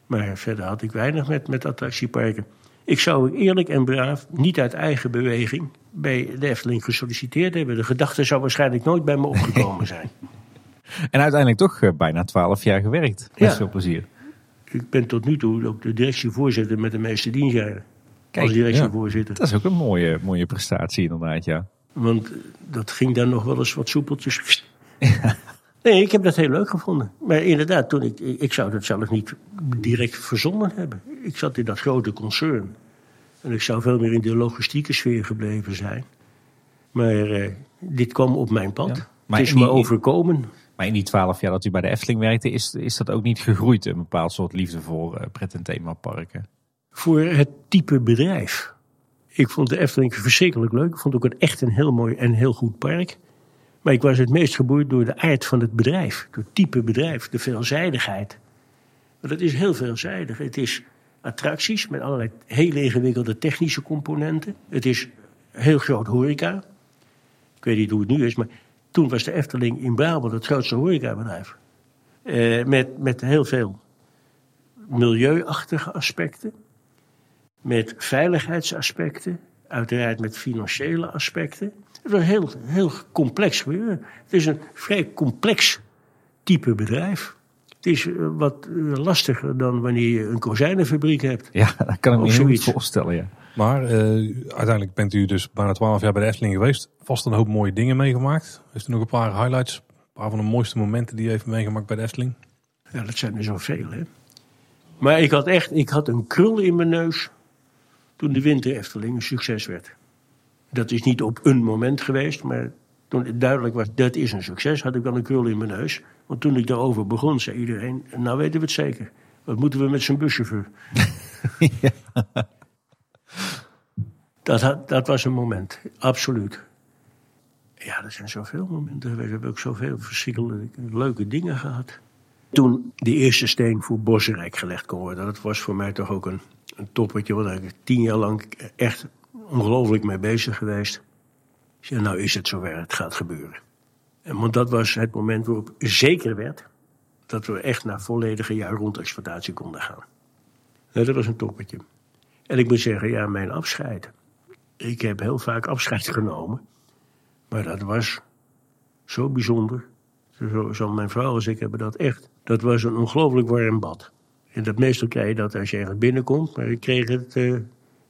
Maar verder had ik weinig met, met attractieparken. Ik zou eerlijk en braaf, niet uit eigen beweging, bij de Efteling gesolliciteerd hebben. De gedachte zou waarschijnlijk nooit bij me opgekomen zijn.
en uiteindelijk toch uh, bijna twaalf jaar gewerkt. Met ja. veel plezier.
Ik ben tot nu toe ook de directievoorzitter met de meeste dienstjaren. Kijk, als directievoorzitter.
Ja, dat is ook een mooie, mooie prestatie inderdaad, ja.
Want dat ging dan nog wel eens wat soepeltjes. Ja. Nee, ik heb dat heel leuk gevonden. Maar inderdaad, toen ik, ik zou dat zelf niet direct verzonnen hebben. Ik zat in dat grote concern. En ik zou veel meer in de logistieke sfeer gebleven zijn. Maar eh, dit kwam op mijn pad.
Ja. Maar
het is me overkomen.
Maar in die twaalf jaar dat u bij de Efteling werkte, is, is dat ook niet gegroeid, een bepaald soort liefde voor eh, pret- en themaparken?
Voor het type bedrijf. Ik vond de Efteling verschrikkelijk leuk. Ik vond ook een echt een heel mooi en heel goed park. Maar ik was het meest geboeid door de aard van het bedrijf. Door het type bedrijf, de veelzijdigheid. Want het is heel veelzijdig. Het is attracties met allerlei hele ingewikkelde technische componenten. Het is heel groot horeca. Ik weet niet hoe het nu is, maar toen was de Efteling in Brabant het grootste horecabedrijf. Eh, met, met heel veel milieuachtige aspecten, met veiligheidsaspecten, uiteraard met financiële aspecten. Het was heel, heel complex gebeuren. Het is een vrij complex type bedrijf. Het is eh, wat eh, lastiger dan wanneer je een kozijnenfabriek hebt.
Ja, dat kan ik me
zoiets.
voorstellen, ja.
Maar eh, uiteindelijk bent u dus bijna 12 jaar bij de Efteling geweest. Vast een hoop mooie dingen meegemaakt. Heeft u nog een paar highlights? Een paar van de mooiste momenten die u heeft meegemaakt bij de Efteling?
Ja, dat zijn er zoveel, hè. Maar ik had echt ik had een krul in mijn neus toen de Winter Efteling een succes werd. Dat is niet op een moment geweest, maar toen het duidelijk was dat is een succes, had ik wel een krul in mijn neus. Want toen ik daarover begon, zei iedereen, nou weten we het zeker. Wat moeten we met zijn buschauffeur? dat, had, dat was een moment, absoluut. Ja, er zijn zoveel momenten geweest. We hebben ook zoveel verschillende leuke dingen gehad. Toen de eerste steen voor Bosrijk gelegd kon worden, dat was voor mij toch ook een, een toppertje. Want ik tien jaar lang echt ongelooflijk mee bezig geweest. Ik zei, nou is het zover, het gaat gebeuren. En want dat was het moment waarop zeker werd dat we echt naar volledige jaar rond exploitatie konden gaan. Nou, dat was een toppertje. En ik moet zeggen, ja, mijn afscheid. Ik heb heel vaak afscheid genomen. Maar dat was zo bijzonder. Zo, zo mijn vrouw als ik hebben dat echt. Dat was een ongelooflijk warm bad. En dat meestal krijg je dat als je ergens binnenkomt. Maar ik kreeg het eh,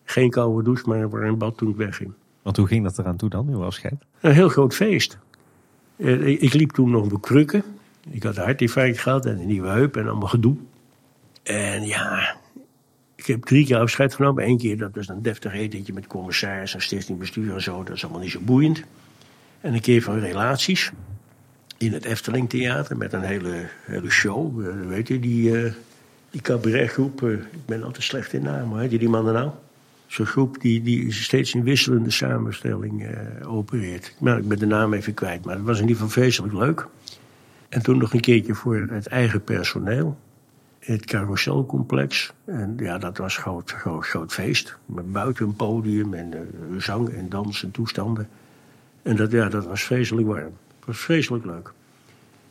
geen koude douche, maar een warm bad toen ik wegging.
Want hoe ging dat eraan toe dan, uw afscheid?
Een heel groot feest. Eh, ik, ik liep toen nog op krukken. Ik had een hartinfarct gehad en een nieuwe heup en allemaal gedoe. En ja, ik heb drie keer afscheid genomen. Eén keer, dat was een deftig etentje met commissaris en stichtingbestuur en zo. Dat is allemaal niet zo boeiend. En een keer van relaties. In het Efteling Theater met een hele, hele show. Eh, weet je, die, eh, die cabaretgroep. ik ben altijd slecht in namen. Hoe heet die mannen nou? Zo'n groep die, die steeds in wisselende samenstelling eh, opereert. Nou, ik ben de naam even kwijt, maar het was in ieder geval vreselijk leuk. En toen nog een keertje voor het eigen personeel. Het carouselcomplex. En ja, dat was groot, groot, groot feest. Met buiten een podium en eh, zang en dans en toestanden. En dat, ja, dat was vreselijk warm. Het was vreselijk leuk.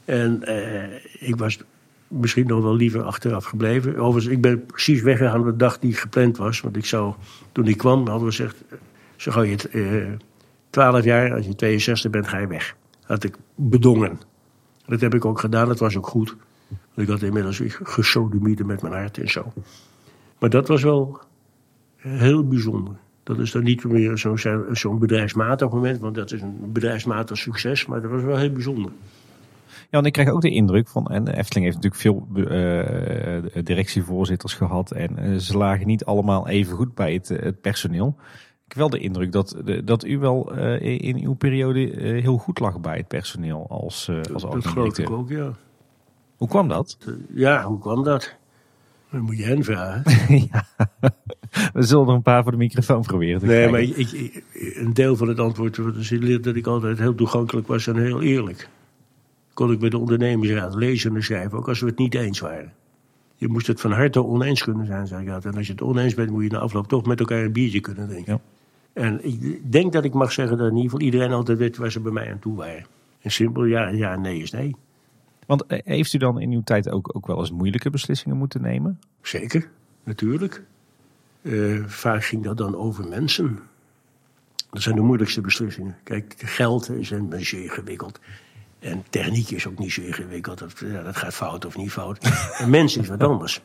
En eh, ik was misschien nog wel liever achteraf gebleven. Overigens, ik ben precies weggegaan de dag die gepland was. Want ik zou, toen ik kwam, hadden we gezegd... Zo ga je eh 12 jaar, als je 62 bent, ga je weg. Had ik bedongen. Dat heb ik ook gedaan, dat was ook goed. Want ik had inmiddels weer gesodemieten met mijn hart en zo. Maar dat was wel heel bijzonder. Dat is dan niet meer zo'n zo'n bedrijfsmatig moment, want dat is een bedrijfsmatig succes, maar dat was wel heel bijzonder.
Ja, en ik krijg ook de indruk van, en de Efteling heeft natuurlijk veel eh, directievoorzitters gehad en eh, ze lagen niet allemaal even goed bij het, eh, het personeel. Ik heb wel de indruk dat, dat u wel in uw periode heel goed lag bij het personeel als, als
Dat geloof ik ook, ja.
Hoe kwam dat?
Ja, hoe kwam dat? Dan moet je hen vragen.
ja. We zullen er een paar voor de microfoon proberen te
Nee,
krijgen.
maar ik, ik- een deel van het antwoord was dat ik altijd heel toegankelijk was en heel eerlijk. Kon ik bij de ondernemingsraad lezen en schrijven, ook als we het niet eens waren. Je moest het van harte oneens kunnen zijn, zei ik altijd. En als je het oneens bent, moet je na afloop toch met elkaar een biertje kunnen drinken.
Ja.
En ik denk dat ik mag zeggen dat in ieder geval iedereen altijd weet waar ze bij mij aan toe waren. En simpel, ja, ja nee is nee.
Want eh, heeft u dan in uw tijd ook, ook wel eens moeilijke beslissingen moeten nemen?
Zeker, natuurlijk. Eh, vaak ging dat dan over mensen. Dat zijn de moeilijkste beslissingen. Kijk, geld is een zeer ingewikkeld. En techniek is ook niet zo ingewikkeld. Dat, dat gaat fout of niet fout. En mensen is wat anders.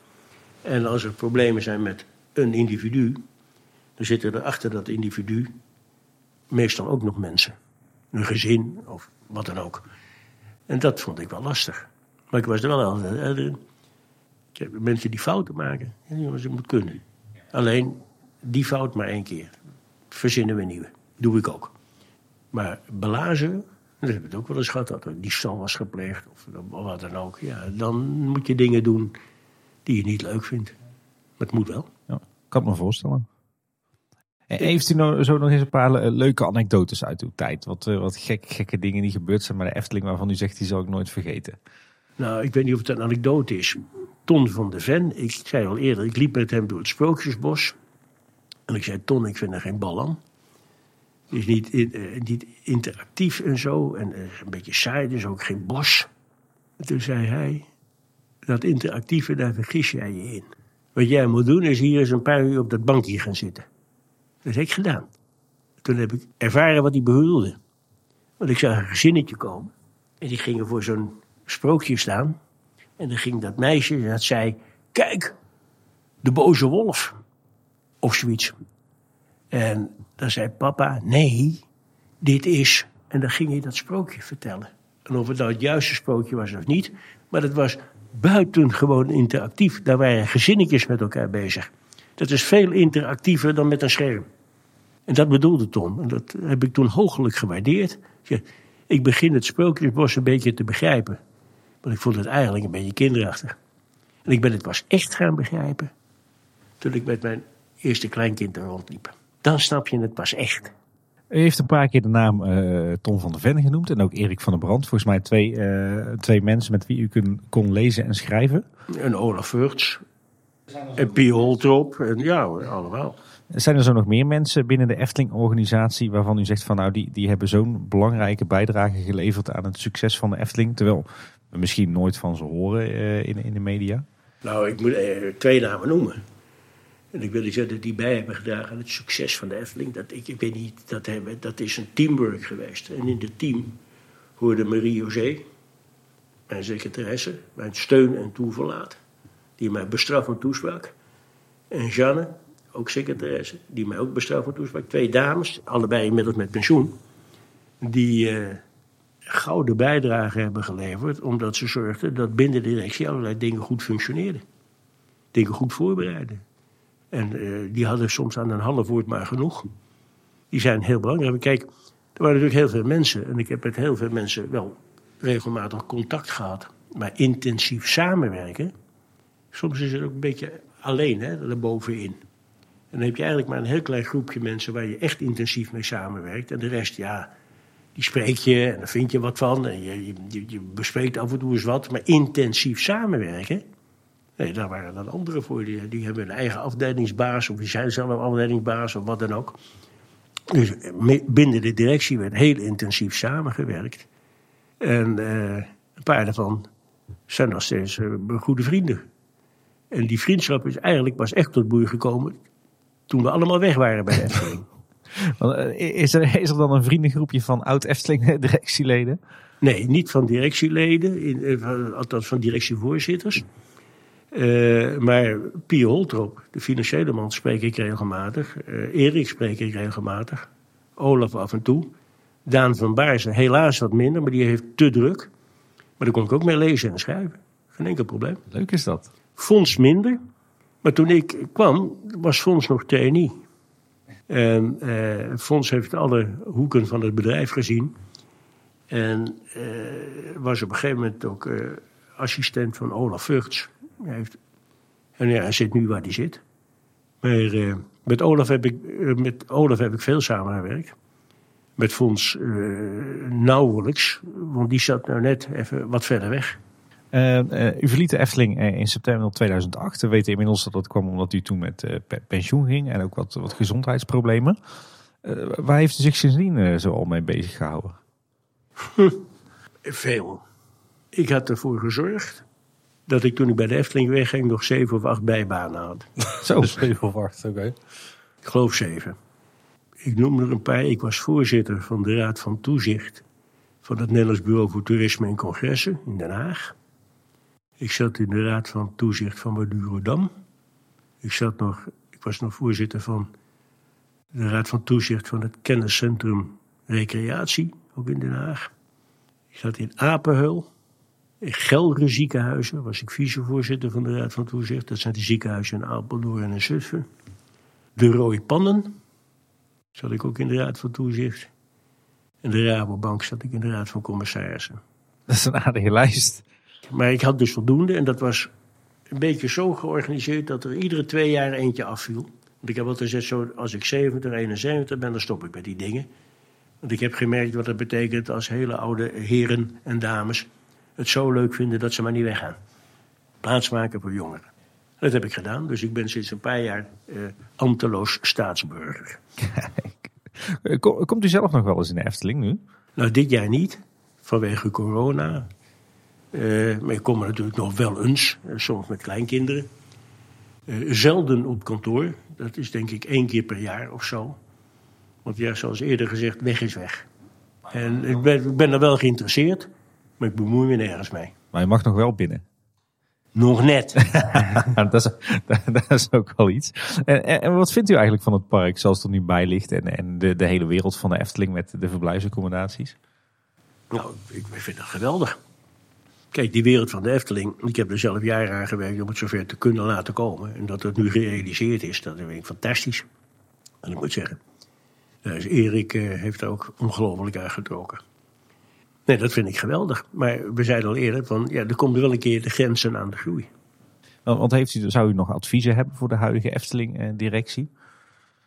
En als er problemen zijn met een individu, dan zitten er achter dat individu meestal ook nog mensen. Een gezin of wat dan ook. En dat vond ik wel lastig. Maar ik was er wel altijd mensen die fouten maken. Jongens, dat moet kunnen. Alleen die fout maar één keer. Verzinnen we nieuwe. Doe ik ook. Maar belazen, dat heb ik ook wel eens gehad. Dat er diefstal was gepleegd of wat dan ook. Ja, dan moet je dingen doen die je niet leuk vindt. Maar het moet wel.
Ja, kan me voorstellen. En heeft u nou zo nog eens een paar le- leuke anekdotes uit uw tijd? Wat, eh, wat gek, gekke dingen die gebeurd zijn met de Efteling waarvan u zegt die zal ik nooit vergeten.
Nou, ik weet niet of het een anekdote is. Ton van de Ven, ik zei al eerder, ik liep met hem door het Sprookjesbos. En ik zei, Ton, ik vind er geen bal aan. Is eh, niet interactief en zo. En eh, een beetje saai, dus ook geen bos. En toen zei hij, dat interactieve, daar vergis jij je in. Wat jij moet doen, is hier eens een paar uur op dat bankje gaan zitten. Dat heb ik gedaan. Toen heb ik ervaren wat hij bedoelde. Want ik zag een gezinnetje komen. En die gingen voor zo'n sprookje staan. En dan ging dat meisje, dat zei: Kijk, de boze wolf. Of zoiets. En dan zei papa: Nee, dit is. En dan ging hij dat sprookje vertellen. En of het nou het juiste sprookje was of niet. Maar het was buitengewoon interactief. Daar waren gezinnetjes met elkaar bezig. Dat is veel interactiever dan met een scherm. En dat bedoelde Tom. En dat heb ik toen hoogelijk gewaardeerd. Ik begin het Sprookjesbos een beetje te begrijpen. Want ik vond het eigenlijk een beetje kinderachtig. En ik ben het pas echt gaan begrijpen. toen ik met mijn eerste kleinkind er rondliep. Dan snap je het pas echt.
U heeft een paar keer de naam eh, Tom van der Ven genoemd en ook Erik van der Brand. Volgens mij twee, eh, twee mensen met wie u kon lezen en schrijven.
En Olaf Wurts. En Pie Holtrop. En ja, allemaal.
Zijn er zo nog meer mensen binnen de Efteling-organisatie waarvan u zegt van nou die, die hebben zo'n belangrijke bijdrage geleverd aan het succes van de Efteling, terwijl we misschien nooit van ze horen eh, in, in de media?
Nou, ik moet twee namen noemen. En ik wil niet zeggen dat die bij hebben gedragen aan het succes van de Efteling. Dat, ik, ik weet niet, dat, hebben, dat is een teamwork geweest. En in het team hoorde Marie-José, mijn secretaresse, mijn steun en toeverlaat. Die mij bestraffend toesprak. En Jeanne, ook secretaresse, die mij ook bestraffend toesprak. Twee dames, allebei inmiddels met pensioen. Die eh, gouden bijdrage hebben geleverd. Omdat ze zorgden dat binnen de directie allerlei dingen goed functioneerden. Dingen goed voorbereiden. En eh, die hadden soms aan een half woord maar genoeg. Die zijn heel belangrijk. Kijk, er waren natuurlijk heel veel mensen. En ik heb met heel veel mensen wel regelmatig contact gehad. Maar intensief samenwerken. Soms is het ook een beetje alleen, hè, daarbovenin. En dan heb je eigenlijk maar een heel klein groepje mensen waar je echt intensief mee samenwerkt. En de rest, ja, die spreek je en daar vind je wat van. En je, je, je- je bespreekt af en toe eens wat. Maar intensief samenwerken, nee, daar waren dan anderen voor. Die, die hebben een eigen afdelingsbaas of die zijn zelf een afdelingsbaas of wat dan ook. Dus binnen de directie werd heel intensief samengewerkt. En eh, een paar daarvan zijn nog steeds eh, goede vrienden. En die vriendschap is eigenlijk pas echt tot bloei gekomen toen we allemaal weg waren bij de Efteling.
Want, eh, Is er, is er dan een vriendengroepje van oud-Efteling-directieleden?
Nee, niet van directieleden, in, van- althans van directievoorzitters. Eh, maar Pie Holtrop, de financiële man, spreek ik regelmatig. Eh, Erik spreek ik regelmatig. Olaf af en toe. Daan van Baarsen helaas wat minder, maar die heeft te druk. Maar daar kon ik ook mee lezen en schrijven. Geen enkel probleem.
Leuk is dat.
Fons minder. Maar toen ik kwam, was Fons nog trainee. En eh, Fons heeft alle hoeken van het bedrijf gezien. En was op een gegeven moment ook assistent van Olaf Vugts. Hij heeft, en ja, hij zit nu waar hij zit. Maar eh, met, Olaf heb ik, eh, met Olaf heb ik veel samengewerkt. Met Fons eh, nauwelijks, want die zat nou net even wat verder weg.
U verliet de Efteling in september 2008. We weten inmiddels dat dat kwam omdat u toen met pe- pensioen ging en ook wat, wat gezondheidsproblemen. Waar heeft u zich sindsdien zo al mee bezig gehouden?
Veel. Ik had ervoor gezorgd dat ik toen ik bij de Efteling wegging nog zeven of acht bijbanen had.
Zo,
Dus even of acht, oké.
Ik geloof zeven. Ik noem er een paar. Ik was voorzitter van de Raad van Toezicht van het Nederlands Bureau voor Toerisme en Congressen in Den Haag. Ik zat in de Raad van Toezicht van Madurodam. Ik, zat nog, ik was nog voorzitter van de Raad van Toezicht van het Kenniscentrum Recreatie, ook in Den Haag. Ik zat in Apenheul. Gelre ziekenhuizen was ik vicevoorzitter van de Raad van Toezicht. Dat zijn de ziekenhuizen in Apeldoorn en in Zutphen. De Rooie Pannen zat ik ook in de Raad van Toezicht. En de Rabobank zat ik in de Raad van Commissarissen.
Dat is een aardige lijst.
Maar ik had dus voldoende en dat was een beetje zo georganiseerd dat er iedere twee jaar eentje afviel. Want ik heb altijd gezegd, zo, als ik 70, 71 ben, dan stop ik met die dingen. Want ik heb gemerkt wat dat betekent als hele oude heren en dames het zo leuk vinden dat ze maar niet weggaan. Plaatsmaken voor jongeren. Dat heb ik gedaan, dus ik ben sinds een paar jaar eh, ambteloos staatsburger.
Kom- Komt u zelf nog wel eens in de Efteling nu?
Nou, dit jaar niet, vanwege corona. Eh, maar ik kom er natuurlijk nog wel eens, eh, soms met kleinkinderen. Eh, zelden op kantoor, dat is denk ik één keer per jaar of zo. Want ja, zoals eerder gezegd, weg is weg. En ik ben, ik ben er wel geïnteresseerd, maar ik bemoei me nergens mee.
Maar je mag nog wel binnen.
Nog net.
dat, is, dat, is ook wel iets. En, en, wat vindt u eigenlijk van het park zoals het er nu bij ligt? En, en de, de hele wereld van de Efteling met de verblijfsaccommodaties?
Nou, ik vind het geweldig. Kijk, die wereld van de Efteling, ik heb er zelf jaren aan gewerkt om het zover te kunnen laten komen. En dat het nu gerealiseerd is, dat vind ik fantastisch. En ik moet zeggen, is Erik eh, heeft er ook ongelooflijk uitgetrokken. Nee, dat vind ik geweldig. Maar we zeiden al eerder, van, ja, er komt wel een keer de grenzen aan de groei.
Want heeft u, zou u nog adviezen hebben voor de huidige Efteling-directie?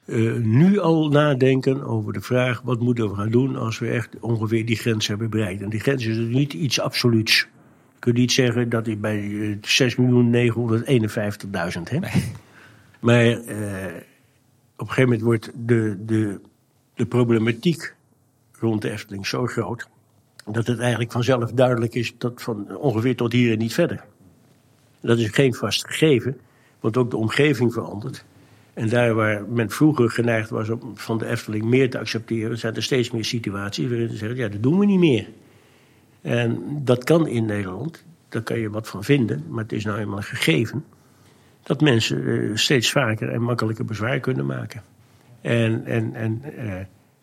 Eh, nu al nadenken over de vraag, wat moeten we gaan doen als we echt ongeveer die grens hebben bereikt. En die grens is dus niet iets absoluuts. Je kunt niet zeggen dat ik bij eh, 6.951.000 heb. Maar eh, op een gegeven moment wordt de, de, de problematiek rond de Efteling zo groot... dat het eigenlijk vanzelf duidelijk is dat van ongeveer tot hier en niet verder. Dat is geen vast gegeven, want ook de omgeving verandert. En daar waar men vroeger geneigd was om van de Efteling meer te accepteren, zijn er steeds meer situaties waarin ze zeggen: ja, dat doen we niet meer. En dat kan in Nederland, daar kan je wat van vinden, maar het is nou eenmaal een gegeven dat mensen eh, steeds vaker en makkelijker bezwaar kunnen maken. En, en, en, eh,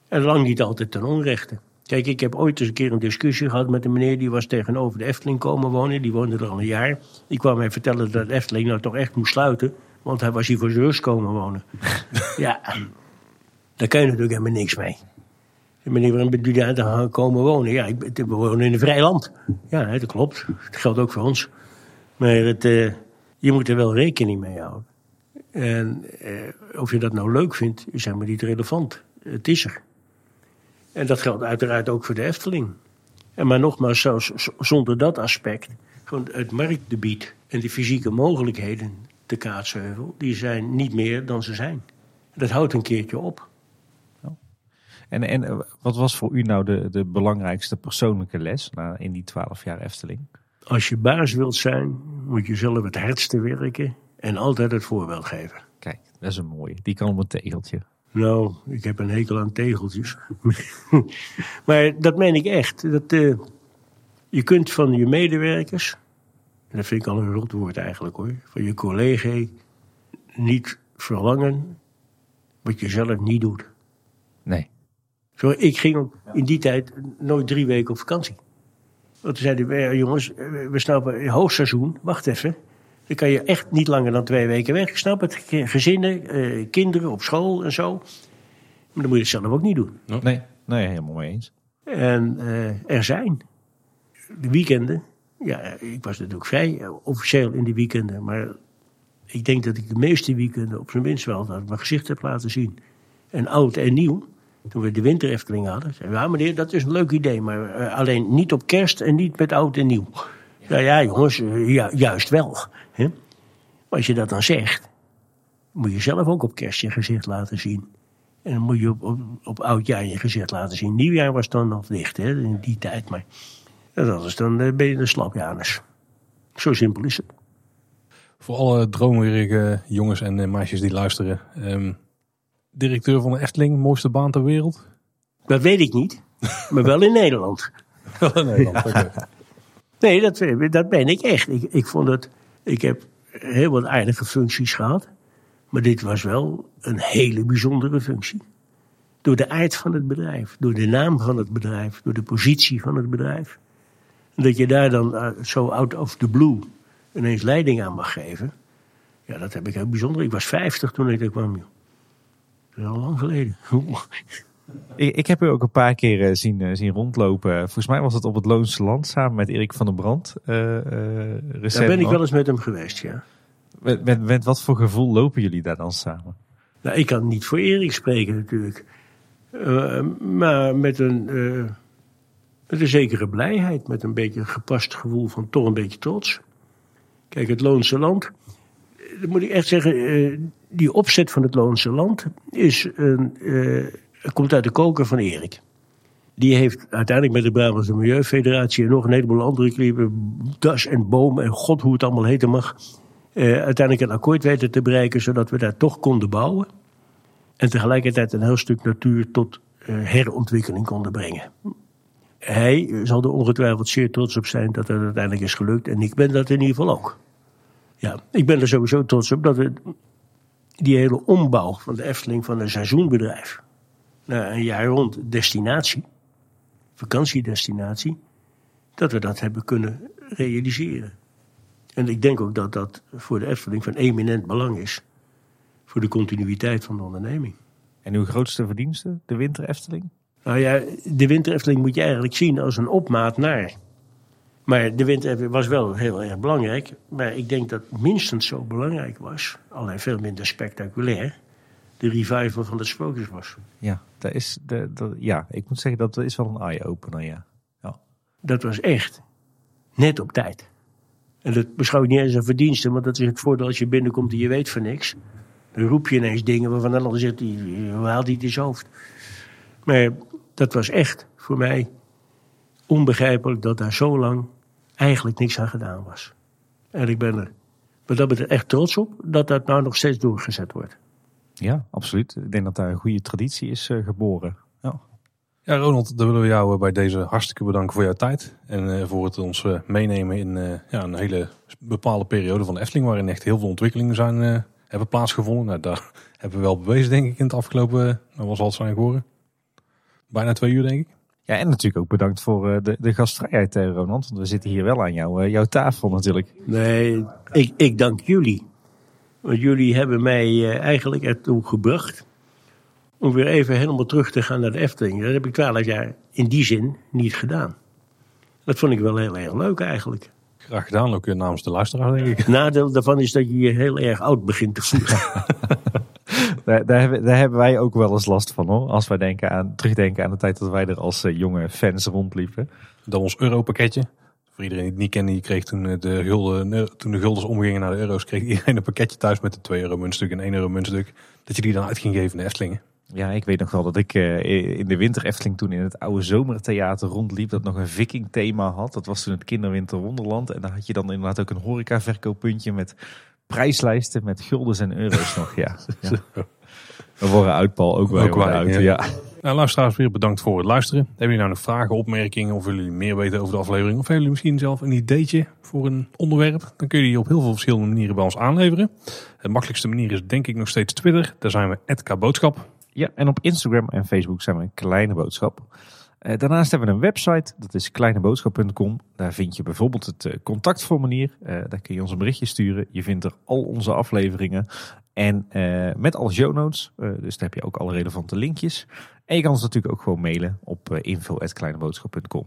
en lang niet altijd ten onrechte. Kijk, ik heb ooit eens een keer een discussie gehad met een meneer die was tegenover de Efteling komen wonen. Die woonde er al een jaar. Die kwam mij vertellen dat de Efteling nou toch echt moest sluiten. Want hij was hier voor zus komen wonen. ja, daar kan je natuurlijk helemaal niks mee. Meneer, waarom bent u daar komen wonen? Ja, ik, we wonen in een vrij land. Ja, hè, dat klopt. Dat geldt ook voor ons. Maar het, eh, je moet er wel rekening mee houden. En eh, of je dat nou leuk vindt, is helemaal niet relevant. Het is er. En dat geldt uiteraard ook voor de Efteling. En maar nogmaals, zonder dat aspect, gewoon het marktgebied en de fysieke mogelijkheden te Kaatsheuvel, die zijn niet meer dan ze zijn. Dat houdt een keertje op.
En, en eh, wat was voor u nou de, de belangrijkste persoonlijke les na, in die twaalf jaar Efteling?
Als je baas wilt zijn, moet je zelf het hardste werken en altijd het voorbeeld geven.
Kijk, dat is een mooie. Die kan op een tegeltje.
Nou, ik heb een hekel aan tegeltjes. maar dat meen ik echt. Dat, eh, je kunt van je medewerkers, en dat vind ik al een rot woord eigenlijk hoor, van je collega niet verlangen wat je zelf niet doet.
Nee.
Zo, ik ging ook in die tijd nooit drie weken op vakantie. Want toen zeiden we, jongens, we snappen hoogseizoen, wacht even. Dan kan je echt niet langer dan twee weken weg. Ik snap het, ge- gezinnen, eh, kinderen op school en zo. Maar dan moet je het zelf ook niet doen.
Nee, nee helemaal mee eens.
En eh, er zijn. De weekenden, ja, ik was natuurlijk vrij eh, officieel in die weekenden. Maar ik denk dat ik de meeste weekenden op zijn minst wel dat ik mijn gezicht heb laten zien. En oud en nieuw. Toen we de winter Efteling hadden. Zeiden we, ja meneer, dat is een leuk idee. Maar alleen niet op kerst en niet met oud en nieuw. Ja, ja jongens, eh, juist wel. Hè? Maar als je dat dan zegt, moet je zelf ook op kerst je gezicht laten zien. En dan moet je op, op, op oudjaar je gezicht laten zien. Nieuwjaar was dan nog dicht, hè, in die tijd. Maar dat is dan eh, ben je een slapjanus. Zo simpel is het.
Voor alle dromerige jongens en eh, meisjes die luisteren. ehm, directeur van de Efteling, mooiste baan ter wereld?
Dat weet ik niet, maar wel in Nederland.
Nederland, oké.
Nee, dat, dat ben ik echt. Ik, ik vond het. Ik heb heel wat aardige functies gehad. Maar dit was wel een hele bijzondere functie. Door de aard van het bedrijf, door de naam van het bedrijf, door de positie van het bedrijf. Dat je daar dan eh, zo out of the blue ineens leiding aan mag geven. Ja, dat heb ik heel bijzonder. Ik was 50 toen ik daar kwam. Dat is al lang geleden.
Ik, ik heb u ook een paar keer eh, zien, eh, zien rondlopen. Volgens mij was het op het Loonse Land samen met Erik van der Brand. recent
Daar ben ik wel eens met hem geweest, ja.
Met, met, met wat voor gevoel lopen jullie daar dan samen?
Nou, ik kan niet voor Erik spreken natuurlijk. Maar met een, met een zekere blijheid. Met een beetje een gepast gevoel van toch een beetje trots. Kijk, het Loonse Land. Dat moet ik echt zeggen. die opzet van het Loonse Land is een, komt uit de koker van Erik. Die heeft uiteindelijk met de Brabantse Milieufederatie en nog een heleboel andere cluben, Das en Boom en god hoe het allemaal heten mag, eh, uiteindelijk een akkoord weten te bereiken zodat we daar toch konden bouwen. En tegelijkertijd een heel stuk natuur tot eh, herontwikkeling konden brengen. Hij zal er ongetwijfeld zeer trots op zijn dat het uiteindelijk is gelukt. En ik ben dat in ieder geval ook. Ja, ik ben er sowieso trots op dat we die hele ombouw van de Efteling van een seizoenbedrijf een jaar rond destinatie, vakantiedestinatie, dat we dat hebben kunnen realiseren. En ik denk ook dat dat voor de Efteling van eminent belang is. Voor de continuïteit van de onderneming.
En uw grootste verdienste, de Winter Efteling?
Nou ja, de Winter Efteling moet je eigenlijk zien als een opmaat naar. Maar de Winter Efteling was wel heel erg belangrijk. Maar ik denk dat minstens zo belangrijk was, alleen veel minder spectaculair, de revival van de Sprookjesbos.
Ja, dat is de, dat- ja, ik moet zeggen dat is wel een eye-opener, ja. ja.
Dat was echt net op tijd. En dat beschouw ik niet eens als een verdienste, want dat is het voordeel als je binnenkomt en je weet van niks. Dan roep je ineens dingen waarvan ander zegt, die- hoe haalt hij het in zijn hoofd? Maar dat was echt voor mij onbegrijpelijk dat daar zo lang eigenlijk niks aan gedaan was. En ik ben er wat dat betreft echt trots op dat dat nou nog steeds doorgezet wordt.
Ja, absoluut. Ik denk dat daar een goede traditie is eh, geboren. Ja.
Ja, Ronald, dan willen we jou eh, bij deze hartstikke bedanken voor jouw tijd. En eh, voor het ons eh, meenemen in eh, ja, een hele bepaalde periode van de Efteling. Waarin echt heel veel ontwikkelingen zijn, eh, hebben plaatsgevonden. Nou, daar hebben we wel bewezen, denk ik, in het afgelopen, uh, wat zal het zijn geworden? Bijna twee uur, denk ik.
ja, en natuurlijk ook bedankt voor eh, de, de gastvrijheid, Ronald. Want we zitten hier wel aan jou, eh, jouw tafel natuurlijk.
Nee, ik, ik dank jullie. Want jullie hebben mij eh, eigenlijk ertoe gebracht om weer even helemaal terug te gaan naar de Efteling. Dat heb ik twaalf jaar in die zin niet gedaan. Dat vond ik wel heel erg leuk eigenlijk.
Graag gedaan, ook namens de luisteraar, denk ik.
Nadeel daarvan is dat je je heel erg oud begint te voelen.
Daar, daar, hebben, daar hebben wij ook wel eens last van hoor. Als wij denken aan, terugdenken aan de tijd dat wij er als eh, jonge fans rondliepen.
Dan ons europakketje. Voor iedereen die het niet kende, die kreeg toen eh, de, gulden, toen de guldens omgingen naar de euro's, kreeg iedereen een pakketje thuis met een 2 euro muntstuk en 1 euro muntstuk. Dat je die dan uit ging geven de Eftelingen.
Ja, ik weet nog wel dat ik eh, in de Winter Efteling toen in het oude zomertheater rondliep. Dat nog een viking thema had. Dat was toen het Kinderwinter Wonderland. En daar had je dan inderdaad ook een horecaverkooppuntje met prijslijsten met guldens en euro's nog. Ja, ja. We worden uitpal ook wel
Ook
uit.
ja.
Ja.
Nou, luisteraars, weer bedankt voor het luisteren. Hebben jullie nou nog vragen, opmerkingen of willen jullie meer weten over de aflevering? Of hebben jullie misschien zelf een ideetje voor een onderwerp? Dan kun je die op heel veel verschillende manieren bij ons aanleveren. De makkelijkste manier is denk ik nog steeds Twitter. Daar zijn we @kboodschap.
Ja, en op Instagram en Facebook zijn we een kleine boodschap. Eh, daarnaast hebben we een website, dat is kleineboodschap.com. Daar vind je bijvoorbeeld het eh, contactformulier. Daar kun je ons een berichtje sturen. Je vindt er al onze afleveringen. En met alle show notes. Dus daar heb je ook alle relevante linkjes. En je kan ons natuurlijk ook gewoon mailen op uh, info.kleineboodschap.com.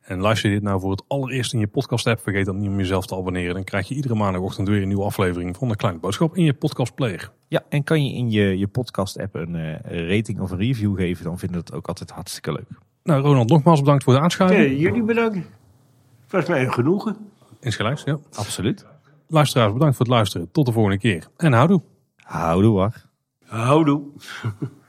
En luister je dit nou voor het allereerst in je podcast app, vergeet dan niet om jezelf te abonneren. Dan krijg je iedere maandagochtend weer een nieuwe aflevering van de Kleine Boodschap in je podcast player.
Ja, en kan je in je, je podcast app een uh, rating of een review geven, dan vinden we het ook altijd hartstikke leuk.
Nou, Ronald, nogmaals bedankt voor de aanschuiving.
Ja, jullie bedankt. Het was mij een genoegen.
Insgelijks, ja.
Absoluut.
Luisteraars, bedankt voor het luisteren. Tot de volgende keer. En houdoe.
Houdoe, hoor.
Houdoe.